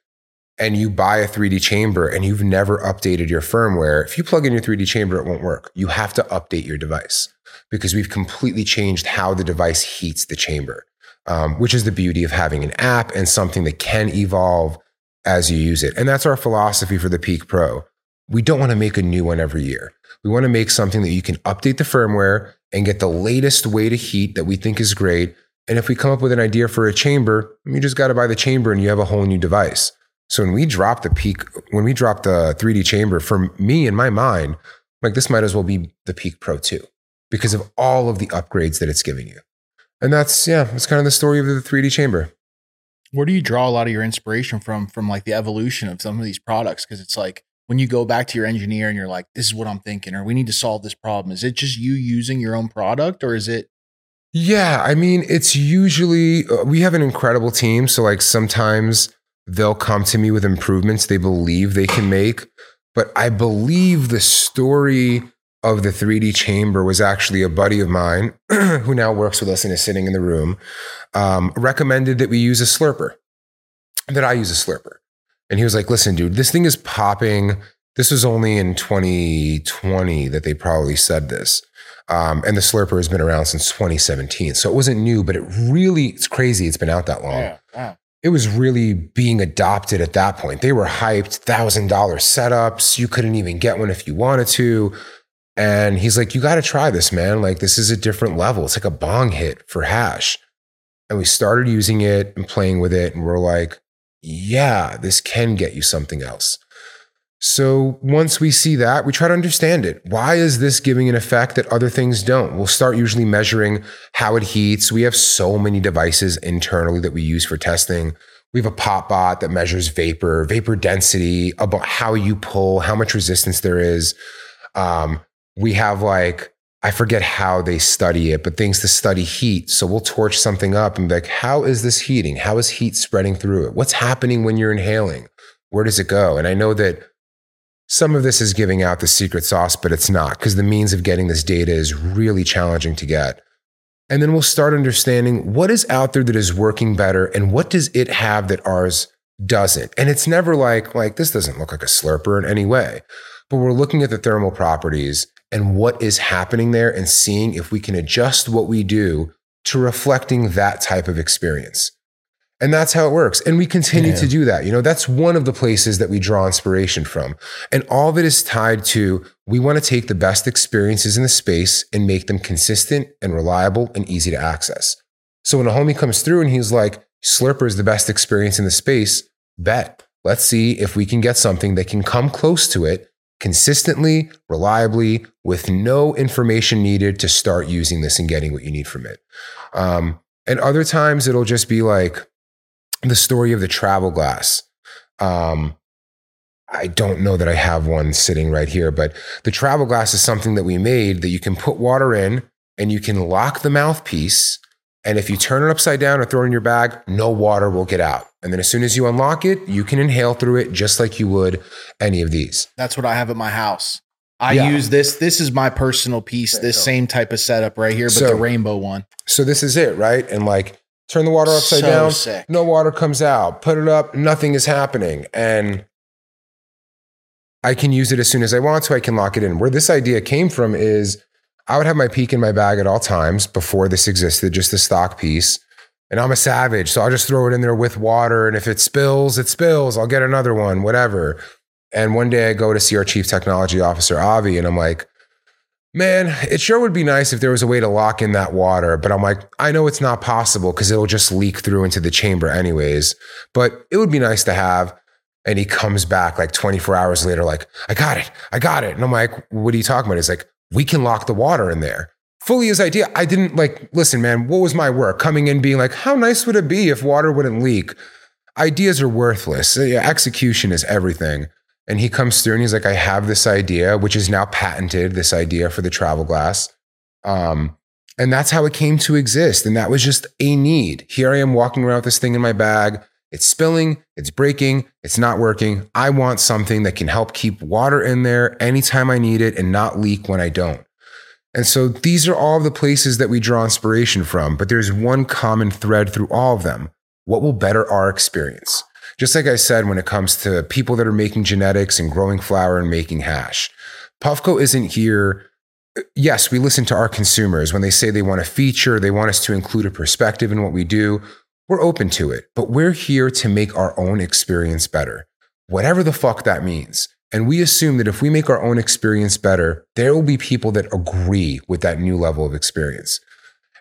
C: and you buy a 3D chamber and you've never updated your firmware, if you plug in your 3D chamber, it won't work. You have to update your device because we've completely changed how the device heats the chamber, um, which is the beauty of having an app and something that can evolve as you use it. And that's our philosophy for the Peak Pro. We don't want to make a new one every year. We want to make something that you can update the firmware and get the latest way to heat that we think is great. And if we come up with an idea for a chamber, you just got to buy the chamber and you have a whole new device. So when we drop the peak, when we drop the 3D chamber, for me in my mind, like this might as well be the Peak Pro 2 because of all of the upgrades that it's giving you. And that's, yeah, that's kind of the story of the 3D chamber.
B: Where do you draw a lot of your inspiration from? From like the evolution of some of these products? Because it's like when you go back to your engineer and you're like, "This is what I'm thinking," or "We need to solve this problem." Is it just you using your own product, or is it?
C: Yeah, I mean, it's usually, uh, we have an incredible team. So, like, sometimes they'll come to me with improvements they believe they can make. But I believe the story of the 3D chamber was actually a buddy of mine who now works with us and is sitting in the room, um, recommended that we use a slurper, that I use a slurper. And he was like, listen, dude, this thing is popping. This was only in 2020 that they probably said this. Um, and the Slurper has been around since 2017. So it wasn't new, but it really, it's crazy it's been out that long.
B: Yeah, wow.
C: It was really being adopted at that point. They were hyped, $1,000 setups. You couldn't even get one if you wanted to. And he's like, You got to try this, man. Like, this is a different level. It's like a bong hit for hash. And we started using it and playing with it. And we're like, Yeah, this can get you something else. So once we see that, we try to understand it. Why is this giving an effect that other things don't? We'll start usually measuring how it heats. We have so many devices internally that we use for testing. We have a pop bot that measures vapor, vapor density, about how you pull, how much resistance there is. Um, we have like, I forget how they study it, but things to study heat. So we'll torch something up and be like, how is this heating? How is heat spreading through it? What's happening when you're inhaling? Where does it go? And I know that some of this is giving out the secret sauce, but it's not because the means of getting this data is really challenging to get. And then we'll start understanding what is out there that is working better and what does it have that ours doesn't. And it's never like like this doesn't look like a slurper in any way. But we're looking at the thermal properties and what is happening there and seeing if we can adjust what we do to reflecting that type of experience. And that's how it works. And we continue
A: Yeah.
C: to do that. You know, that's one of the places that we draw inspiration from. And all of it is tied to we want to take the best experiences in the space and make them consistent and reliable and easy to access. So when a homie comes through and he's like, Slurper is the best experience in the space, bet. Let's see if we can get something that can come close to it consistently, reliably, with no information needed to start using this and getting what you need from it. Um, and other times it'll just be like, the story of the travel glass. Um, I don't know that I have one sitting right here, but the travel glass is something that we made that you can put water in and you can lock the mouthpiece. And if you turn it upside down or throw it in your bag, no water will get out. And then as soon as you unlock it, you can inhale through it just like you would any of these.
B: That's what I have at my house. I
C: Yeah.
B: use this. This is my personal piece. This same type of setup right here, but
C: So-
B: the rainbow one.
C: So this is it, right? And like turn the water upside
B: So
C: down,
B: sick.
C: no water comes out. Put it up, nothing is happening. And I can use it as soon as I want to. I can lock it in. Where this idea came from is I would have my peak in my bag at all times before this existed, just the stock piece. And I'm a savage. So I'll just throw it in there with water. And if it spills, it spills. I'll get another one, whatever. And one day I go to see our chief technology officer, Avi, and I'm like, man, it sure would be nice if there was a way to lock in that water. But I'm like, I know it's not possible because it'll just leak through into the chamber anyways. But it would be nice to have. And he comes back like 24 hours later, like, I got it. I got it. And I'm like, what are you talking about? He's like, we can lock the water in there. Fully his idea. I didn't like, listen, man, what was my work? Coming in being like, how nice would it be if water wouldn't leak? Ideas are worthless. Execution is everything. And he comes through and he's like, I have this idea, which is now patented, this idea for the travel glass. Um, and that's how it came to exist. And that was just a need. Here I am walking around with this thing in my bag. It's spilling, it's breaking, it's not working. I want something that can help keep water in there anytime I need it and not leak when I don't. And so these are all the places that we draw inspiration from, but there's one common thread through all of them. What will better our experience? Just like I said, when it comes to people that are making genetics and growing flower and making hash, Puffco isn't here. Yes, we listen to our consumers when they say they want a feature, they want us to include a perspective in what we do. We're open to it, but we're here to make our own experience better, whatever the fuck that means. And we assume that if we make our own experience better, there will be people that agree with that new level of experience.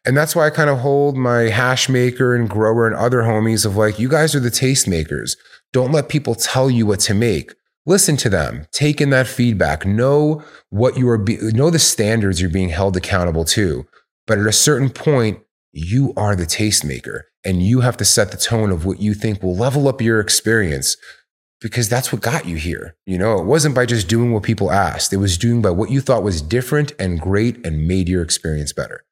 C: And that's why I kind of hold my hash maker and grower and other homies of like, you guys are the tastemakers. Don't let people tell you what to make. Listen to them, take in that feedback, know what you are, be- know the standards you're being held accountable to. But at a certain point, you are the tastemaker and you have to set the tone of what you think will level up your experience because that's what got you here. You know, it wasn't by just doing what people asked, it was doing by what you thought was different and great and made your experience better.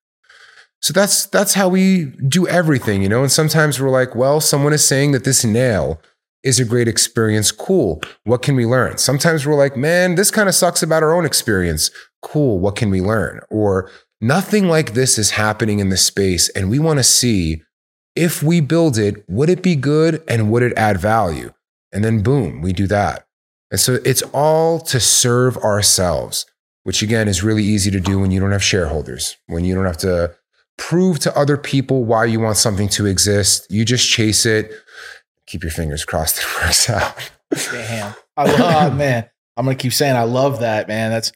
C: So that's that's how we do everything, you know. And sometimes we're like, well, someone is saying that this nail is a great experience. Cool. What can we learn? Sometimes we're like, man, this kind of sucks about our own experience. Cool. What can we learn? Or nothing like this is happening in this space, and we want to see if we build it, would it be good and would it add value? And then boom, we do that. And so it's all to serve ourselves, which again is really easy to do when you don't have shareholders, when you don't have to prove to other people why you want something to exist. You just chase it. Keep your fingers crossed it works out.
B: Damn. I love, man. I'm gonna keep saying I love that, man. That's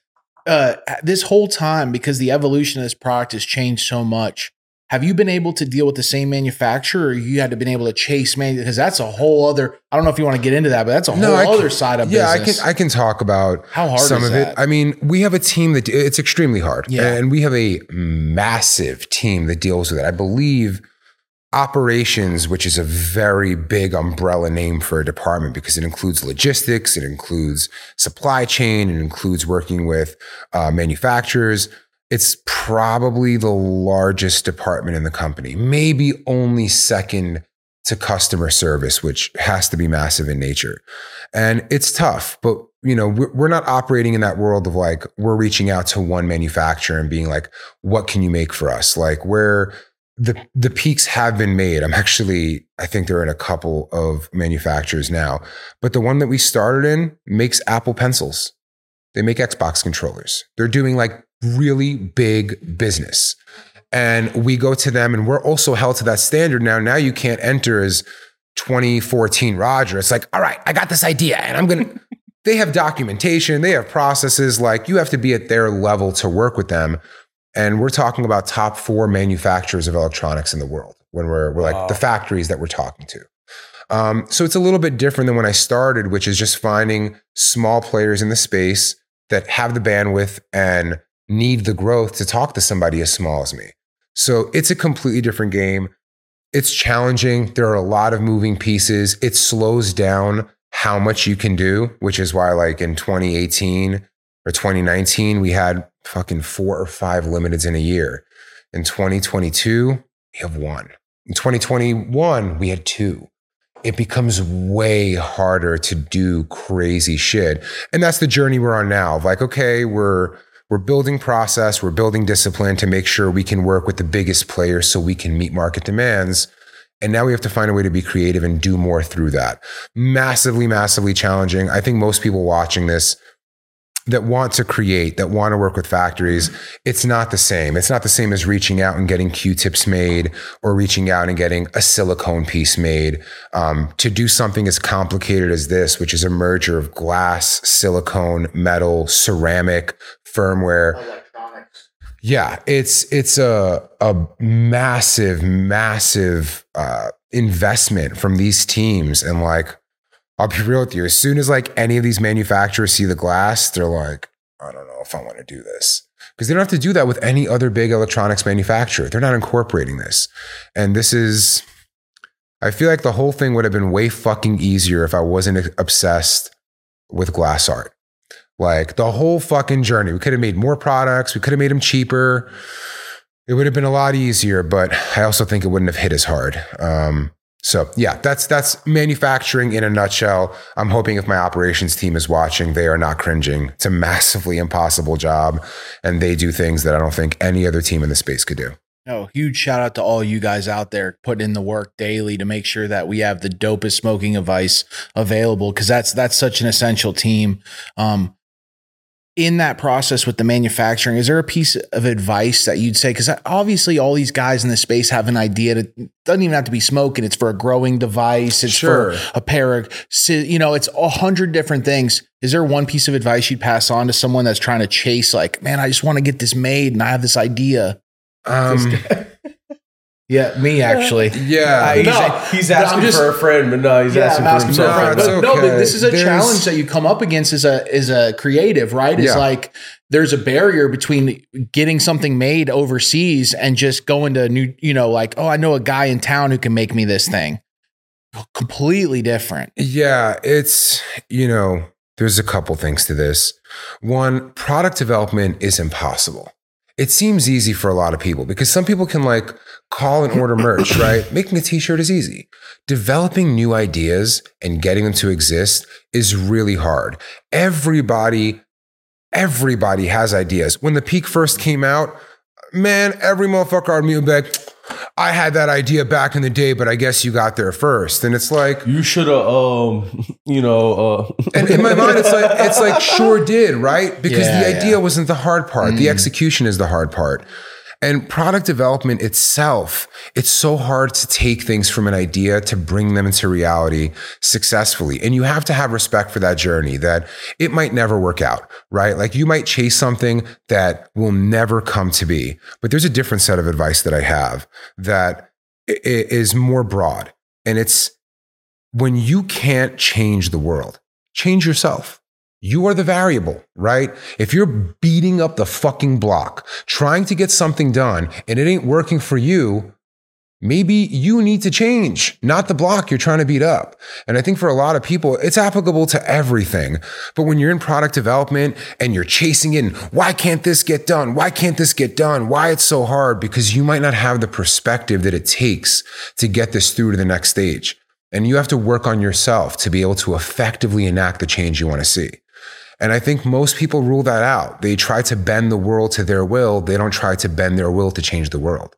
B: uh this whole time because the evolution of this product has changed so much. Have you been able to deal with the same manufacturer or you had to been able to chase man because that's a whole other I don't know if you want to get into that, but that's a whole
C: I
B: other
C: can-
B: side of this.
C: yeah,
B: business.
C: I can I can talk about
B: How hard
C: some of
B: that?
C: it. I mean, we have a team that it's extremely hard,
B: Yeah.
C: and we have a massive team that deals with it. I believe operations, which is a very big umbrella name for a department because it includes logistics, it includes supply chain, it includes working with uh, manufacturers. It's probably the largest department in the company, maybe only second to customer service, which has to be massive in nature. And it's tough, but you know, we're, not operating in that world of like, we're reaching out to one manufacturer and being like, what can you make for us? Like where the, the peaks have been made. I'm actually, I think they're in a couple of manufacturers now, but the one that we started in makes Apple pencils. They make Xbox controllers. They're doing like really big business. And we go to them and we're also held to that standard now. Now you can't enter as 2014 Roger. It's like, all right, I got this idea and I'm going to, they have documentation, they have processes. Like you have to be at their level to work with them. And we're talking about top four manufacturers of electronics in the world when we're, we're like the factories that we're talking to. Um, so it's a little bit different than when I started, which is just finding small players in the space that have the bandwidth and need the growth to talk to somebody as small as me. So it's a completely different game. It's challenging. There are a lot of moving pieces. It slows down how much you can do, which is why, like in 2018 or 2019, we had fucking four or five limiteds in a year. In 2022, we have one. In 2021, we had two. It becomes way harder to do crazy shit. And that's the journey we're on now. Like, okay, we're we're building process, we're building discipline to make sure we can work with the biggest players so we can meet market demands. And now we have to find a way to be creative and do more through that. Massively, massively challenging. I think most people watching this that want to create, that want to work with factories, it's not the same. It's not the same as reaching out and getting Q-tips made or reaching out and getting a silicone piece made. Um, to do something as complicated as this, which is a merger of glass, silicone, metal, ceramic, firmware. Yeah, it's it's a a massive, massive uh, investment from these teams, and like I'll be real with you. As soon as like any of these manufacturers see the glass, they're like, I don't know if I want to do this. Because they don't have to do that with any other big electronics manufacturer. They're not incorporating this. And this is, I feel like the whole thing would have been way fucking easier if I wasn't obsessed with glass art. Like the whole fucking journey. We could have made more products, we could have made them cheaper. It would have been a lot easier, but I also think it wouldn't have hit as hard. Um, so yeah, that's that's manufacturing in a nutshell. I'm hoping if my operations team is watching, they are not cringing. It's a massively impossible job, and they do things that I don't think any other team in the space could do.
B: No, huge shout out to all you guys out there putting in the work daily to make sure that we have the dopest smoking advice available because that's that's such an essential team. Um, in that process with the manufacturing, is there a piece of advice that you'd say? Because obviously, all these guys in the space have an idea. That doesn't even have to be smoking. It's for a growing device. It's
C: Sure.
B: for a pair of, you know, it's a hundred different things. Is there one piece of advice you'd pass on to someone that's trying to chase, like, man, I just want to get this made and I have this idea?
C: Um,
B: Yeah, me actually.
C: yeah,
A: he's,
B: No,
A: he's
B: but I'm
A: asking
B: just-
A: for a friend, but no, he's
B: Yeah,
A: asking for
B: asking for a friend.
C: No,
B: But no, but this is a
C: There's-
B: challenge that you come up against as a as a creative, right? It's
C: Yeah.
B: like there's a barrier between getting something made overseas and just going to a new, you know, like, oh, I know a guy in town who can make me this thing. Completely different.
C: Yeah, it's, you know, there's a couple things to this. One, product development is impossible. It seems easy for a lot of people because some people can like call and order merch, right? Making a t shirt is easy. Developing new ideas and getting them to exist is really hard. Everybody, everybody has ideas. When the peak first came out, man, every motherfucker on me would be like, I had that idea back in the day, but I guess you got there first. And it's like,
E: You should have, um, you know, uh,
C: and in my mind, it's like it's like sure did right because
B: Yeah,
C: the
B: yeah.
C: idea wasn't the hard part. The execution is the hard part. And product development itself, it's so hard to take things from an idea to bring them into reality successfully. And you have to have respect for that journey that it might never work out, right? Like you might chase something that will never come to be. But there's a different set of advice that I have that is more broad. And it's when you can't change the world, change yourself. You are the variable, right? If you're beating up the fucking block, trying to get something done and it ain't working for you, maybe you need to change, not the block you're trying to beat up. And I think for a lot of people, it's applicable to everything. But when you're in product development and you're chasing and why can't this get done? Why can't this get done? Why it's so hard? Because you might not have the perspective that it takes to get this through to the next stage. And you have to work on yourself to be able to effectively enact the change you want to see. And I think most people rule that out. They try to bend the world to their will. They don't try to bend their will to change the world.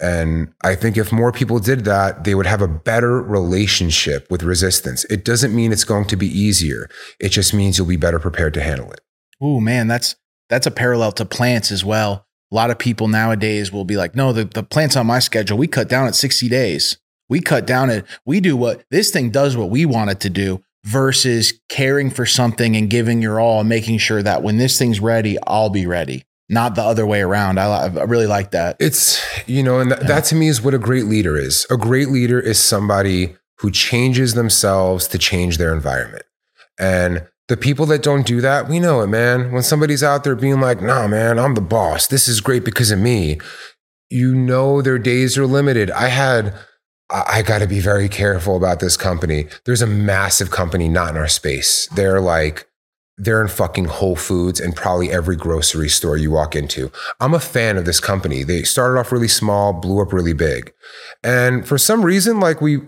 C: And I think if more people did that, they would have a better relationship with resistance. It doesn't mean it's going to be easier. It just means you'll be better prepared to handle it.
B: Ooh, man, that's that's a parallel to plants as well. A lot of people nowadays will be like, no, the, the plants on my schedule, we cut down at 60 days. We cut down at, we do what this thing does what we want it to do versus caring for something and giving your all and making sure that when this thing's ready, I'll be ready. Not the other way around. I, I really like that.
C: It's, you know, and that, that to me is what a great leader is. A great leader is somebody who changes themselves to change their environment. And the people that don't do that, we know it, man. When somebody's out there being like, nah, man, I'm the boss. This is great because of me. You know, their days are limited. I had, I, got to be very careful about this company. There's a massive company not in our space. They're like, they're in fucking Whole Foods and probably every grocery store you walk into. I'm a fan of this company. They started off really small, blew up really big. And for some reason, like we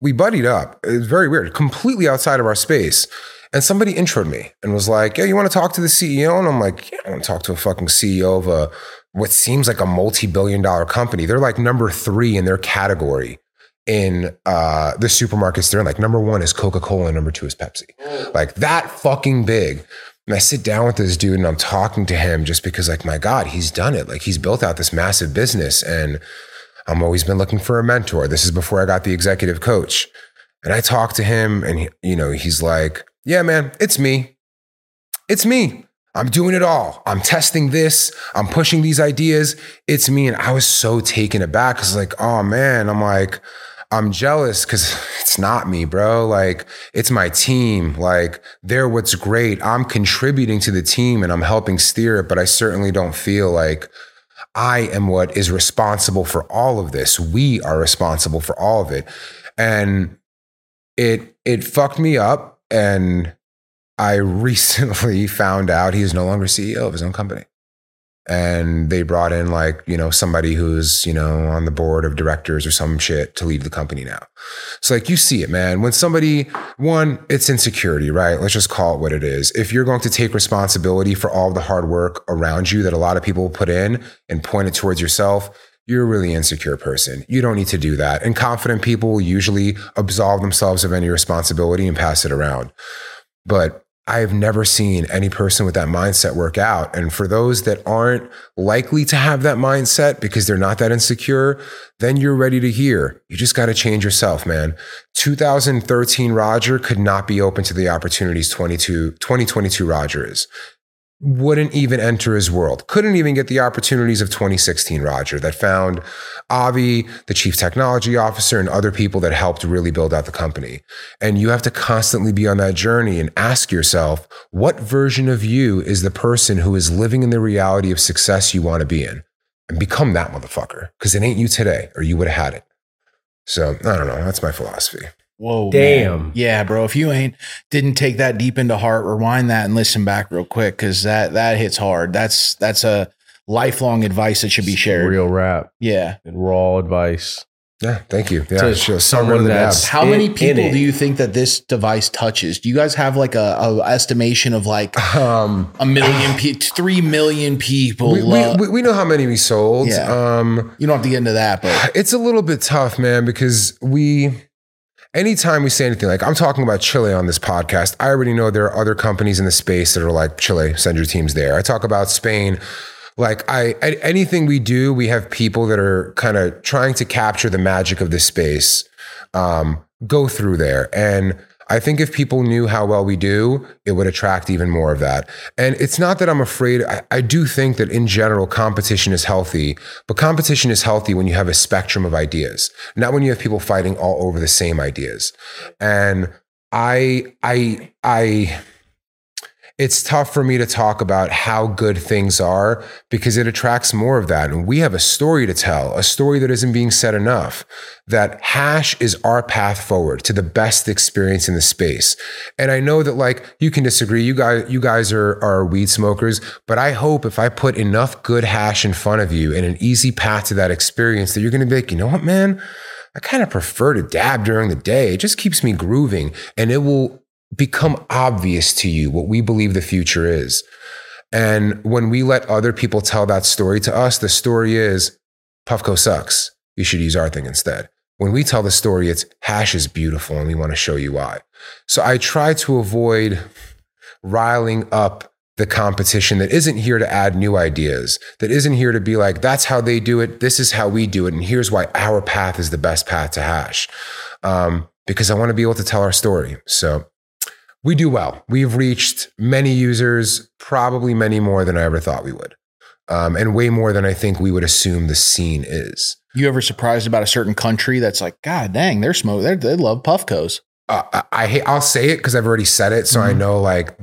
C: we buddied up. It's very weird, completely outside of our space. And somebody introed me and was like, Yeah, you want to talk to the CEO? And I'm like, Yeah, I want to talk to a fucking CEO of a what seems like a multi-billion dollar company. They're like number three in their category in uh, the supermarkets they're in. Like number one is Coca Cola, and number two is Pepsi. Like that fucking big. And I sit down with this dude and I'm talking to him just because, like, my God, he's done it. Like he's built out this massive business, and I'm always been looking for a mentor. This is before I got the executive coach. And I talk to him, and he, you know, he's like, "Yeah, man, it's me. It's me. I'm doing it all. I'm testing this. I'm pushing these ideas. It's me." And I was so taken aback because, like, oh man, I'm like, I'm jealous because it's not me, bro. Like, it's my team. Like, they're what's great. I'm contributing to the team and I'm helping steer it, but I certainly don't feel like I am what is responsible for all of this. We are responsible for all of it. And it it fucked me up. And I recently found out he is no longer CEO of his own company. And they brought in like, you know, somebody who's, you know, on the board of directors or some shit to lead the company now. So like you see it, man. When somebody, one, it's insecurity, right? Let's just call it what it is. If you're going to take responsibility for all the hard work around you that a lot of people put in and point it towards yourself, you're a really insecure person. You don't need to do that. And confident people will usually absolve themselves of any responsibility and pass it around. But I have never seen any person with that mindset work out. And for those that aren't likely to have that mindset because they're not that insecure, then you're ready to hear. You just got to change yourself, man. 2013 Roger could not be open to the opportunities 22, 2022 Roger is. Wouldn't even enter his world. Couldn't even get the opportunities of 2016 Roger that found Avi, the chief technology officer, and other people that helped really build out the company. And you have to constantly be on that journey and ask yourself, what version of you is the person who is living in the reality of success you want to be in? And become that motherfucker, because it ain't you today, or you would have had it. So I don't know. That's my philosophy.
B: Whoa,
A: Damn.
B: man. yeah, bro. If you ain't didn't take that deep into heart, rewind that and listen back real quick because that that hits hard. That's that's a lifelong advice that should be shared.
A: Real rap
B: Yeah,
A: and raw advice.
C: Yeah, thank you. Yeah,
A: To
C: sure.
A: someone
C: Someone
A: that's-
C: that's
B: How
A: in-
B: many people do you think that this device touches? Do you guys have like a, a estimation of like
C: um
B: a million, pe- three million people?
C: we, we,
B: love-
C: we, we know how many we sold.
B: Yeah.
C: Um
B: you don't have to get into that, but
C: it's a little bit tough, man, because we anytime we say anything like I'm talking about Chile on this podcast, I already know there are other companies in the space that are like Chile, send your teams there. I talk about Spain. Like I, anything we do, we have people that are kind of trying to capture the magic of this space, um, go through there. And I think if people knew how well we do, it would attract even more of that. And it's not that I'm afraid. I, I do think that in general, competition is healthy, but competition is healthy when you have a spectrum of ideas, not when you have people fighting all over the same ideas. And I, I, I, it's tough for me to talk about how good things are because it attracts more of that. And we have a story to tell, a story that isn't being said enough. That hash is our path forward to the best experience in the space. And I know that like you can disagree. You guys, you guys are, are weed smokers, but I hope if I put enough good hash in front of you and an easy path to that experience that you're going to be like, you know what, man? I kind of prefer to dab during the day. It just keeps me grooving and it will become obvious to you what we believe the future is. And when we let other people tell that story to us, the story is Puffco sucks. You should use our thing instead. When we tell the story, it's hash is beautiful and we want to show you why. So I try to avoid riling up the competition that isn't here to add new ideas, that isn't here to be like, that's how they do it. This is how we do it. And here's why our path is the best path to hash. Um, because I want to be able to tell our story. So we do well. We've reached many users, probably many more than I ever thought we would. Um, and way more than I think we would assume the scene is.
B: you ever surprised about a certain country that's like, God dang, they're smoke, they're, they love Puffcos.
C: uh, I, I hate, I'll say it because I've already said it, so I
B: Mhm.
C: know like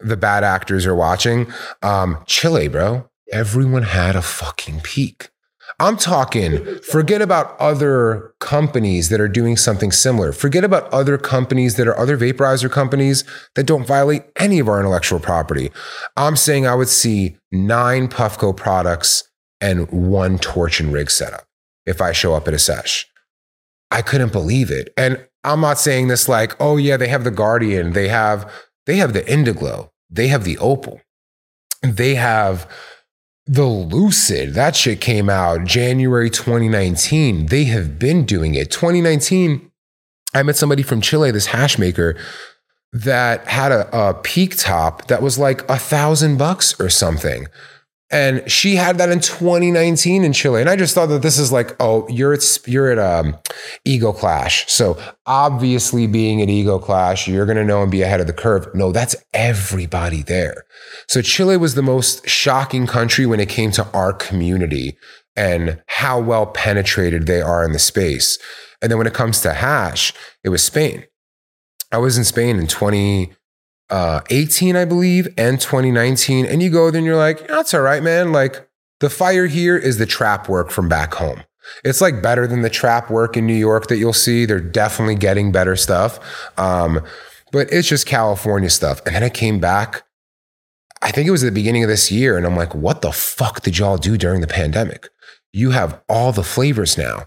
C: the bad actors are watching. Um, Chile, bro, everyone had a fucking peak. I'm talking, forget about other companies that are doing something similar. Forget about other companies that are other vaporizer companies that don't violate any of our intellectual property. I'm saying I would see nine Puffco products and one torch and rig setup if I show up at a sesh. I couldn't believe it. And I'm not saying this like, oh yeah, they have the Guardian, they have they have the Indiglo, they have the Opal, they have the Lucid. That shit came out January 2019. They have been doing it. 2019, I met somebody from Chile, this hash maker, that had a, a peak top that was like a thousand bucks or something. And she had that in 2019 in Chile. And I just thought that this is like, oh, you're at you're at um Ego Clash. So obviously being at Ego Clash, you're gonna know and be ahead of the curve. No, that's everybody there. So Chile was the most shocking country when it came to our community and how well penetrated they are in the space. And then when it comes to hash, it was Spain. I was in Spain in 2018, I believe, and 2019. And you go there and you're like, that's all right, man. Like the fire here is the trap work from back home. It's like better than the trap work in New York that you'll see. They're definitely getting better stuff. Um, but it's just California stuff. And then I came back, I think it was the beginning of this year. And I'm like, what the fuck did y'all do during the pandemic? You have all the flavors now.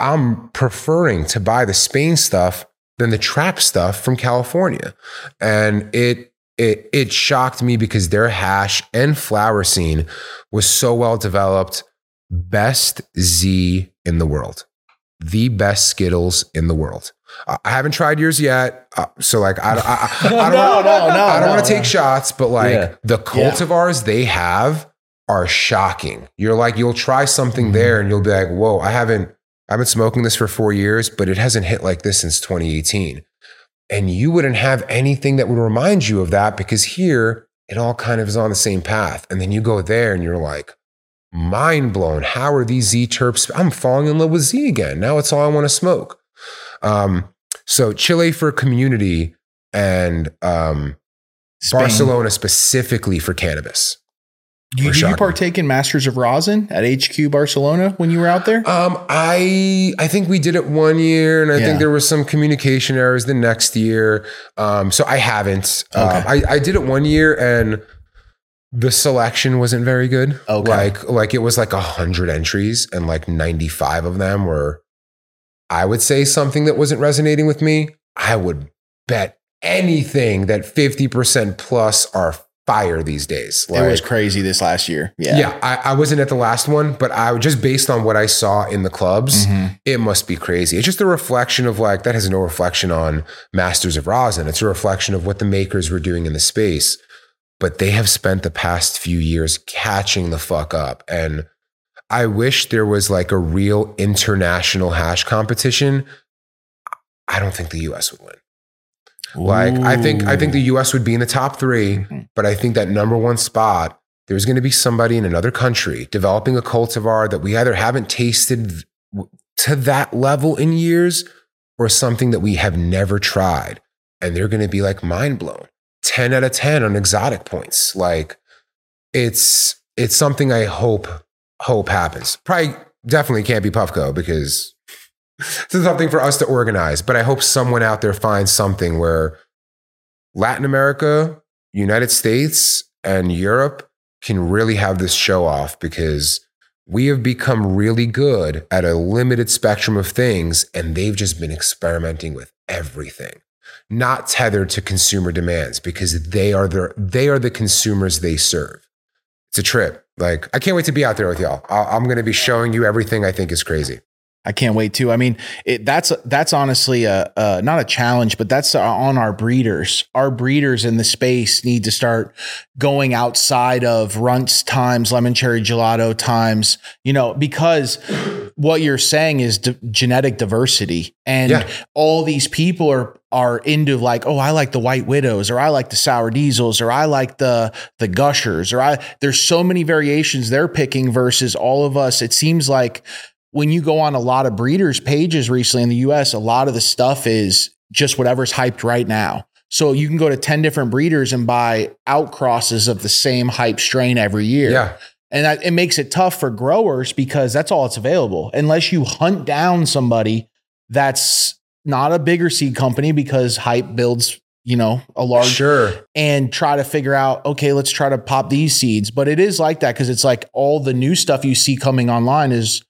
C: I'm preferring to buy the Spain stuff than the trap stuff from California. And it it it shocked me because their hash and flower scene was so well developed. Best Z in the world. The best Zkittlez in the world. I haven't tried yours yet, uh, so like I, don't- I, I, I don't
B: No, no, no,
C: I don't want to take shots, but like
A: Yeah.
C: the cultivars they have are shocking. You're like you'll try something
B: Mm-hmm.
C: there and you'll be like, whoa, I haven't I've been smoking this for four years, but it hasn't hit like this since 2018. And you wouldn't have anything that would remind you of that because here it all kind of is on the same path. And then you go there and you're like, mind blown. How are these Z terps? I'm falling in love with Z again. Now it's all I want to smoke. Um, so Chile for community and um, Barcelona specifically for cannabis.
B: You, did you partake in Masters of Rosin at HQ Barcelona when you were out there?
C: Um, I I think we did it one year, and I
B: Yeah.
C: think there was some communication errors the next year. Um, so I haven't. Um, I I did it one year, and the selection wasn't very good.
B: Okay.
C: Like like it was like a hundred entries, and like ninety five of them were I would say something that wasn't resonating with me, I would bet anything that 50% plus are fire these days.
B: it was crazy this last year. Yeah.
C: Yeah, I, I wasn't at the last one, but I just based on what I saw in the clubs,
B: Mhm.
C: it must be crazy. It's just a reflection of like that has no reflection on Masters of Rosin. It's a reflection of what the makers were doing in the space. But they have spent the past few years catching the fuck up. And I wish there was like a real international hash competition. I don't think the US would win. Like I think I think the US would be in the top 3,
B: Mhm.
C: but I think that number 1 spot there's going to be somebody in another country developing a cultivar that we either haven't tasted to that level in years or something that we have never tried. And they're going to be like mind blown 10 out of 10 on exotic points. Like it's it's something i hope hope happens. Probably definitely can't be puffco because this is something for us to organize but i hope someone out there finds something where latin america united states and europe can really have this show off because we have become really good at a limited spectrum of things and they've just been experimenting with everything. Not tethered to consumer demands because they are the they are the consumers they serve. It's a trip. Like i can't wait to be out there with y'all. I- i'm going to be showing you everything i think is crazy
B: I can't wait to. I mean, it, that's that's honestly a, a not a challenge, but that's on our breeders. Our breeders in the space need to start going outside of Runtz times, lemon cherry gelato times. You know, because what you're saying is d- genetic diversity, and
C: Yeah.
B: all these people are are into like, oh, I like the white widows, or I like the sour diesels, or I like the the gushers, or I. There's so many variations they're picking versus all of us. It seems like when you go on a lot of breeders pages recently in the US, a lot of the stuff is just whatever's hyped right now. So you can go to 10 different breeders and buy outcrosses of the same hype strain every year.
C: yeah
B: And that, it makes it tough for growers because that's all that's available. Unless you hunt down somebody that's not a bigger seed company because hype builds, you know, a large
C: sure
B: and try to figure out, okay, let's try to pop these seeds. But it is like that because it's like all the new stuff you see coming online is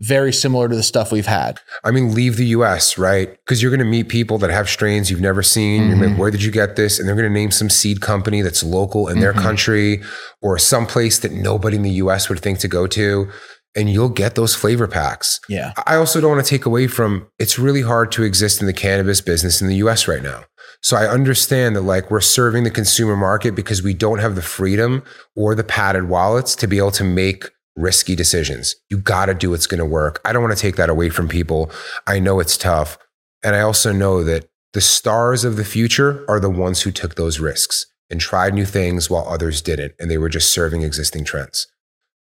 B: very similar to the stuff we've had.
C: I mean, leave the US, right? Because you're going to meet people that have strains you've never seen. You're like,
B: Mhm.
C: where did you get this? And they're going to name some seed company that's local in their
B: Mhm.
C: country or some place that nobody in the US would think to go to. And you'll get those flavor packs.
B: Yeah.
C: I also don't want to take away from it's really hard to exist in the cannabis business in the US right now. So I understand that like we're serving the consumer market because we don't have the freedom or the padded wallets to be able to make risky decisions. You got to do what's going to work. I don't want to take that away from people. I know it's tough. And I also know that the stars of the future are the ones who took those risks and tried new things while others didn't. And they were just serving existing trends.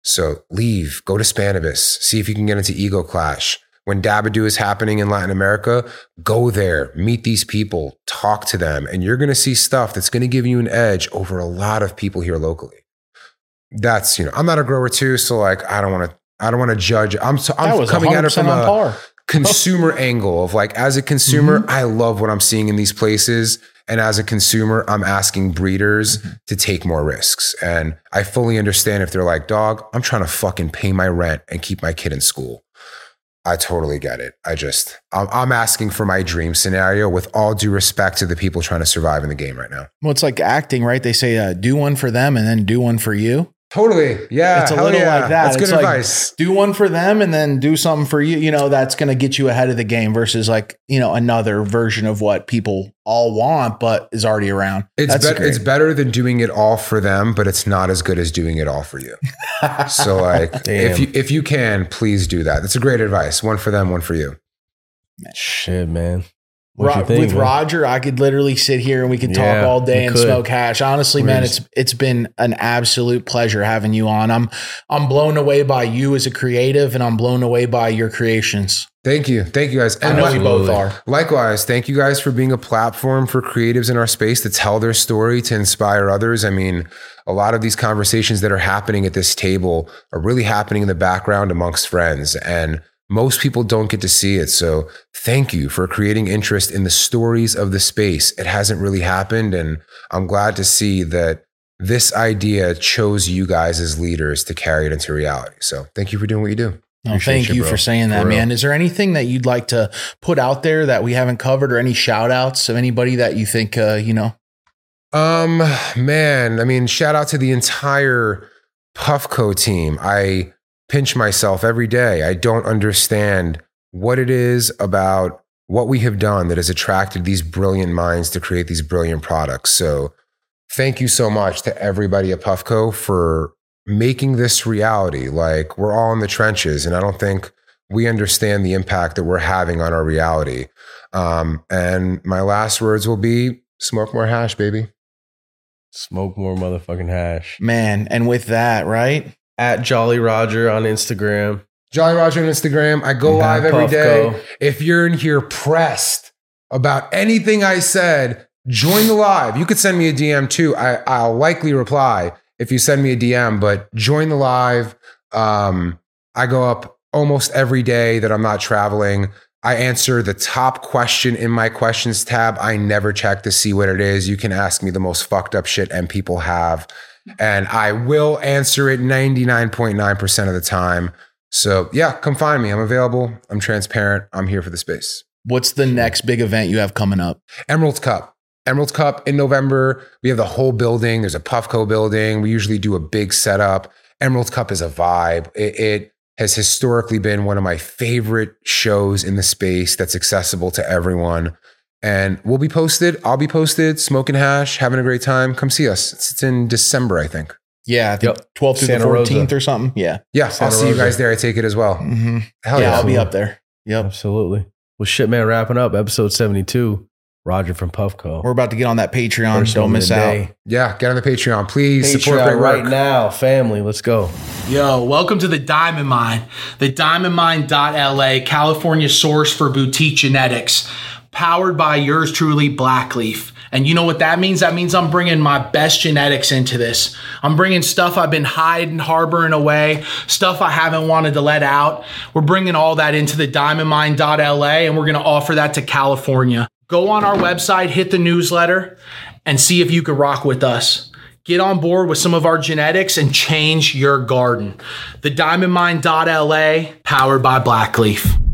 C: So leave, go to Spannabis, see if you can get into Ego Clash. When Dab-A-Doo is happening in Latin America, go there, meet these people, talk to them, and you're going to see stuff that's going to give you an edge over a lot of people here locally. That's, you know, I'm not a grower too, so like I don't want to I don't want to judge. I'm so, I'm coming at it from a
B: par.
C: consumer angle of like as a consumer,
B: Mm-hmm.
C: I love what I'm seeing in these places. And as a consumer, I'm asking breeders
B: Mm-hmm.
C: to take more risks. And I fully understand if they're like, dog, I'm trying to fucking pay my rent and keep my kid in school. I totally get it. I just, I'm, I'm asking for my dream scenario with all due respect to the people trying to survive in the game right now.
B: Well, it's like acting, right? They say, uh, do one for them and then do one for you.
C: Totally. Yeah.
B: It's a little
C: yeah.
B: like that.
C: That's good
B: It's like-
C: advice.
B: Do one for them and then do something for you. You know, that's going to get you ahead of the game versus like, you know, another version of what people all want, but is already around.
C: It's,
B: great.
C: it's better than doing it all for them, but it's not as good as doing it all for you. so like if you if you can, please do that. That's a great advice. One for them, one for you.
A: Shit, man. What
B: Ro-
A: think,
B: with
A: man?
B: Roger, I could literally sit here and we could talk
A: Yeah,
B: all day and
A: could.
B: smoke hash. Honestly, man,
A: We're
B: it's it's been an absolute pleasure having you on. I'm I'm blown away by you as a creative, and I'm blown away by your creations.
C: Thank you. Thank you guys.
B: I know
C: li-
B: we both are.
C: likewise, thank you guys for being a platform for creatives in our space to tell their story, to inspire others. I mean, a lot of these conversations that are happening at this table are really happening in the background amongst friends. And most people don't get to see it. So thank you for creating interest in the stories of the space. It hasn't really happened. And I'm glad to see that this idea chose you guys as leaders to carry it into reality. So thank you for doing what you do.
B: No, thank
A: you,
B: for saying that,
A: For
B: man. Is there anything that you'd like to put out there that we haven't covered or any shout outs of anybody that you think, uh, you know?
C: Um, man, I mean, shout out to the entire Puffco team. I pinch myself every day. I don't understand what it is about what we have done that has attracted these brilliant minds to create these brilliant products. So, thank you so much to everybody at Puffco for making this reality. Like, we're all in the trenches, and I don't think we understand the impact that we're having on our reality. Um, and my last words will be smoke more hash, baby.
A: Smoke more motherfucking hash.
B: Man, and with that, right?
A: At Jolly Roger on Instagram.
C: Jolly Roger on Instagram. I go live every day. If you're in here pressed about anything I said, join the live. You could send me a DM too. I, I'll likely reply if you send me a DM, but join the live. Um, I go up almost every day that I'm not traveling. I answer the top question in my questions tab. I never check to see what it is. You can ask me the most fucked up shit and people have, and I will answer it 99.9% of the time. So yeah, come find me. I'm available. I'm transparent. I'm here for the space.
B: What's the next big event you have coming up?
C: Emeralds Cup. Emeralds Cup in November. We have the whole building. There's a Puffco building. We usually do a big setup. Emeralds Cup is a vibe. It, it has historically been one of my favorite shows in the space that's accessible to everyone. And we'll be posted. I'll be posted, smoking hash, having a great time. Come see us. It's, it's in December, I think.
B: Yeah, the
A: Yep.
B: 12th through
A: Santa
B: the
A: Rosa.
B: 14th or something. Yeah.
C: Yeah,
A: Santa
C: I'll see you guys there. I take it as well.
B: hmm
C: Hell
B: yeah,
C: yeah.
B: I'll be up there. Yep.
A: Absolutely. Well, shit, man, wrapping up episode 72. Roger from Puffco.
B: We're about to get on that Patreon.
A: First
B: Don't miss out.
C: Yeah, get on the Patreon. Please support
A: Patreon
C: great work.
A: right now, family. Let's go.
F: Yo, welcome to the Diamond Mine, the Diamond diamondmine.la, California source for boutique genetics, powered by yours truly, Blackleaf. And you know what that means? That means I'm bringing my best genetics into this. I'm bringing stuff I've been hiding, harboring away, stuff I haven't wanted to let out. We're bringing all that into the diamondmine.la and we're going to offer that to California. Go on our website, hit the newsletter, and see if you can rock with us. Get on board with some of our genetics and change your garden. The diamondmine.la, powered by Blackleaf.